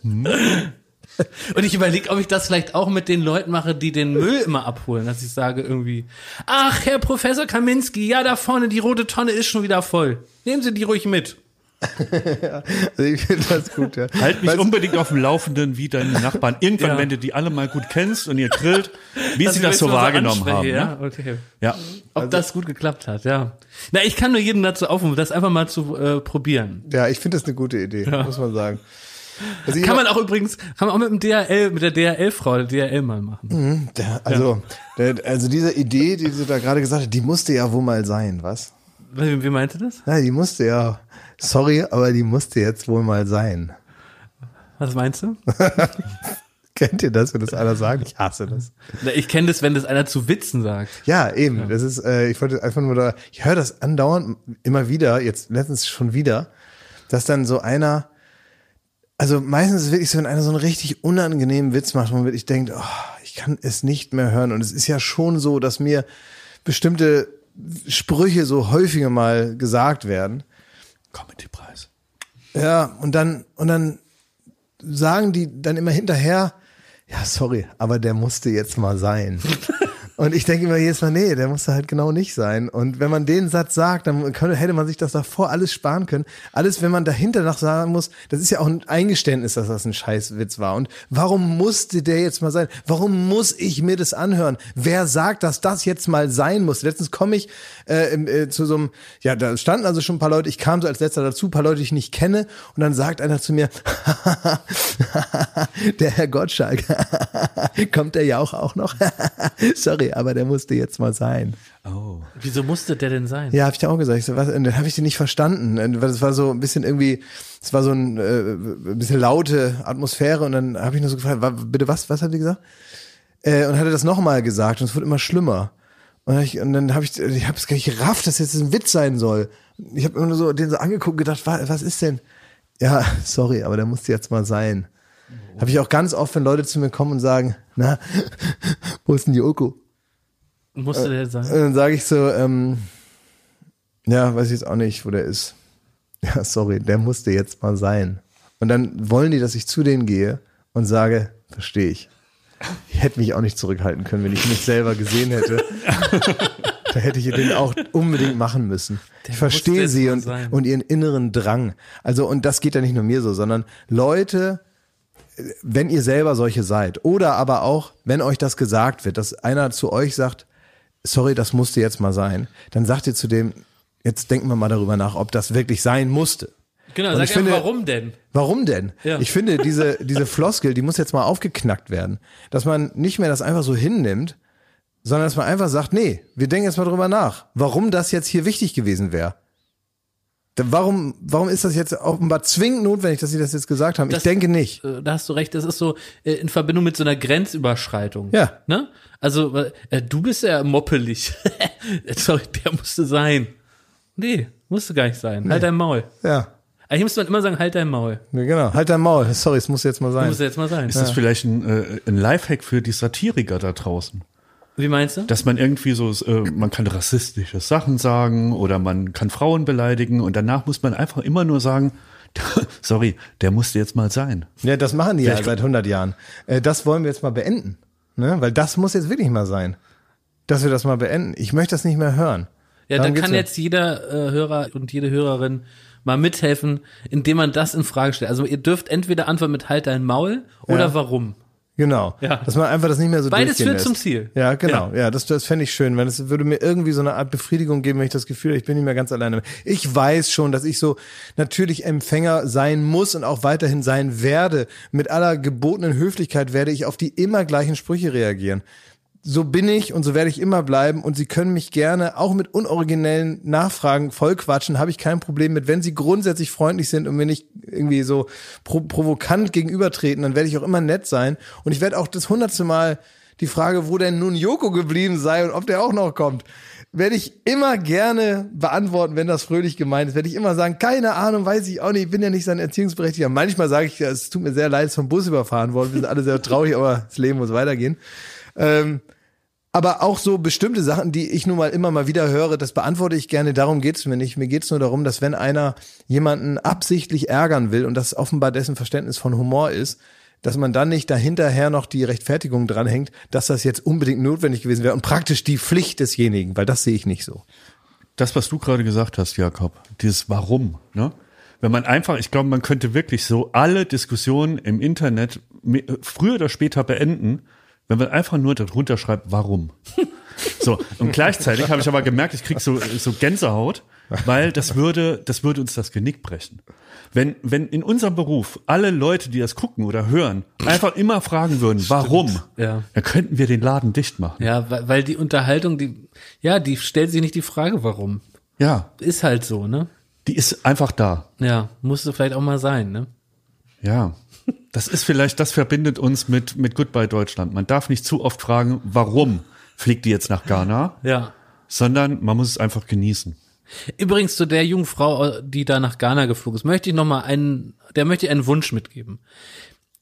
Speaker 3: Und ich überlege, ob ich das vielleicht auch mit den Leuten mache, die den Müll immer abholen, dass ich sage irgendwie, ach, Herr Professor Kaminski, ja, da vorne, die rote Tonne ist schon wieder voll. Nehmen Sie die ruhig mit.
Speaker 1: Also ich finde das gut, ja.
Speaker 2: Halt mich
Speaker 1: Weißt-
Speaker 2: unbedingt auf dem Laufenden, wie deine Nachbarn. Irgendwann,
Speaker 3: Ja.
Speaker 2: wenn du die alle mal gut kennst und ihr grillt, wie sie das so wahrgenommen haben.
Speaker 3: anspreche,
Speaker 2: Ne?
Speaker 3: Ja, okay.
Speaker 2: Ja.
Speaker 3: Ob das gut geklappt hat, ja. Na, ich kann nur jedem dazu aufrufen, das einfach mal zu äh, probieren.
Speaker 1: Ja, ich finde das eine gute Idee, muss man sagen. Also
Speaker 3: Kann man auch übrigens, kann man auch mit dem DHL, mit der DHL-Frau, der DHL mal machen.
Speaker 1: Der, also, der, also diese Idee, die du da gerade gesagt hast, die musste ja wohl mal sein, was?
Speaker 3: Wie, wie meinte das?
Speaker 1: Ja, die musste ja, sorry, aber die musste jetzt wohl mal sein.
Speaker 3: Was meinst du?
Speaker 1: Kennt ihr das, wenn das einer sagt? Ich hasse das.
Speaker 3: Na, Ich kenne das, wenn das einer zu Witzen sagt.
Speaker 1: Ja, eben. Das ist, äh, ich wollte einfach nur da, ich höre das andauernd immer wieder, jetzt letztens schon wieder, dass dann so einer, also meistens ist es wirklich so, wenn einer so einen richtig unangenehmen Witz macht, wo man wirklich denkt, oh, ich kann es nicht mehr hören. Und es ist ja schon so, dass mir bestimmte Sprüche so häufiger mal gesagt werden.
Speaker 2: Comedy-Preis.
Speaker 1: Ja, und dann, und dann sagen die dann immer hinterher, ja, sorry, aber der musste jetzt mal sein. Und ich denke immer jedes Mal, nee, der musste halt genau nicht sein. Und wenn man den Satz sagt, dann könnte, hätte man sich das davor alles sparen können. Alles, wenn man dahinter noch sagen muss, das ist ja auch ein Eingeständnis, dass das ein Scheißwitz war. Und warum musste der jetzt mal sein? Warum muss ich mir das anhören? Wer sagt, dass das jetzt mal sein muss? Letztens komme ich äh, äh, zu so einem, ja, da standen also schon ein paar Leute, ich kam so als letzter dazu, ein paar Leute, die ich nicht kenne. Und dann sagt einer zu mir, der Herr Gottschalk, kommt der ja auch, auch noch? Sorry, aber der musste jetzt mal sein.
Speaker 2: Oh.
Speaker 3: Wieso musste der denn sein?
Speaker 1: Ja, habe ich dir auch gesagt. Ich so, was, dann habe ich den nicht verstanden. Das war so ein bisschen irgendwie, es war so ein, äh, ein bisschen laute Atmosphäre und dann habe ich nur so gefragt, bitte was, was hat die gesagt? Äh, und hatte das nochmal gesagt und es wurde immer schlimmer. Und, dann hab ich, und dann habe ich, ich habe es gar nicht gerafft, dass jetzt ein Witz sein soll. Ich habe immer nur so den so angeguckt und gedacht, wa, was ist denn? Ja, sorry, aber der musste jetzt mal sein. Habe ich auch ganz oft, wenn Leute zu mir kommen und sagen, na, wo ist denn
Speaker 3: Musste der
Speaker 1: Und
Speaker 3: sein?
Speaker 1: dann sage ich so, ähm, ja, weiß ich jetzt auch nicht, wo der ist. Ja, sorry, der musste jetzt mal sein. Und dann wollen die, dass ich zu denen gehe und sage, verstehe ich. Ich hätte mich auch nicht zurückhalten können, wenn ich mich selber gesehen hätte. da hätte ich den auch unbedingt machen müssen.
Speaker 3: Der
Speaker 1: ich verstehe sie und,
Speaker 3: sein.
Speaker 1: und ihren inneren Drang. Also, und das geht ja nicht nur mir so, sondern Leute, wenn ihr selber solche seid oder aber auch, wenn euch das gesagt wird, dass einer zu euch sagt, sorry, das musste jetzt mal sein, dann sagt ihr zu dem, jetzt denken wir mal darüber nach, ob das wirklich sein musste.
Speaker 3: Genau,
Speaker 1: Und
Speaker 3: sag
Speaker 1: ich finde-
Speaker 3: warum denn?
Speaker 1: Warum denn?
Speaker 3: Ja.
Speaker 1: Ich finde, diese, diese Floskel, die muss jetzt mal aufgeknackt werden. Dass man nicht mehr das einfach so hinnimmt, sondern dass man einfach sagt, nee, wir denken jetzt mal drüber nach, warum das jetzt hier wichtig gewesen wäre. Warum, warum ist das jetzt offenbar zwingend notwendig, dass Sie das jetzt gesagt haben?
Speaker 3: Das-
Speaker 1: ich denke nicht.
Speaker 3: Äh, Da hast du recht, das ist so äh, in Verbindung mit so einer Grenzüberschreitung.
Speaker 1: Ja.
Speaker 3: Ne? Also, äh, du bist ja moppelig. Sorry, der musste sein. Nee, Musste gar nicht sein. Halt dein Maul.
Speaker 1: Ja.
Speaker 3: Eigentlich müsste man immer sagen, halt dein Maul.
Speaker 1: ja, genau. Halt dein Maul. Sorry, es muss jetzt mal sein.
Speaker 3: Muss jetzt mal sein.
Speaker 2: Ist das vielleicht ein, äh, ein Lifehack für die Satiriker da draußen?
Speaker 3: Wie meinst du?
Speaker 2: Dass man irgendwie so, äh, man kann rassistische Sachen sagen oder man kann Frauen beleidigen und danach muss man einfach immer nur sagen, sorry, der musste jetzt mal sein.
Speaker 1: Ja, das machen die ja seit 100 Jahren. Äh, das wollen wir jetzt mal beenden. Ne? Weil das muss jetzt wirklich mal sein. Dass wir das mal beenden. Ich möchte das nicht mehr hören.
Speaker 3: Ja,
Speaker 1: Darum
Speaker 3: dann kann jetzt jeder äh, Hörer und jede Hörerin mal mithelfen, indem man das in Frage stellt. Also ihr dürft entweder antworten mit halt dein Maul oder
Speaker 1: Ja.
Speaker 3: warum.
Speaker 1: Genau.
Speaker 3: Ja.
Speaker 1: Dass man einfach das nicht mehr so
Speaker 3: Beides führt
Speaker 1: lässt.
Speaker 3: zum Ziel.
Speaker 1: Ja, genau. Ja, das, das fände ich schön, weil es würde mir irgendwie so eine Art Befriedigung geben, wenn ich das Gefühl habe, ich bin nicht mehr ganz alleine. Ich weiß schon, dass ich so natürlich Empfänger sein muss und auch weiterhin sein werde. Mit aller gebotenen Höflichkeit werde ich auf die immer gleichen Sprüche reagieren. So bin ich und so werde ich immer bleiben und Sie können mich gerne auch mit unoriginellen Nachfragen vollquatschen, habe ich kein Problem mit. Wenn Sie grundsätzlich freundlich sind und mir nicht irgendwie so pro provokant gegenübertreten, dann werde ich auch immer nett sein und ich werde auch das hundertste Mal die Frage, wo denn nun Joko geblieben sei und ob der auch noch kommt, werde ich immer gerne beantworten, wenn das fröhlich gemeint ist. Werde ich immer sagen, keine Ahnung, weiß ich auch nicht, ich bin ja nicht sein Erziehungsberechtigter. Manchmal sage ich, es tut mir sehr leid, es ist vom Bus überfahren worden, wir sind alle sehr traurig, aber das Leben muss weitergehen. Ähm, aber auch so bestimmte Sachen, die ich nun mal immer mal wieder höre, das beantworte ich gerne. Darum geht's mir nicht. Mir geht's nur darum, dass wenn einer jemanden absichtlich ärgern will und das offenbar dessen Verständnis von Humor ist, dass man dann nicht dahinterher noch die Rechtfertigung dranhängt, dass das jetzt unbedingt notwendig gewesen wäre und praktisch die Pflicht desjenigen, weil das sehe ich nicht so.
Speaker 2: Das, was du gerade gesagt hast, Jakob, dieses Warum, ne? Wenn man einfach, ich glaube, man könnte wirklich so alle Diskussionen im Internet früher oder später beenden, wenn man einfach nur darunter schreibt, warum. So, und gleichzeitig habe ich aber gemerkt, ich krieg so, so Gänsehaut, weil das würde, das würde uns das Genick brechen. Wenn, wenn in unserem Beruf alle Leute, die das gucken oder hören, einfach immer fragen würden, warum,
Speaker 3: Ja.
Speaker 2: dann könnten wir den Laden dicht machen.
Speaker 3: Ja, weil, weil die Unterhaltung, die, ja, die stellt sich nicht die Frage, warum.
Speaker 2: Ja,
Speaker 3: Ist halt so, ne?
Speaker 2: die ist einfach da.
Speaker 3: Ja, musste vielleicht auch mal sein, ne?
Speaker 2: Ja, das ist vielleicht, das verbindet uns mit, mit Goodbye Deutschland. Man darf nicht zu oft fragen, warum fliegt die jetzt nach Ghana,
Speaker 3: Ja.
Speaker 2: sondern man muss es einfach genießen.
Speaker 3: Übrigens zu der jungen Frau, die da nach Ghana geflogen ist, möchte ich noch mal einen, der möchte ich einen Wunsch mitgeben.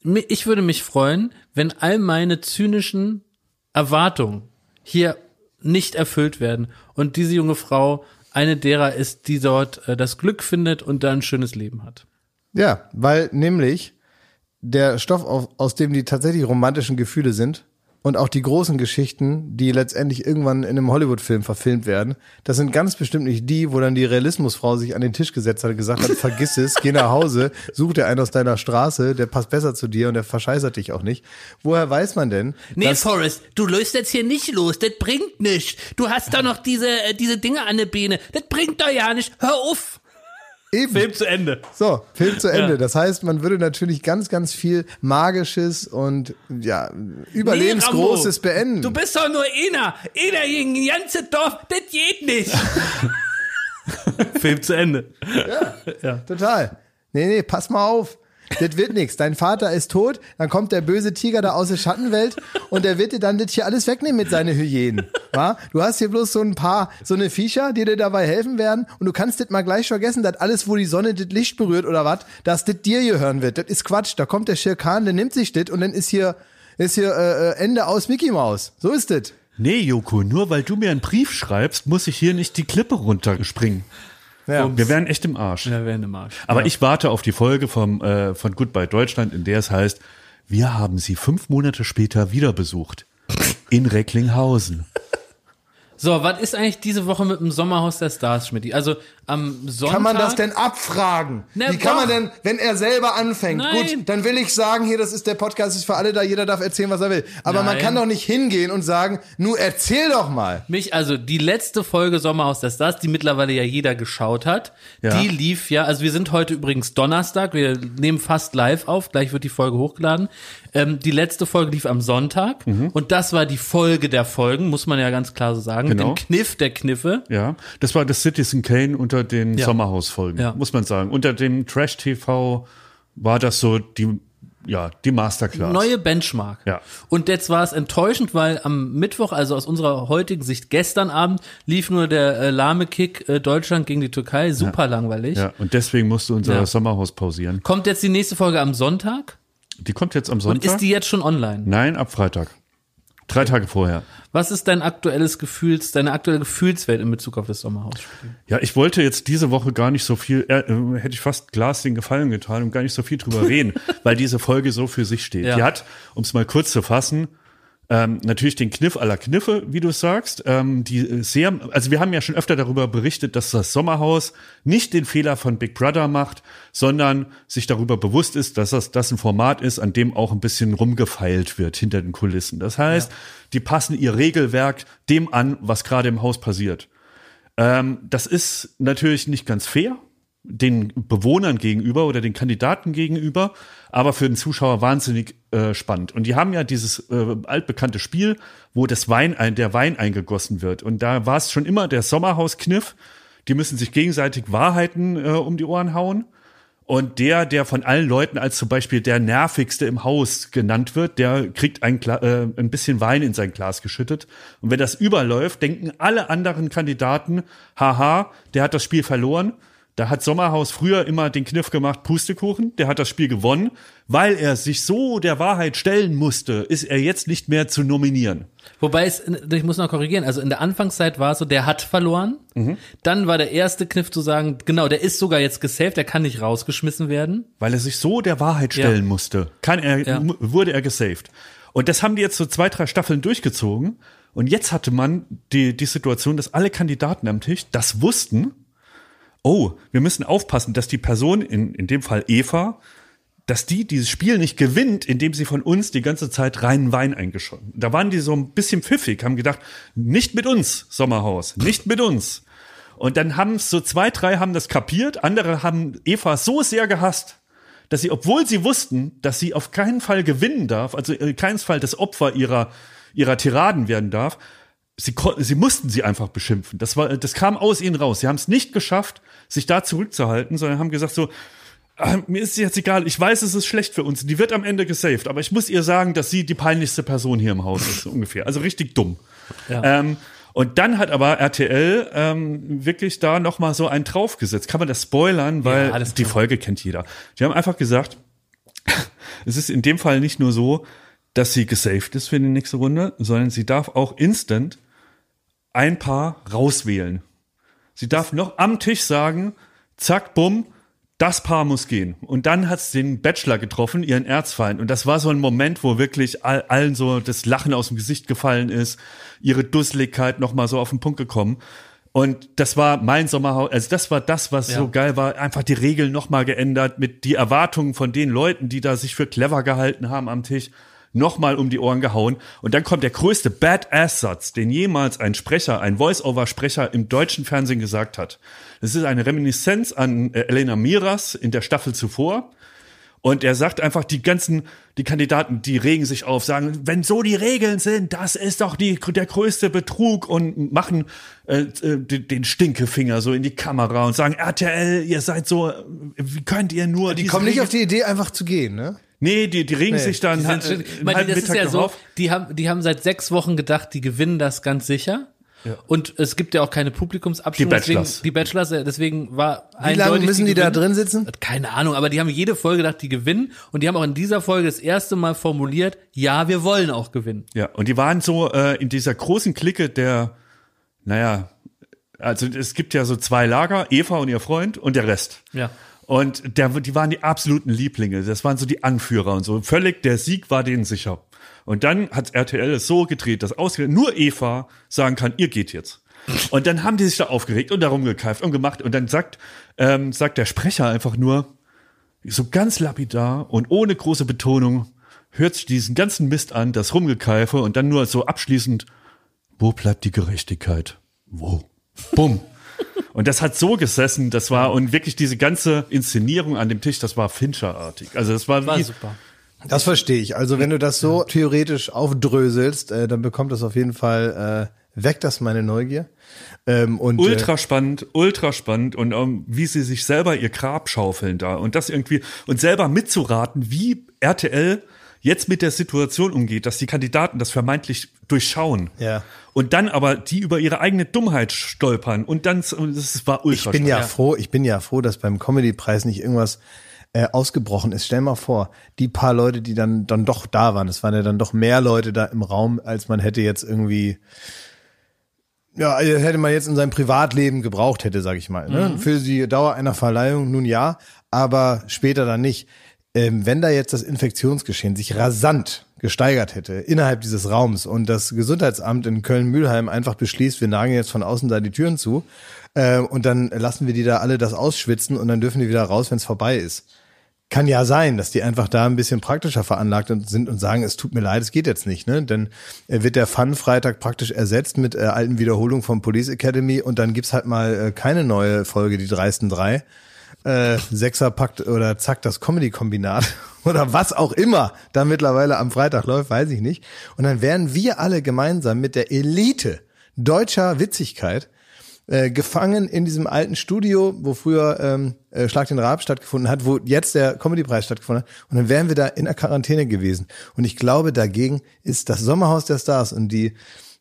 Speaker 3: Mi- Ich würde mich freuen, wenn all meine zynischen Erwartungen hier nicht erfüllt werden und diese junge Frau eine derer ist, die dort äh, das Glück findet und da ein schönes Leben hat.
Speaker 1: Ja, weil nämlich der Stoff, aus dem die tatsächlich romantischen Gefühle sind und auch die großen Geschichten, die letztendlich irgendwann in einem Hollywood-Film verfilmt werden, das sind ganz bestimmt nicht die, wo dann die Realismusfrau sich an den Tisch gesetzt hat und gesagt hat, vergiss es, geh nach Hause, such dir einen aus deiner Straße, der passt besser zu dir und der verscheißert dich auch nicht. Woher weiß man denn?
Speaker 4: Nee, Forrest, du löst jetzt hier nicht los. Das bringt nichts. Du hast da noch diese, äh, diese Dinge an der Beine. Das bringt doch ja nicht. Hör auf.
Speaker 1: Eben.
Speaker 3: Film zu Ende.
Speaker 1: So, Film zu Ende.
Speaker 3: Ja.
Speaker 1: Das heißt, man würde natürlich ganz, ganz viel Magisches und ja, Überlebensgroßes
Speaker 4: Nee,
Speaker 1: beenden.
Speaker 4: Du bist doch nur einer. Einer gegen ein ganzes Dorf. Das geht nicht.
Speaker 3: Film zu Ende.
Speaker 1: Total. Nee, nee, pass mal auf. Das wird nix. Dein Vater ist tot, dann kommt der böse Tiger da aus der Schattenwelt und der wird dir dann das hier alles wegnehmen mit seinen Hyänen. Wa? Du hast hier bloß so ein paar, so eine Viecher, die dir dabei helfen werden und du kannst das mal gleich vergessen, dass alles, wo die Sonne das Licht berührt oder was, dass das dir gehören wird. Das ist Quatsch. Da kommt der Schirkan, der nimmt sich das und dann ist hier, ist hier äh, äh, Ende aus Mickey Mouse. So ist das.
Speaker 2: Nee, Joko, nur weil du mir einen Brief schreibst, muss ich hier nicht die Klippe runterspringen.
Speaker 1: Ja.
Speaker 2: Wir wären echt im Arsch.
Speaker 3: Ja, wäre eine Marsch.
Speaker 2: Aber ich warte auf die Folge vom, äh, von Goodbye Deutschland, in der es heißt, wir haben sie fünf Monate später wieder besucht. In Recklinghausen.
Speaker 3: So, was ist eigentlich diese Woche mit dem Sommerhaus der Stars, Schmidt? Also am Sonntag.
Speaker 1: Kann man das denn abfragen?
Speaker 3: Na,
Speaker 1: Wie kann man
Speaker 3: doch.
Speaker 1: denn, wenn er selber anfängt?
Speaker 3: Nein.
Speaker 1: Gut, dann will ich sagen, hier, das ist der Podcast, ist für alle da, jeder darf erzählen, was er will. Aber man
Speaker 3: Nein.
Speaker 1: kann doch nicht hingehen und sagen, nur erzähl doch mal.
Speaker 3: Mich, also die letzte Folge Sommerhaus der Stars, die mittlerweile ja jeder geschaut hat,
Speaker 2: Ja.
Speaker 3: die lief ja, also wir sind heute übrigens Donnerstag, wir nehmen fast live auf, gleich wird die Folge hochgeladen. Ähm, die letzte Folge lief am Sonntag
Speaker 2: Mhm.
Speaker 3: und das war die Folge der Folgen, muss man ja ganz klar so sagen,
Speaker 2: Genau.
Speaker 3: den Kniff der Kniffe.
Speaker 2: Ja, das war das Citizen Kane unter den
Speaker 3: Ja.
Speaker 2: Sommerhausfolgen,
Speaker 3: Ja.
Speaker 2: muss man sagen. Unter dem Trash TV war das so die ja, die Masterclass.
Speaker 3: Neue Benchmark.
Speaker 2: Ja.
Speaker 3: Und jetzt war es enttäuschend, weil am Mittwoch, also aus unserer heutigen Sicht gestern Abend, lief nur der äh, lahme Kick äh, Deutschland gegen die Türkei. Super langweilig.
Speaker 2: ja, und deswegen musst du unser
Speaker 3: Ja.
Speaker 2: Sommerhaus pausieren.
Speaker 3: Kommt jetzt die nächste Folge am Sonntag?
Speaker 2: Die kommt jetzt am
Speaker 3: Und
Speaker 2: Sonntag.
Speaker 3: ist die jetzt schon online?
Speaker 2: Nein, ab Freitag. Drei Tage vorher.
Speaker 3: Was ist dein aktuelles Gefühls, deine aktuelle Gefühlswelt in Bezug auf das Sommerhausspiel?
Speaker 2: Ja, ich wollte jetzt diese Woche gar nicht so viel, äh, äh, hätte ich fast Glas den Gefallen getan und gar nicht so viel drüber reden, weil diese Folge so für sich steht.
Speaker 3: Ja.
Speaker 2: Die hat, um es mal kurz zu fassen, ähm, natürlich den Kniff aller Kniffe, wie du es sagst. Ähm, die äh, sehr, also wir haben ja schon öfter darüber berichtet, dass das Sommerhaus nicht den Fehler von Big Brother macht, sondern sich darüber bewusst ist, dass das, das ein Format ist, an dem auch ein bisschen rumgefeilt wird hinter den Kulissen. Das heißt, die passen ihr Regelwerk dem an, was gerade im Haus passiert. Ähm, das ist natürlich nicht ganz fair den Bewohnern gegenüber oder den Kandidaten gegenüber, aber für den Zuschauer wahnsinnig äh, spannend. Und die haben ja dieses äh, altbekannte Spiel, wo das Wein ein, der Wein eingegossen wird. Und da war es schon immer der Sommerhauskniff. Die müssen sich gegenseitig Wahrheiten äh, um die Ohren hauen. Und der, der von allen Leuten als zum Beispiel der nervigste im Haus genannt wird, der kriegt ein, äh, ein bisschen Wein in sein Glas geschüttet. Und wenn das überläuft, denken alle anderen Kandidaten, haha, der hat das Spiel verloren. Da hat Sommerhaus früher immer den Kniff gemacht, Pustekuchen, der hat das Spiel gewonnen. Weil er sich so der Wahrheit stellen musste, ist er jetzt nicht mehr zu nominieren.
Speaker 3: Wobei es, ich muss noch korrigieren, also in der Anfangszeit war es so, der hat verloren. Dann war der erste Kniff zu sagen, genau, der ist sogar jetzt gesaved, der kann nicht rausgeschmissen werden.
Speaker 2: weil er sich so der Wahrheit stellen
Speaker 3: Ja.
Speaker 2: musste, kann er,
Speaker 3: Ja.
Speaker 2: wurde er gesaved. Und das haben die jetzt so zwei, drei Staffeln durchgezogen. Und jetzt hatte man die, die Situation, dass alle Kandidaten am Tisch das wussten. Oh, wir müssen aufpassen, dass die Person, in, in dem Fall Eva, dass die dieses Spiel nicht gewinnt, indem sie von uns die ganze Zeit reinen Wein eingeschossen. Da waren die so ein bisschen pfiffig, haben gedacht, nicht mit uns, Sommerhaus, nicht mit uns. Und dann haben so zwei, drei haben das kapiert, andere haben Eva so sehr gehasst, dass sie, obwohl sie wussten, dass sie auf keinen Fall gewinnen darf, also in keinem Fall das Opfer ihrer, ihrer Tiraden werden darf, sie, kon- sie mussten sie einfach beschimpfen. Das war, das kam aus ihnen raus. Sie haben es nicht geschafft, sich da zurückzuhalten, sondern haben gesagt so, ah, mir ist jetzt egal, ich weiß, es ist schlecht für uns. Die wird am Ende gesaved, aber ich muss ihr sagen, dass sie die peinlichste Person hier im Haus ist, so ungefähr. Also richtig dumm. Ähm, und dann hat aber RTL ähm, wirklich da noch mal so einen draufgesetzt. Kann man das spoilern, weil
Speaker 3: Ja,
Speaker 2: die. Folge kennt jeder. Die haben einfach gesagt, es ist in dem Fall nicht nur so, dass sie gesaved ist für die nächste Runde, sondern sie darf auch instant ein Paar rauswählen. Sie darf noch am Tisch sagen, zack, bumm, das Paar muss gehen. Und dann hat's den Bachelor getroffen, ihren Erzfeind. Und das war so ein Moment, wo wirklich all, allen so das Lachen aus dem Gesicht gefallen ist, ihre Dusseligkeit nochmal so auf den Punkt gekommen. Und das war mein Sommerhaus, also das war das, was so geil war, einfach die Regeln nochmal geändert, mit die Erwartungen von den Leuten, die da sich für clever gehalten haben am Tisch, nochmal um die Ohren gehauen. Und dann kommt der größte Badass-Satz, den jemals ein Sprecher, ein Voice-Over-Sprecher im deutschen Fernsehen gesagt hat. Das ist eine Reminiszenz an äh, Elena Miras in der Staffel zuvor. Und er sagt einfach, die ganzen, die Kandidaten, die regen sich auf, sagen, wenn so die Regeln sind, das ist doch die, der größte Betrug und machen äh, äh, den Stinkefinger so in die Kamera und sagen, RTL, ihr seid so, äh, wie könnt ihr nur
Speaker 1: Die kommen nicht
Speaker 2: Regeln-
Speaker 1: auf die Idee, einfach zu gehen, ne?
Speaker 2: Nee, die, die regen
Speaker 1: Nee,
Speaker 2: sich dann
Speaker 3: Die
Speaker 2: halt,
Speaker 3: sind
Speaker 2: äh,
Speaker 3: meine,
Speaker 2: halben
Speaker 3: das ist
Speaker 2: Mittag
Speaker 3: ja so,
Speaker 2: darauf.
Speaker 3: die haben, die haben seit sechs Wochen gedacht, die gewinnen das ganz sicher. Und es gibt ja auch keine Publikumsabstimmung.
Speaker 2: Die
Speaker 3: deswegen,
Speaker 2: Bachelors.
Speaker 3: die Bachelors, äh, deswegen war
Speaker 1: Wie lange müssen die, da
Speaker 3: gewinnen.
Speaker 1: drin sitzen?
Speaker 3: Keine Ahnung, aber die haben jede Folge gedacht, die gewinnen. Und die haben auch in dieser Folge das erste Mal formuliert, ja, wir wollen auch gewinnen.
Speaker 2: Ja, und die waren so äh, in dieser großen Clique der, naja, also es gibt ja so zwei Lager, Eva und ihr Freund und der Rest.
Speaker 3: Ja.
Speaker 2: Und der, die waren die absoluten Lieblinge. Das waren so die Anführer und so. Völlig, der Sieg war denen sicher. Und dann hat RTL es so gedreht, dass ausgerechnet nur Eva sagen kann, ihr geht jetzt. Und dann haben die sich da aufgeregt und darum gekeift und gemacht. Und dann sagt, ähm, sagt der Sprecher einfach nur, so ganz lapidar und ohne große Betonung, hört sich diesen ganzen Mist an, das Rumgekeife und dann nur so abschließend, wo bleibt die Gerechtigkeit? Wo? Bumm. Und das hat so gesessen, das war, und wirklich diese ganze Inszenierung an dem Tisch, das war Fincher-artig. Also das war,
Speaker 3: War
Speaker 2: wie,
Speaker 3: super.
Speaker 1: Das verstehe ich. Also wenn du das so theoretisch aufdröselst, äh, dann bekommt das auf jeden Fall äh, weckt das meine Neugier. Ähm, und,
Speaker 2: Ultra spannend, ultra spannend und ähm, wie sie sich selber ihr Grab schaufeln da und das irgendwie und selber mitzuraten, wie RTL jetzt mit der Situation umgeht, dass die Kandidaten das vermeintlich durchschauen.
Speaker 1: Ja.
Speaker 2: Und dann aber die über ihre eigene Dummheit stolpern und dann und das war
Speaker 1: Ich
Speaker 2: ultra
Speaker 1: bin ja,
Speaker 2: spannend.
Speaker 1: froh, ich bin ja froh, dass beim Comedy-Preis nicht irgendwas äh, ausgebrochen ist. Stell mal vor, die paar Leute, die dann dann doch da waren, es waren ja dann doch mehr Leute da im Raum, als man hätte jetzt irgendwie ja, also hätte man jetzt in seinem Privatleben gebraucht hätte, sag ich mal. Ne? Für die Dauer einer Verleihung nun ja, aber später dann nicht. Ähm, wenn da jetzt das Infektionsgeschehen sich rasant gesteigert hätte innerhalb dieses Raums und das Gesundheitsamt in Köln-Mühlheim einfach beschließt, wir nageln jetzt von außen da die Türen zu äh, und dann lassen wir die da alle das ausschwitzen und dann dürfen die wieder raus, wenn es vorbei ist. Kann ja sein, dass die einfach da ein bisschen praktischer veranlagt sind und sagen, es tut mir leid, es geht jetzt nicht, ne? Dann äh, wird der Fun-Freitag praktisch ersetzt mit äh, alten Wiederholungen vom Police Academy und dann gibt's halt mal äh, keine neue Folge, die dreisten drei. Äh, Sechser packt oder zack, das Comedy-Kombinat oder was auch immer da mittlerweile am Freitag läuft, weiß ich nicht. Und dann wären wir alle gemeinsam mit der Elite deutscher Witzigkeit äh, gefangen in diesem alten Studio, wo früher ähm, äh, Schlag den Raab stattgefunden hat, wo jetzt der Comedypreis stattgefunden hat. Und dann wären wir da in der Quarantäne gewesen. Und ich glaube, dagegen ist das Sommerhaus der Stars und die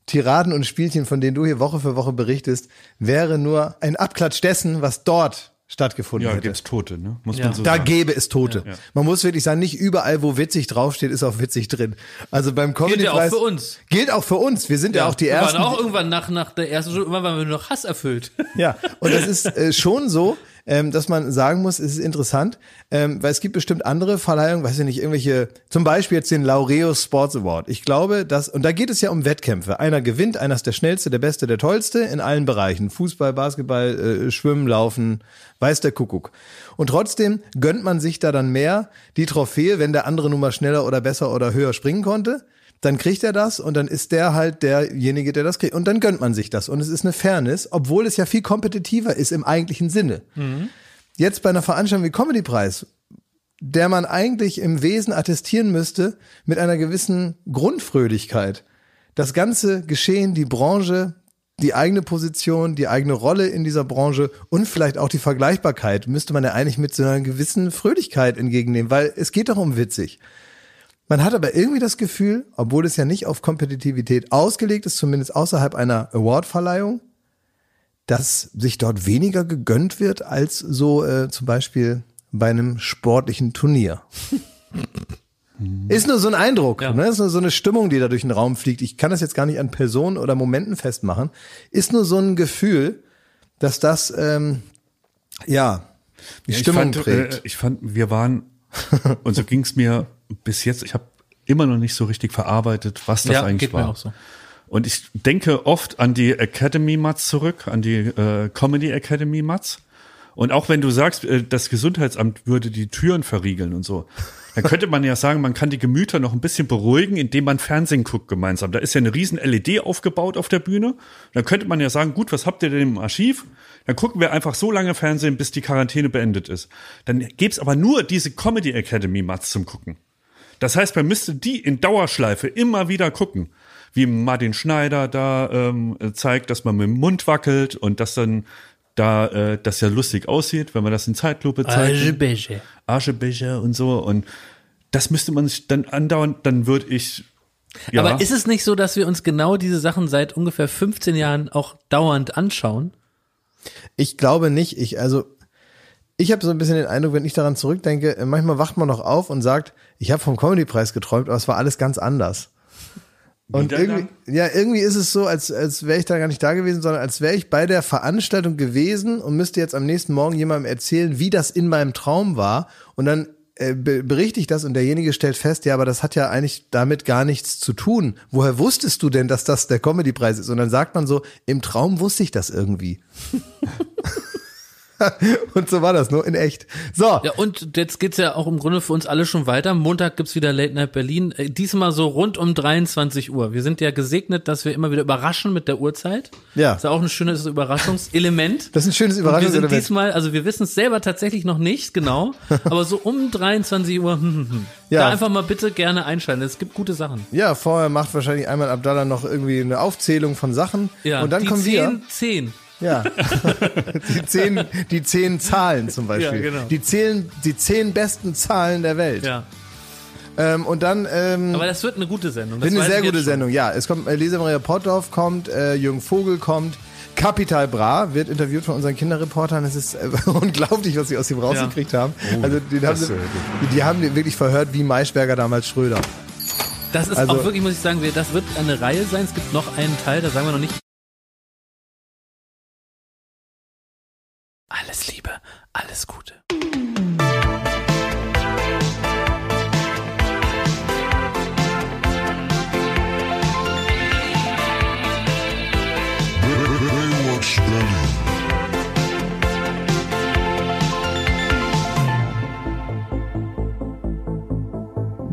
Speaker 1: Tiraden und Spielchen, von denen du hier Woche für Woche berichtest, wäre nur ein Abklatsch dessen, was dort stattgefunden
Speaker 2: Ja,
Speaker 1: hätte.
Speaker 2: gibt's Tote, ne? Muss
Speaker 3: Ja.
Speaker 2: man so
Speaker 1: Da
Speaker 2: sagen.
Speaker 1: gäbe es Tote. Man muss wirklich sagen, nicht überall, wo witzig draufsteht, ist auch witzig drin. Also beim Comedy
Speaker 3: ja auch für uns.
Speaker 1: Gilt auch für uns. Wir sind ja, auch die
Speaker 3: wir
Speaker 1: ersten.
Speaker 3: waren auch irgendwann nach, nach der ersten Stunde, irgendwann waren wir nur noch Hass erfüllt.
Speaker 1: Ja, und das ist äh, schon so, ähm, dass man sagen muss, es ist interessant, ähm, weil es gibt bestimmt andere Verleihungen, weiß ich nicht, irgendwelche, zum Beispiel jetzt den Laureus Sports Award. Ich glaube, dass, und da geht es ja um Wettkämpfe. Einer gewinnt, einer ist der Schnellste, der Beste, der Tollste in allen Bereichen. Fußball, Basketball, äh, Schwimmen, Laufen, weiß der Kuckuck. Und trotzdem gönnt man sich da dann mehr die Trophäe, wenn der andere nun mal schneller oder besser oder höher springen konnte dann kriegt er das und dann ist der halt derjenige, der das kriegt. Und dann gönnt man sich das. Und es ist eine Fairness, obwohl es ja viel kompetitiver ist im eigentlichen Sinne. Jetzt bei einer Veranstaltung wie Comedy Preis, der man eigentlich im Wesen attestieren müsste mit einer gewissen Grundfröhlichkeit. Das ganze Geschehen, die Branche, die eigene Position, die eigene Rolle in dieser Branche und vielleicht auch die Vergleichbarkeit müsste man ja eigentlich mit so einer gewissen Fröhlichkeit entgegennehmen, weil es geht doch um witzig. Man hat aber irgendwie das Gefühl, obwohl es ja nicht auf Kompetitivität ausgelegt ist, zumindest außerhalb einer Awardverleihung, dass sich dort weniger gegönnt wird als so äh, zum Beispiel bei einem sportlichen Turnier. Ist nur so ein Eindruck,
Speaker 3: Ja.
Speaker 1: ne? Ist nur so eine Stimmung, die da durch den Raum fliegt. Ich kann das jetzt gar nicht an Personen oder Momenten festmachen. Ist nur so ein Gefühl, dass das ähm, ja die
Speaker 2: Ja,
Speaker 1: Stimmung
Speaker 2: ich fand,
Speaker 1: prägt.
Speaker 2: Äh, ich fand, wir waren, und so ging's mir bis jetzt, ich habe immer noch nicht so richtig verarbeitet, was das
Speaker 3: ja,
Speaker 2: eigentlich
Speaker 3: geht
Speaker 2: war.
Speaker 3: mir auch so.
Speaker 2: Und ich denke oft an die Academy Mats zurück, an die äh, Comedy Academy Mats. Und auch wenn du sagst, äh, das Gesundheitsamt würde die Türen verriegeln und so, dann könnte man ja sagen, man kann die Gemüter noch ein bisschen beruhigen, indem man Fernsehen guckt gemeinsam. Da ist ja eine riesen LED aufgebaut auf der Bühne. Dann könnte man ja sagen, gut, was habt ihr denn im Archiv? Dann gucken wir einfach so lange Fernsehen, bis die Quarantäne beendet ist. Dann gäb's aber nur diese Comedy Academy Mats zum Gucken. Das heißt, man müsste die in Dauerschleife immer wieder gucken. Wie Martin Schneider da ähm, zeigt, dass man mit dem Mund wackelt und dass dann da äh, das ja lustig aussieht, wenn man das in Zeitlupe zeigt.
Speaker 3: Aschebecher.
Speaker 2: Aschebecher und so. Und das müsste man sich dann andauernd, dann würde ich. Ja,
Speaker 3: Aber ist es nicht so, dass wir uns genau diese Sachen seit ungefähr 15 Jahren auch dauernd anschauen?
Speaker 1: Ich glaube nicht. Ich, also, ich habe so ein bisschen den Eindruck, wenn ich daran zurückdenke, äh, manchmal wacht man noch auf und sagt, ich habe vom Comedy-Preis geträumt, aber es war alles ganz anders. Und irgendwie, ja, irgendwie ist es so, als, als wäre ich da gar nicht da gewesen, sondern als wäre ich bei der Veranstaltung gewesen und müsste jetzt am nächsten Morgen jemandem erzählen, wie das in meinem Traum war. Und dann äh, be- berichte ich das und derjenige stellt fest, ja, aber das hat ja eigentlich damit gar nichts zu tun. Woher wusstest du denn, dass das der Comedy-Preis ist? Und dann sagt man so, im Traum wusste ich das irgendwie. und so war das nur in echt. So,
Speaker 3: Ja, und jetzt geht's ja auch im Grunde für uns alle schon weiter. Montag gibt's wieder Late Night Berlin. Äh, Diesmal so rund um 23 Uhr. Wir sind ja gesegnet, dass wir immer wieder überraschen mit der Uhrzeit.
Speaker 1: Ja.
Speaker 3: Ist ja auch ein schönes Überraschungselement.
Speaker 1: das ist ein schönes
Speaker 3: Und wir sind
Speaker 1: Überraschungselement.
Speaker 3: diesmal, also wir wissen es selber tatsächlich noch nicht genau, aber so um 23 Uhr, hm, hm, hm.
Speaker 1: Ja.
Speaker 3: da einfach mal bitte gerne einschalten. Es gibt gute Sachen.
Speaker 1: Ja, vorher macht wahrscheinlich einmal Abdallah noch irgendwie eine Aufzählung von Sachen
Speaker 3: Ja,
Speaker 1: und dann
Speaker 3: die
Speaker 1: kommen
Speaker 3: 10,
Speaker 1: wir.
Speaker 3: 10.
Speaker 1: Ja. die zehn, die zehn Zahlen zum Beispiel.
Speaker 3: Ja, genau.
Speaker 1: Die zählen die zehn besten Zahlen der Welt.
Speaker 3: Ja.
Speaker 1: Ähm, und dann ähm,
Speaker 3: Aber das wird eine gute Sendung. Das
Speaker 1: Finde eine sehr gute
Speaker 3: jetzt schon.
Speaker 1: Sendung, ja. Es kommt, äh, Lisa Maria Potthoff kommt, äh, Jürgen Vogel kommt, Capital Bra wird interviewt von unseren Kinderreportern. Es ist äh, unglaublich, was sie aus ihm rausgekriegt haben. also den haben sie, die, die haben den wirklich verhört wie Maischberger damals Schröder.
Speaker 3: Das ist
Speaker 1: Also-
Speaker 3: auch wirklich, muss ich sagen, wir- das wird eine Reihe sein. Es gibt noch einen Teil, da sagen wir noch nicht. Alles Liebe, alles Gute.